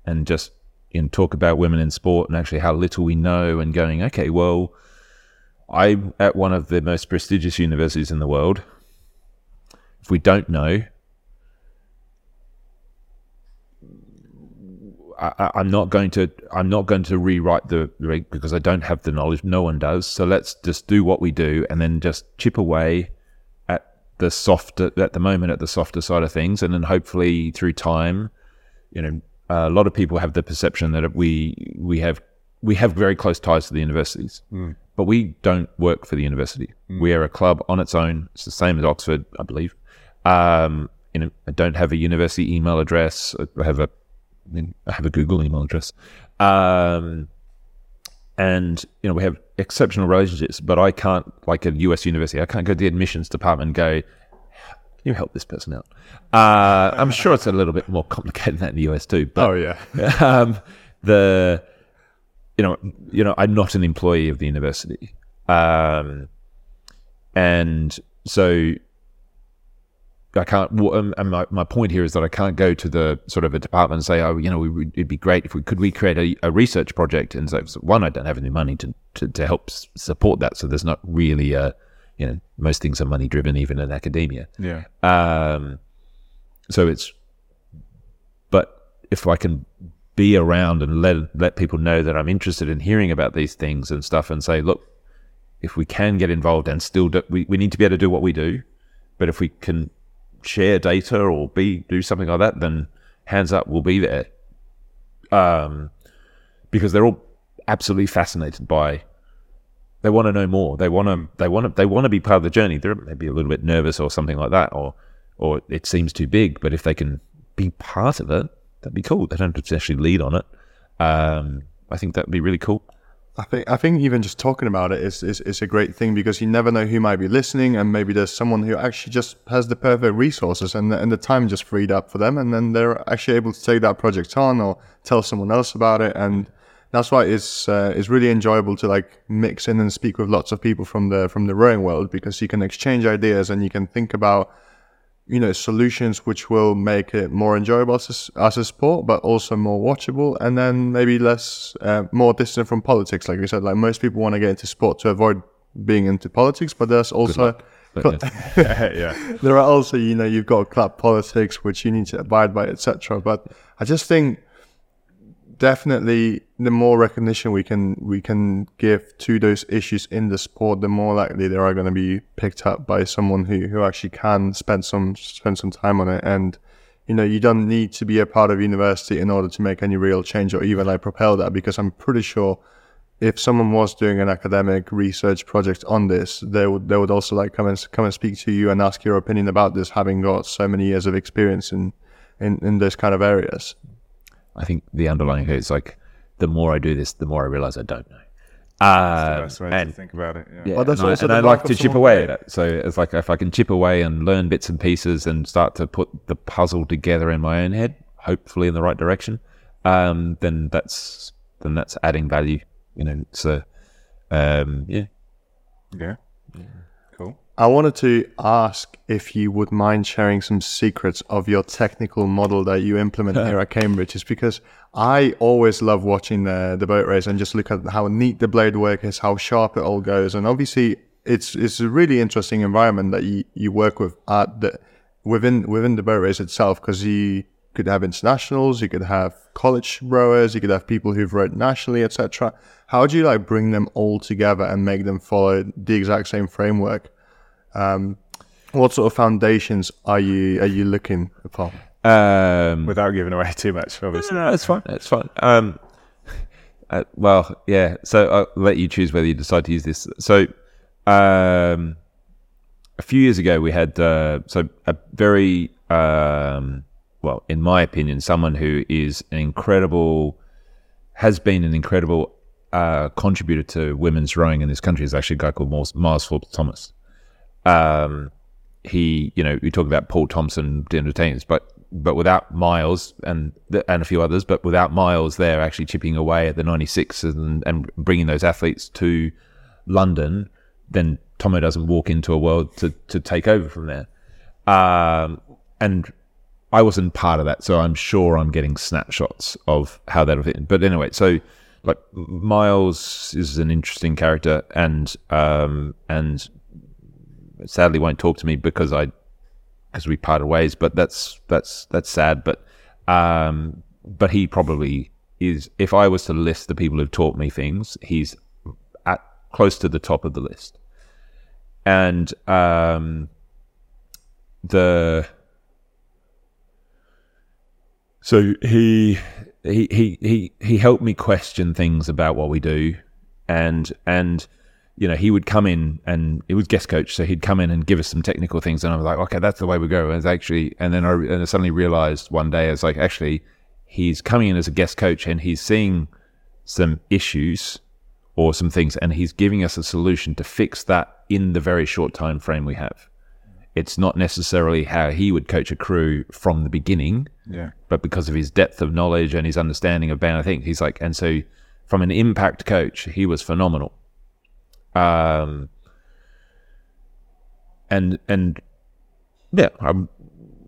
and just you know, talk about women in sport and actually how little we know and going, okay, well, I'm at one of the most prestigious universities in the world. If we don't know, I, I'm not going to. I'm not going to rewrite the because I don't have the knowledge. No one does. So let's just do what we do, and then just chip away the softer at the moment at the softer side of things, and then hopefully through time, you know, a lot of people have the perception that we we have we have very close ties to the universities, but we don't work for the university. We are a club on its own. It's the same as Oxford, I believe. Um, you know, I don't have a university email address. I have a I have a Google email address. Um, and you know we have exceptional relationships, but I can't, like a US university, I can't go to the admissions department and go, "Can you help this person out?" Uh, I'm sure it's a little bit more complicated than that in the US too. But Oh yeah. um, the you know you know I'm not an employee of the university, um, and so I can't. well, um, And my, my point here is that I can't go to the sort of a department and say, oh, you know, we, would- it'd be great if we could we create a, a research project. And so, so one, I don't have any money to, to, to help support that. So there's not really a, you know, most things are money driven, even in academia. Yeah. Um, so it's, but if I can be around and let let people know that I'm interested in hearing about these things and stuff, and say, look, if we can get involved and still do, we we need to be able to do what we do, but if we can share data or be do something like that, then hands up, we'll be there. Um, because they're all absolutely fascinated by they want to know more. They want to. They want to. They want to be part of the journey. They're maybe a little bit nervous or something like that, or or it seems too big. But if they can be part of it, that'd be cool. They don't have to actually lead on it. Um, I think that'd be really cool. I think I think even just talking about it is, is is a great thing because you never know who might be listening, and maybe there's someone who actually just has the perfect resources and the, and the time just freed up for them, and then they're actually able to take that project on or tell someone else about it, and that's why it's uh, it's really enjoyable to like mix in and speak with lots of people from the from the rowing world because you can exchange ideas and you can think about you know solutions which will make it more enjoyable as a, as a sport but also more watchable and then maybe less uh, more distant from politics like you said like most people want to get into sport to avoid being into politics but there's also yeah. there are also you know you've got club politics which you need to abide by etc but i just think definitely the more recognition we can we can give to those issues in the sport the more likely they are going to be picked up by someone who who actually can spend some spend some time on it and you know you don't need to be a part of university in order to make any real change or even like propel that because i'm pretty sure if someone was doing an academic research project on this, they would they would also like come and come and speak to you and ask your opinion about this, having got so many years of experience in in, in those kind of areas? I think the underlying is like the more I do this, the more I realize I don't know. Uh, That's the way and to think about it. Yeah. yeah, Well, that's and I, and I like to chip away at it. So it's like if I can chip away and learn bits and pieces and start to put the puzzle together in my own head, hopefully in the right direction, um, then that's then that's adding value. You know, so um, yeah. Yeah. Cool. I wanted to ask if you would mind sharing some secrets of your technical model that you implement here at Cambridge, is because I always love watching the, the boat race and just look at how neat the blade work is, how sharp it all goes, and obviously it's it's a really interesting environment that you, you work with at the within within the boat race itself because you could have internationals, you could have college rowers, you could have people who've rowed nationally, etc. How do you like bring them all together and make them follow the exact same framework? Um, what sort of foundations are you are you looking upon? Um, Without giving away too much, obviously. No, no, it's fine. It's fine. Um, uh, well, yeah. So I'll let you choose whether you decide to use this. So, um, a few years ago, we had uh, so a very um, well, in my opinion, someone who is an incredible, has been an incredible uh, contributor to women's rowing in this country is actually a guy called Miles, Miles Forbes Thomas. Um, he, you know, we talk about Paul Thompson entertainers, but but without Miles and and a few others, but without Miles, they're actually chipping away at the '96 and and bringing those athletes to London, then Tomo doesn't walk into a world to to take over from there. Um, and I wasn't part of that, so I'm sure I'm getting snapshots of how that'll fit. But anyway, so like Miles is an interesting character, and um, and sadly won't talk to me because I because we parted ways. But that's that's that's sad. But um, but he probably is. If I was to list the people who've taught me things, he's at close to the top of the list. And um, the so he he he he he helped me question things about what we do, and and you know he would come in and it was guest coach, so he'd come in and give us some technical things, and I was like, okay, that's the way we go. And it's actually, and then I, and I suddenly realized one day, I was like, actually, he's coming in as a guest coach and he's seeing some issues or some things, and he's giving us a solution to fix that in the very short time frame we have. It's not necessarily how he would coach a crew from the beginning Yeah. but because of his depth of knowledge and his understanding of band, I think he's like, and so from an impact coach, he was phenomenal. Um, and and yeah, I'm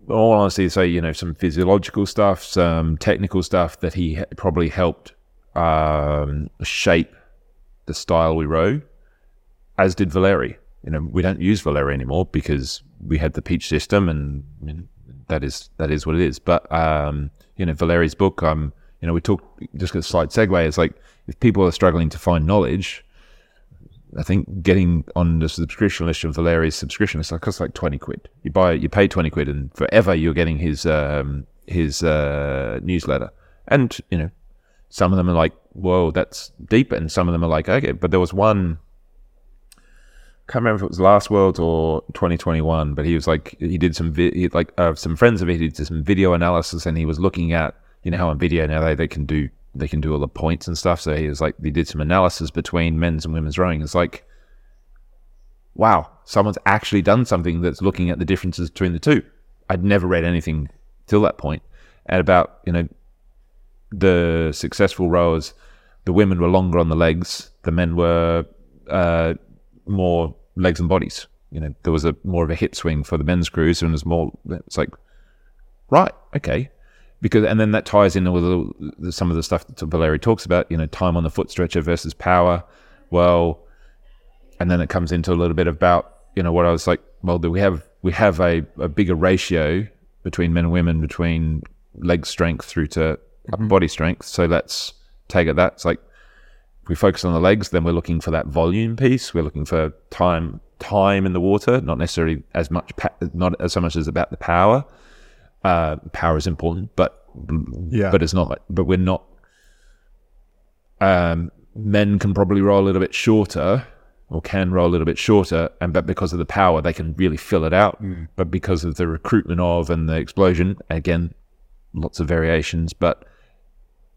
all honestly say you know some physiological stuff, some technical stuff that he probably helped um, shape the style we row, as did Valeri. You know, we don't use Valeri anymore because we had the Peach system, and I mean, that is that is what it is. But um, you know, Valeri's book, um, you know, we talk just a slight segue. It's like if people are struggling to find knowledge, I think getting on the subscription list of Valeri's subscription list costs like twenty quid. You buy, you pay twenty quid, and forever you're getting his um, his uh, newsletter. And you know, some of them are like, "Whoa, that's deep," and some of them are like, "Okay." But there was one. I Can't remember if it was last World or 2021, but he was like he did some vi- he, like uh, some friends of. He did some video analysis, and he was looking at you know how on video now they, they can do they can do all the points and stuff. So he was like he did some analysis between men's and women's rowing. It's like wow, someone's actually done something that's looking at the differences between the two. I'd never read anything till that point, and about you know the successful rowers, the women were longer on the legs, the men were uh, more legs and bodies. You know, there was a more of a hip swing for the men's crews, and it was more. It's like, right, okay, because and then that ties in with some of the stuff that Valeri talks about. You know, time on the foot stretcher versus power. Well, and then it comes into a little bit about you know what I was like. Well, do we have we have a, a bigger ratio between men and women between leg strength through to upper mm-hmm. body strength. So let's take it that. It's like if we focus on the legs, then we're looking for that volume piece. We're looking for time time in the water, not necessarily as much pa- not as so much as about the power. Uh, power is important, but Yeah. but it's not. like- But we're not. Um, men can probably roll a little bit shorter, or can roll a little bit shorter, and but because of the power, they can really fill it out. But because of the recruitment of and the explosion, again, lots of variations, but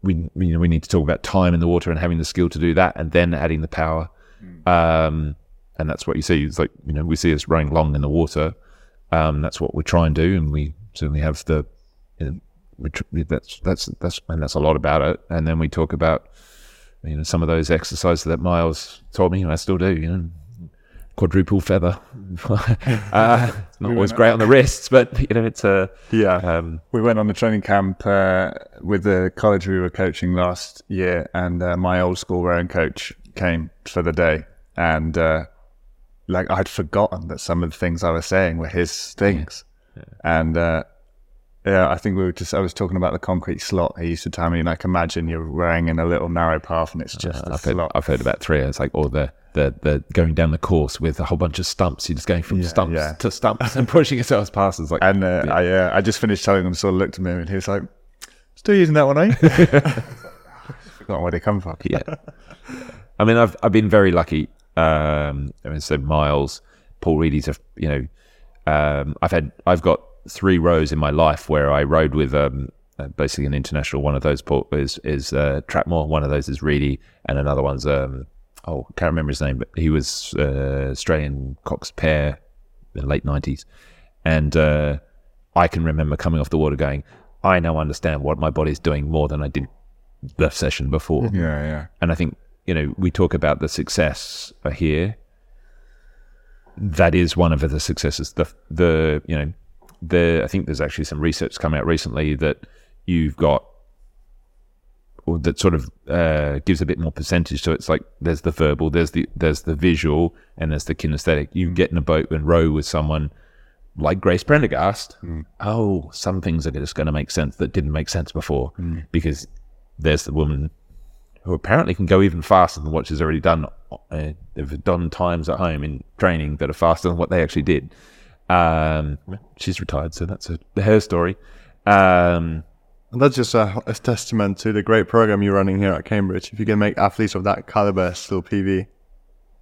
we you know we need to talk about time in the water and having the skill to do that, and then adding the power. Um, and that's what you see. It's like you know we see us rowing long in the water. Um, that's what we try and do, and we certainly have the. You know, that's that's that's and that's a lot about it. And then we talk about you know some of those exercises that Miles told me, and I still do. You know, quadruple feather. uh, it's not always great on the wrists, but you know it's a Yeah. um, We went on a training camp uh, with the college we were coaching last year, and uh, my old school rowing coach came for the day, and uh, like I'd forgotten that some of the things I was saying were his things, and uh, yeah, I think we were just I was talking about the concrete slot. He used to tell me like, imagine you're rowing in a little narrow path, and it's just a I've heard, slot. I've heard about three. It's like or the the the going down the course with a whole bunch of stumps. You're just going from stumps yeah. to stumps and pushing yourselves past. It's like And uh, I, uh, I just finished telling him, sort of looked at me, and he was like, "Still using that one, eh?" Forgotten where they come from. yeah. I mean, I've I've been very lucky. Um, I mean, so Miles, Paul Reedy's a you know, um, I've had I've got three rows in my life where I rode with um, uh, basically an international. One of those is is uh, Trapmore. One of those is Reedy, and another one's um, oh, can't remember his name, but he was uh, Australian Cox Pair in the late nineties, and uh, I can remember coming off the water going, I now understand what my body's doing more than I did the session before. Yeah, yeah. And I think, you know, we talk about the success here. That is one of the successes. The, the, you know, the, I think there's actually some research come out recently that you've got, or that sort of uh, gives a bit more percentage So. It's like there's the verbal, there's the, there's the visual, and there's the kinesthetic. You get in a boat and row with someone like Grace Prendergast. Oh, some things are just going to make sense that didn't make sense before because there's the woman who apparently can go even faster than what she's already done. Uh, they've done times at home in training that are faster than what they actually did. Um, she's retired, so that's a, her story. Um, And that's just a, a testament to the great program you're running here at Cambridge. If you can make athletes of that caliber still PB.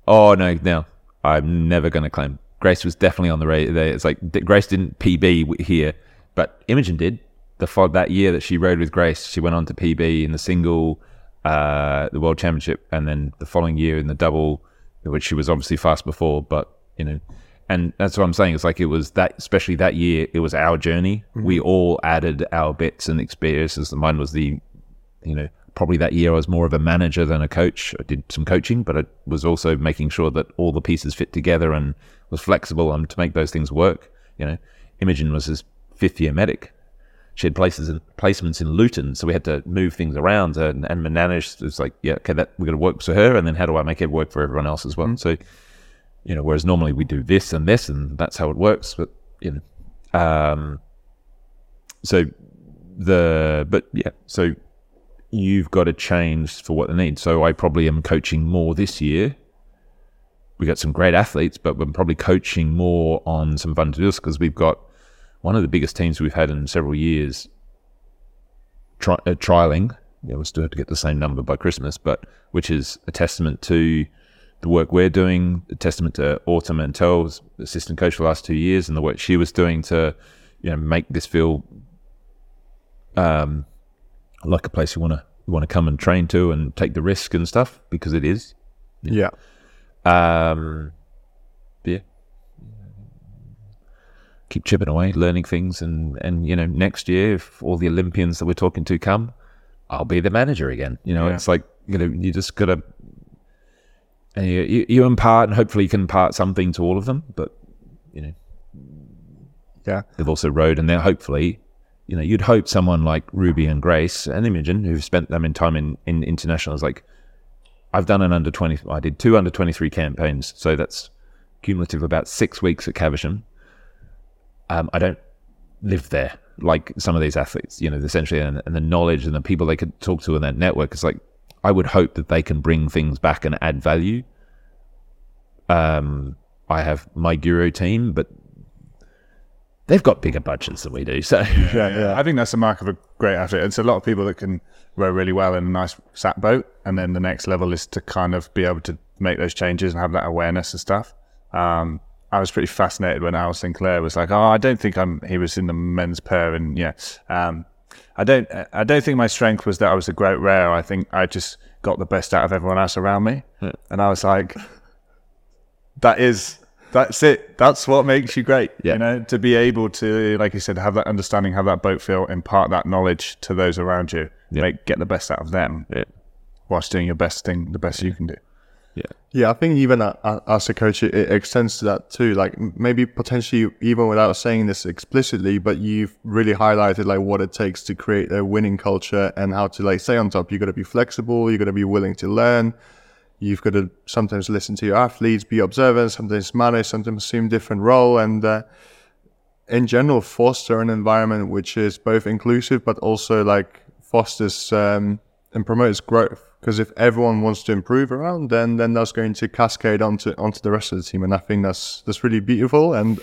oh no, no, I'm never going to claim. Grace was definitely on the radar. It's like Grace didn't PB here, but Imogen did. The that year that she rode with Grace, she went on to PB in the single, uh, the World Championship, and then the following year in the double, which she was obviously fast before. But you know, and that's what I'm saying. It's like it was that, especially that year, it was our journey. We all added our bits and experiences. Mine was the, you know, probably that year I was more of a manager than a coach. I did some coaching, but I was also making sure that all the pieces fit together and was flexible and to make those things work. You know, Imogen was his fifth year medic. She had places and placements in Luton, so we had to move things around and, and manage. It was like, yeah, okay, that we're going to work for her, and then how do I make it work for everyone else as well? So, you know, whereas normally we do this and this, and that's how it works. But you know, um, so the but yeah, so you've got to change for what they need. So I probably am coaching more this year. We got some great athletes, but we're probably coaching more on some fundamentals because we've got one of the biggest teams we've had in several years tri- uh, trialing. Yeah, we still have to get the same number by Christmas, but which is a testament to the work we're doing, a testament to Autumn Mantel's assistant coach for the last two years, and the work she was doing to, you know, make this feel um, like a place you want to you want to come and train to and take the risk and stuff because it is. Yeah. Um, yeah. Keep chipping away, learning things, and and you know, next year, if all the Olympians that we're talking to come, I'll be the manager again. You know, Yeah. it's like you know, you just gotta, and you, you you impart, and hopefully you can impart something to all of them. But you know, Yeah. they've also rode, and they're hopefully, you know, you'd hope someone like Ruby and Grace and Imogen, who've spent them in time in in internationals, like I've done an under 20, I did two under 23 campaigns. So that's cumulative about six weeks at Caversham. Um, I don't live there like some of these athletes, you know, essentially, and, and the knowledge and the people they could talk to in that network. is like, I would hope that they can bring things back and add value. Um, I have my Guru team, but they've got bigger budgets than we do. So, yeah, yeah. I think that's the mark of a great athlete. It's a lot of people that can row really well in a nice sat boat, and then the next level is to kind of be able to make those changes and have that awareness and stuff. Um, I was pretty fascinated when Al Sinclair was like, "Oh, I don't think I'm." He was in the men's pair, and yeah, um, I don't. I don't think my strength was that I was a great rower. I think I just got the best out of everyone else around me, and I was like, "That is, that's it. That's what makes you great." Yeah. You know, to be able to, like you said, have that understanding, have that boat feel, impart that knowledge to those around you, Yeah. make get the best out of them, Yeah. whilst doing your best thing, the best you can do. Yeah. Yeah, I think even a- a- as a coach, it, it extends to that too. Like maybe potentially even without saying this explicitly, but you've really highlighted like what it takes to create a winning culture and how to like stay on top. You've got to be flexible. You've got to be willing to learn. You've got to sometimes listen to your athletes, be observant, sometimes manage, sometimes assume different role, and uh, in general foster an environment which is both inclusive but also like fosters um, and promotes growth. Because if everyone wants to improve around, then then that's going to cascade onto onto the rest of the team, and I think that's that's really beautiful and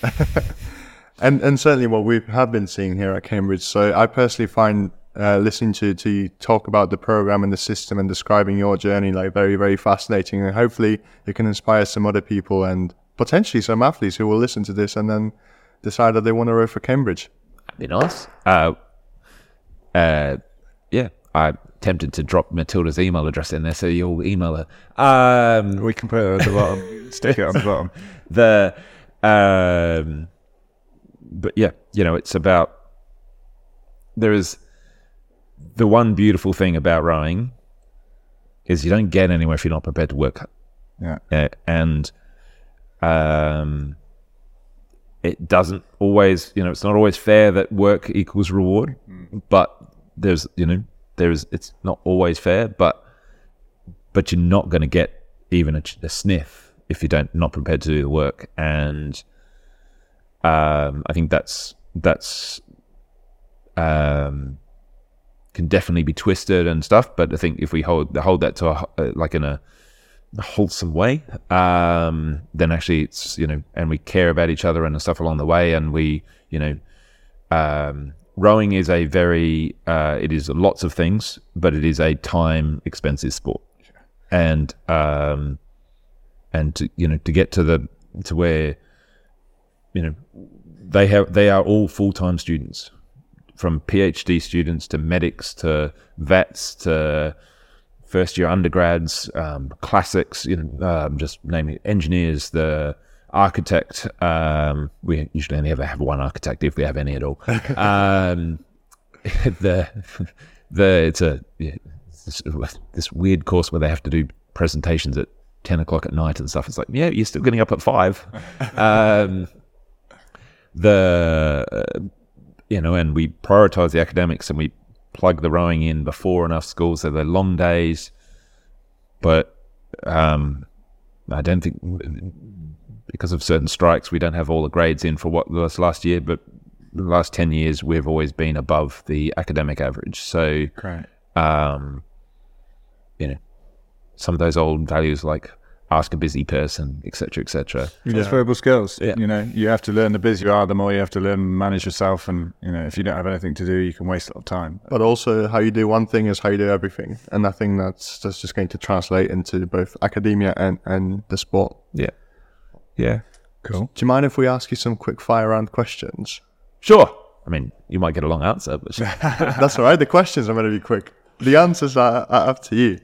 and and certainly what we have been seeing here at Cambridge. So I personally find uh, listening to to you talk about the program and the system and describing your journey like very very fascinating, and hopefully it can inspire some other people and potentially some athletes who will listen to this and then decide that they want to row for Cambridge. That'd be nice. Uh, uh, yeah, I'm tempted to drop Matilda's email address in there, so you'll email her. Um, We can put it at the bottom, stick it on the bottom. the um but yeah you know it's about there is the one beautiful thing about rowing is you don't get anywhere if you're not prepared to work Yeah. uh, and um it doesn't always you know it's not always fair that work equals reward but there's you know there's it's not always fair but but you're not going to get even a, a sniff if you don't not prepared to do the work. And um i think that's that's um can definitely be twisted and stuff but i think if we hold hold that to a, uh, like in a wholesome way um then actually it's you know and we care about each other and stuff along the way and we you know um rowing is a very uh it is lots of things but it is a time expensive sport. And um and to you know to get to the to where you know they have they are all full-time students from phd students to medics to vets to first year undergrads um, classics you know um, just naming engineers the architect um, we usually only ever have one architect if we have any at all. Um, the the it's a it's this, weird course where they have to do presentations at 10 o'clock at night and stuff. It's like yeah you're still getting up at five. Um, the uh, you know and we prioritize the academics and we plug the rowing in before enough schools so they're long days. But um, i don't think because of certain strikes we don't have all the grades in for what was last year but the last 10 years we've always been above the academic average so Great. um, you know, some of those old values like ask a busy person, etc., etc. Transferable skills. Yeah. You know, you have to learn the busier you are, the more you have to learn to manage yourself. And, you know, if you don't have anything to do, you can waste a lot of time. But also, how you do one thing is how you do everything, and I think that's that's just going to translate into both academia and and the sport. Yeah, yeah, Cool. Do you mind if we ask you some quick fire round questions? sure. I mean, you might get a long answer, but That's all right. The questions are going to be quick. The answers are, are up to you.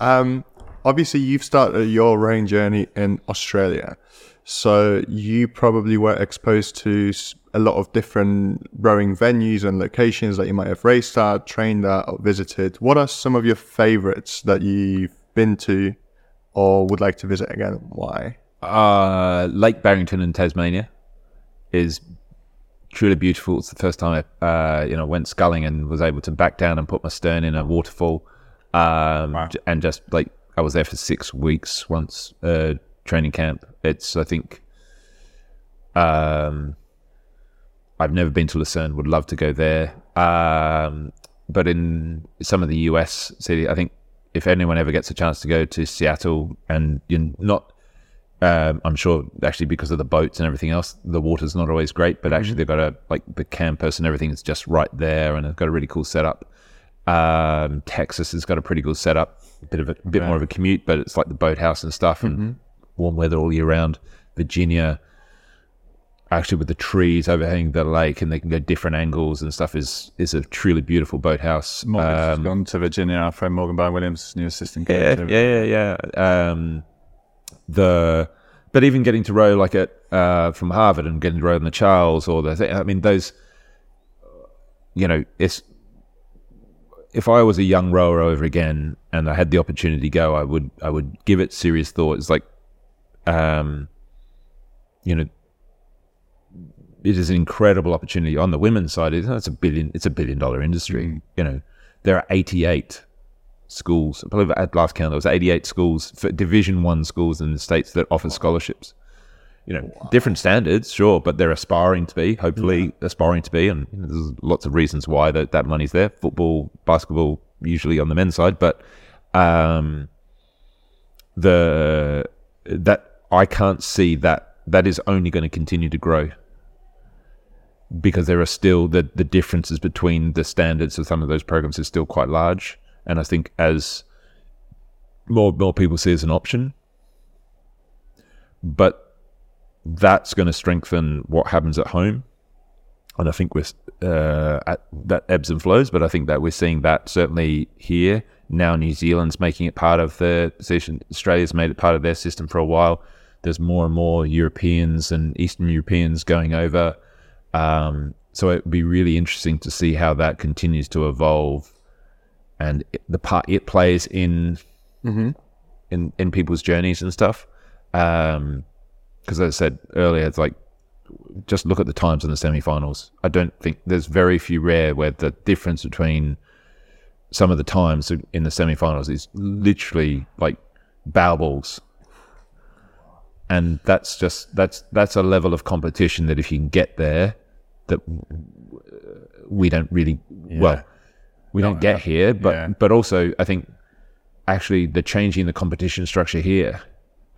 Um, obviously, you've started your rowing journey in Australia, so you probably were exposed to a lot of different rowing venues and locations that you might have raced at, trained at, or visited. What are some of your favorites that you've been to or would like to visit again? Why? Uh, Lake Barrington in Tasmania is truly beautiful. It's the first time I, uh, you know, went sculling and was able to back down and put my stern in a waterfall. Um, Wow. and just like I was there for six weeks once, uh, training camp. It's, I think, um, I've never been to Lucerne. Would love to go there. Um, but in some of the US city, I think if anyone ever gets a chance to go to Seattle and you're not um, I'm sure actually because of the boats and everything else, the water's not always great, but actually they've got a like the campus and everything is just right there, and they've got a really cool setup. Um, Texas has got a pretty cool setup, a bit of a, bit more of a commute, but it's like the boathouse and stuff, and warm weather all year round. Virginia, actually with the trees overhanging the lake and they can go different angles and stuff is is a truly beautiful boathouse. Morgan's Um, gone to Virginia. Our friend Morgan Byron Williams, new assistant coach. yeah, yeah, yeah, yeah. Um, the but even getting to row like at uh, from Harvard and getting to row in the Charles or the thing, I mean those, you know, it's if I was a young rower over again and I had the opportunity to go, I would I would give it serious thought. It's like, um, you know, it is an incredible opportunity on the women's side. It's, it's a billion. It's a billion dollar industry. You know, there are eighty eight schools. I believe at last count there was eighty eight schools for Division One schools in the states that offer scholarships. You know, different standards, sure, but they're aspiring to be, hopefully aspiring to be, and you know, there's lots of reasons why that, that money's there. Football, basketball, usually on the men's side, but um, the that I can't see that that is only going to continue to grow because there are still the the differences between the standards of some of those programs is still quite large, and I think as more more people see it as an option, but that's going to strengthen what happens at home. And I think we're uh, at that ebbs and flows, but I think that we're seeing that certainly here now. New Zealand's making it part of the position. Australia's made it part of their system for a while. There's more and more Europeans and Eastern Europeans going over. Um, so it'd be really interesting to see how that continues to evolve and it- the part it plays in in in people's journeys and stuff. Um, because as I said earlier, it's like just look at the times in the semi-finals. I don't think there's very few rare where the difference between some of the times in the semi-finals is literally like bow balls, and that's just that's that's a level of competition that if you can get there, that we don't really well, we don't get here, but yeah. but also I think actually the changing the competition structure here.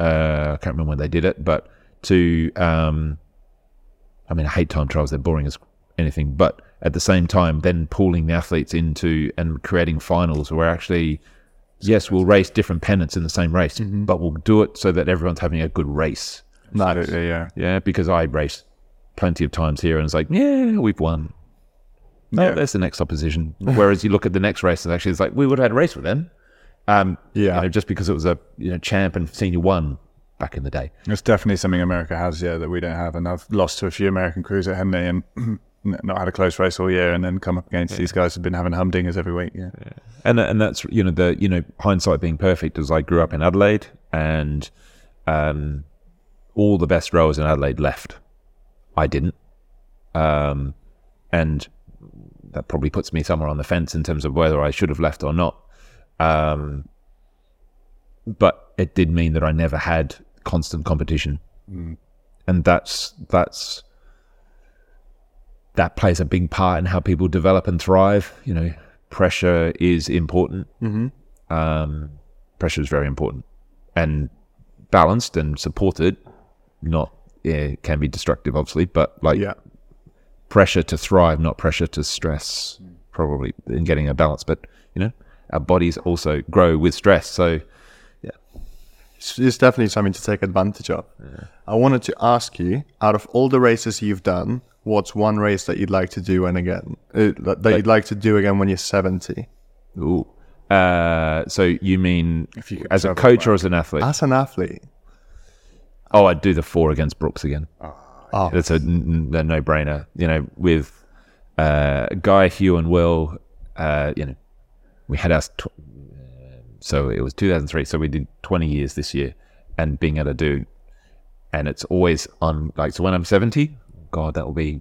Uh, I can't remember when they did it, but to um, I mean, I hate time trials; they're boring as anything. But at the same time, then pooling the athletes into and creating finals where actually, yes, we'll race different pennants in the same race, but we'll do it so that everyone's having a good race. Absolutely, yeah. Yeah, because I race plenty of times here, and it's like, yeah, we've won. No, Yeah. there's the next opposition. Whereas you look at the next race, and actually, it's like we would have had a race with them. Um, Yeah. you know, just because it was a you know champ and senior one back in the day. It's definitely something America has, yeah, that we don't have. And I've lost to a few American crews at Henley and not had a close race all year, and then come up against these guys who've been having humdingers every week. Yeah, and and that's you know the you know hindsight being perfect as I grew up in Adelaide and um, all the best rowers in Adelaide left. I didn't, um, and that probably puts me somewhere on the fence in terms of whether I should have left or not. Um, but it did mean that I never had constant competition, and that's that's that plays a big part in how people develop and thrive. You know, pressure is important. Mm-hmm. Um, pressure is very important, and balanced and supported. Not it can be destructive, obviously, but like Yeah. Pressure to thrive, not pressure to stress. Probably in getting a balance, but you know, our bodies also grow with stress. So It's, it's definitely something to take advantage of. I wanted to ask you, out of all the races you've done, what's one race that you'd like to do and again uh, that that you'd like to do again when you're 70? Ooh. Uh, so you mean you as a coach or as an athlete? As an athlete, Oh, I'd do the four against Brookes again. oh, It's a, n- no-brainer. You know, with uh, Guy, Hugh, and Will. Uh, you know, we had us. Tw- so it was 2003. So we did 20 years this year, and being able to do, and it's always on. Like, so when I'm 70, God, that will be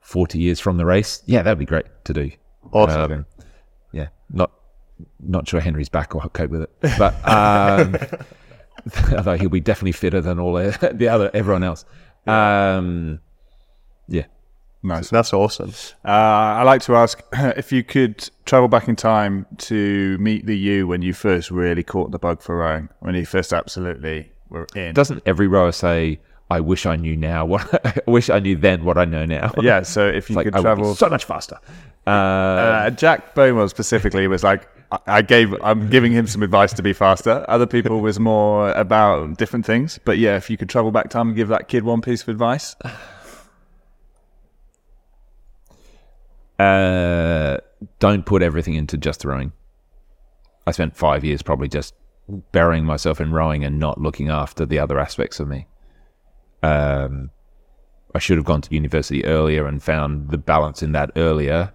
40 years from the race. Yeah, that'd be great to do. awesome. Um, yeah, not not sure Henry's back or cope with it, but um, although he'll be definitely fitter than all the other everyone else. Um, yeah, nice. That's awesome. Uh, I like to ask if you could travel back in time to meet the you when you first really caught the bug for rowing, when you first absolutely were in. doesn't every rower say, "I wish I knew now what I wish I knew then what I know now"? yeah, so if you like could I would be travel so much faster. Uh, Uh, Jack Beaumont specifically was like, I gave I'm giving him some advice to be faster. Other people was more about different things. But yeah, if you could travel back time and give that kid one piece of advice. Uh, don't put everything into just rowing. I spent five years probably just burying myself in rowing and not looking after the other aspects of me. Um, I should have gone to university earlier and found the balance in that earlier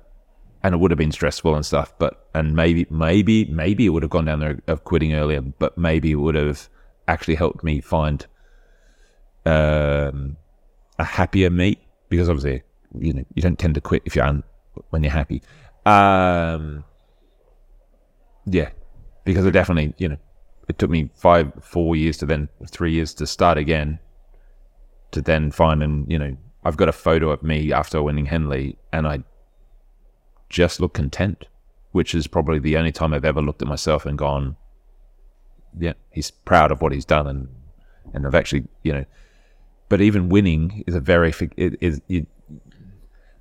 and it would have been stressful and stuff. But and maybe, maybe, maybe it would have gone down there of quitting earlier, but maybe it would have actually helped me find um, a happier me because obviously you know you don't tend to quit if you're un- when you're happy. Um, yeah, because it definitely you know it took me five, four years to then three years to start again, to then find and you know I've got a photo of me after winning Henley, and I just look content, which is probably the only time I've ever looked at myself and gone, yeah, he's proud of what he's done, and and I've actually you know, but even winning is a very it is it,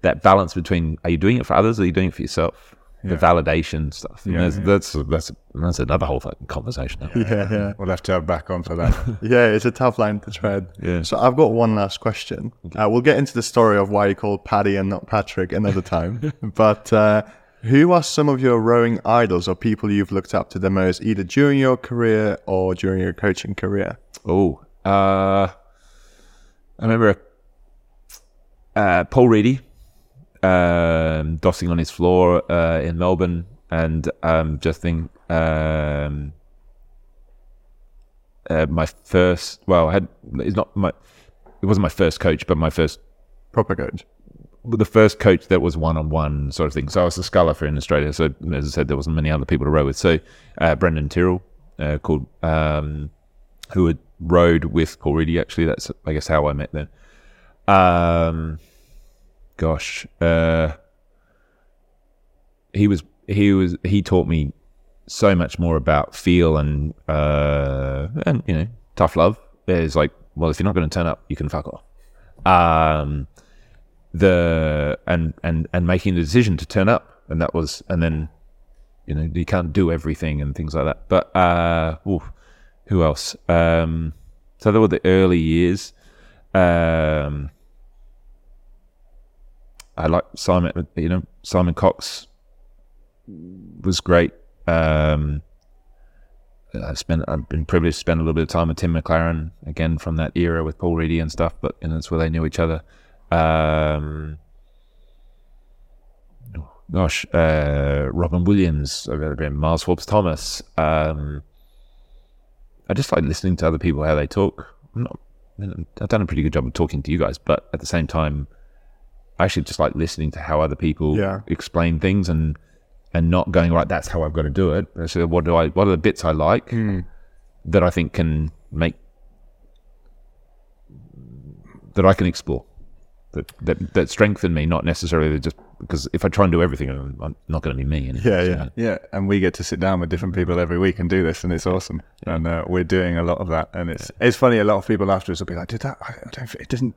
that balance between are you doing it for others or are you doing it for yourself? The validation stuff. And Yeah, that's, that's that's that's another whole fucking conversation. Yeah, yeah. We'll have to have back on for that. Yeah, it's a tough line to tread. Yeah. So I've got one last question. Uh, we'll get into the story of why you called Paddy and not Patrick another time. but uh, who are some of your rowing idols or people you've looked up to the most, either during your career or during your coaching career? Oh, uh, I remember uh, Paul Reedy um, dossing on his floor uh, in Melbourne, and um, just think um, uh, my first. Well, I had it's not my. It wasn't my first coach, but my first Proper coach. the first coach that was one on one sort of thing. So I was a sculler for in Australia. So as I said, there wasn't many other people to row with. So uh, Brendan Tyrrell, uh, called um, who had rowed with Paul Reedy. Actually, that's I guess how I met them. Um, gosh, uh, he was he was he taught me so much more about feel and uh, and you know tough love. It's like, well, if you're not going to turn up, you can fuck off. Um, the and and and making the decision to turn up, and that was, and then you know you can't do everything and things like that. But uh, oof, who else? Um, so there were the early years. Um, I like Simon. You know, Simon Cox was great. Um, I spent. I've been privileged to spend a little bit of time with Tim McLaren again from that era with Paul Reedy and stuff. But and that's where they knew each other. Um, gosh, uh, Robin Williams, I've Miles Forbes Thomas. Um, I just like listening to other people how they talk. I'm not, I've done a pretty good job of talking to you guys, but at the same time, I actually just like listening to how other people Yeah. explain things and and not going right. That's how I've got to do it. So what do I? What are the bits I like that I think can make that I can explore that that that strengthen me, not necessarily just because if I try and do everything, I'm, not going to be me. Anymore. Yeah, yeah. Yeah, and we get to sit down with different people every week and do this, and it's awesome. And uh, we're doing a lot of that, and it's it's funny. A lot of people afterwards will be like, "Did that? I don't. It doesn't.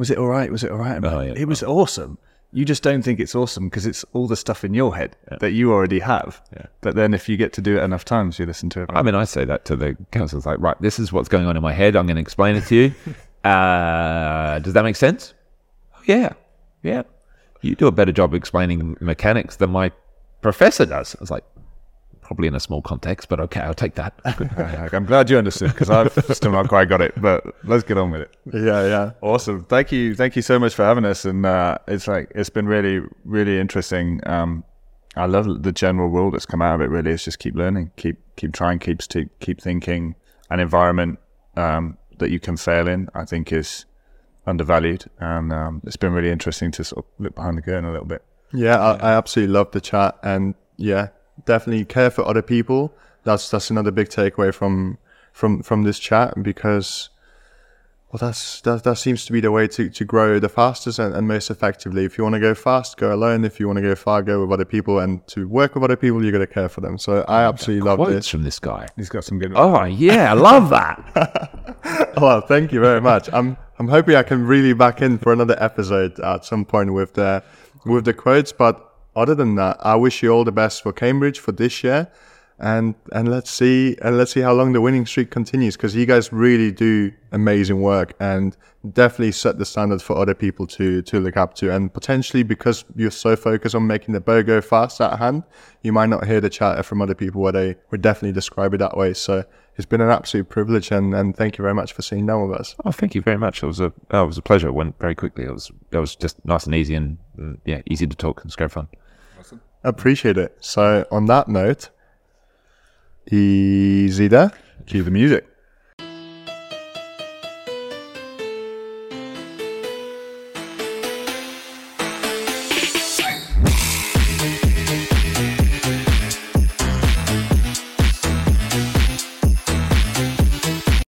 Was it all right? Was it all right?" Oh, yeah. It was awesome. You just don't think it's awesome because it's all the stuff in your head that you already have. Yeah. But then if you get to do it enough times, you listen to it. I mean, I say that to the council. It's like, right, this is what's going on in my head. I'm going to explain it to you. uh, does that make sense? Oh, yeah, yeah. You do a better job explaining mechanics than my professor does. I was like, probably in a small context, but okay, I'll take that. I'm glad you understood because I've still not quite got it. But let's get on with it. Yeah, yeah. Awesome. Thank you. Thank you so much for having us. And uh, it's like it's been really, really interesting. Um, I love the general rule that's come out of it. Really, is just keep learning, keep keep trying, keep st- keep thinking. An environment um, that you can fail in, I think, is undervalued. And um, it's been really interesting to sort of look behind the curtain a little bit. Yeah, I, I absolutely love the chat, and yeah, definitely care for other people. That's that's another big takeaway from from from this chat because well, that's that that seems to be the way to to grow the fastest and, and most effectively. If you want to go fast, go alone. If you want to go far, go with other people. And to work with other people, you got to care for them. So I absolutely love Quotes this. from this guy. He's got some good. Oh yeah, I love that. well, thank you very much. I'm I'm hoping I can really back in for another episode at some point with the with the quotes. But other than that, I wish you all the best for Cambridge for this year. and and let's see and let's see how long the winning streak continues because you guys really do amazing work and definitely set the standard for other people to to look up to and potentially because you're so focused on making the bow go fast at hand you might not hear the chatter from other people where they would definitely describe it that way so it's been an absolute privilege and, and thank you very much for sitting down with us Oh, thank you very much. It was a oh, it was a pleasure. It went very quickly. It was it was just nice and easy and yeah, easy to talk. It was great fun. Appreciate it so on that note easy there Cue the music.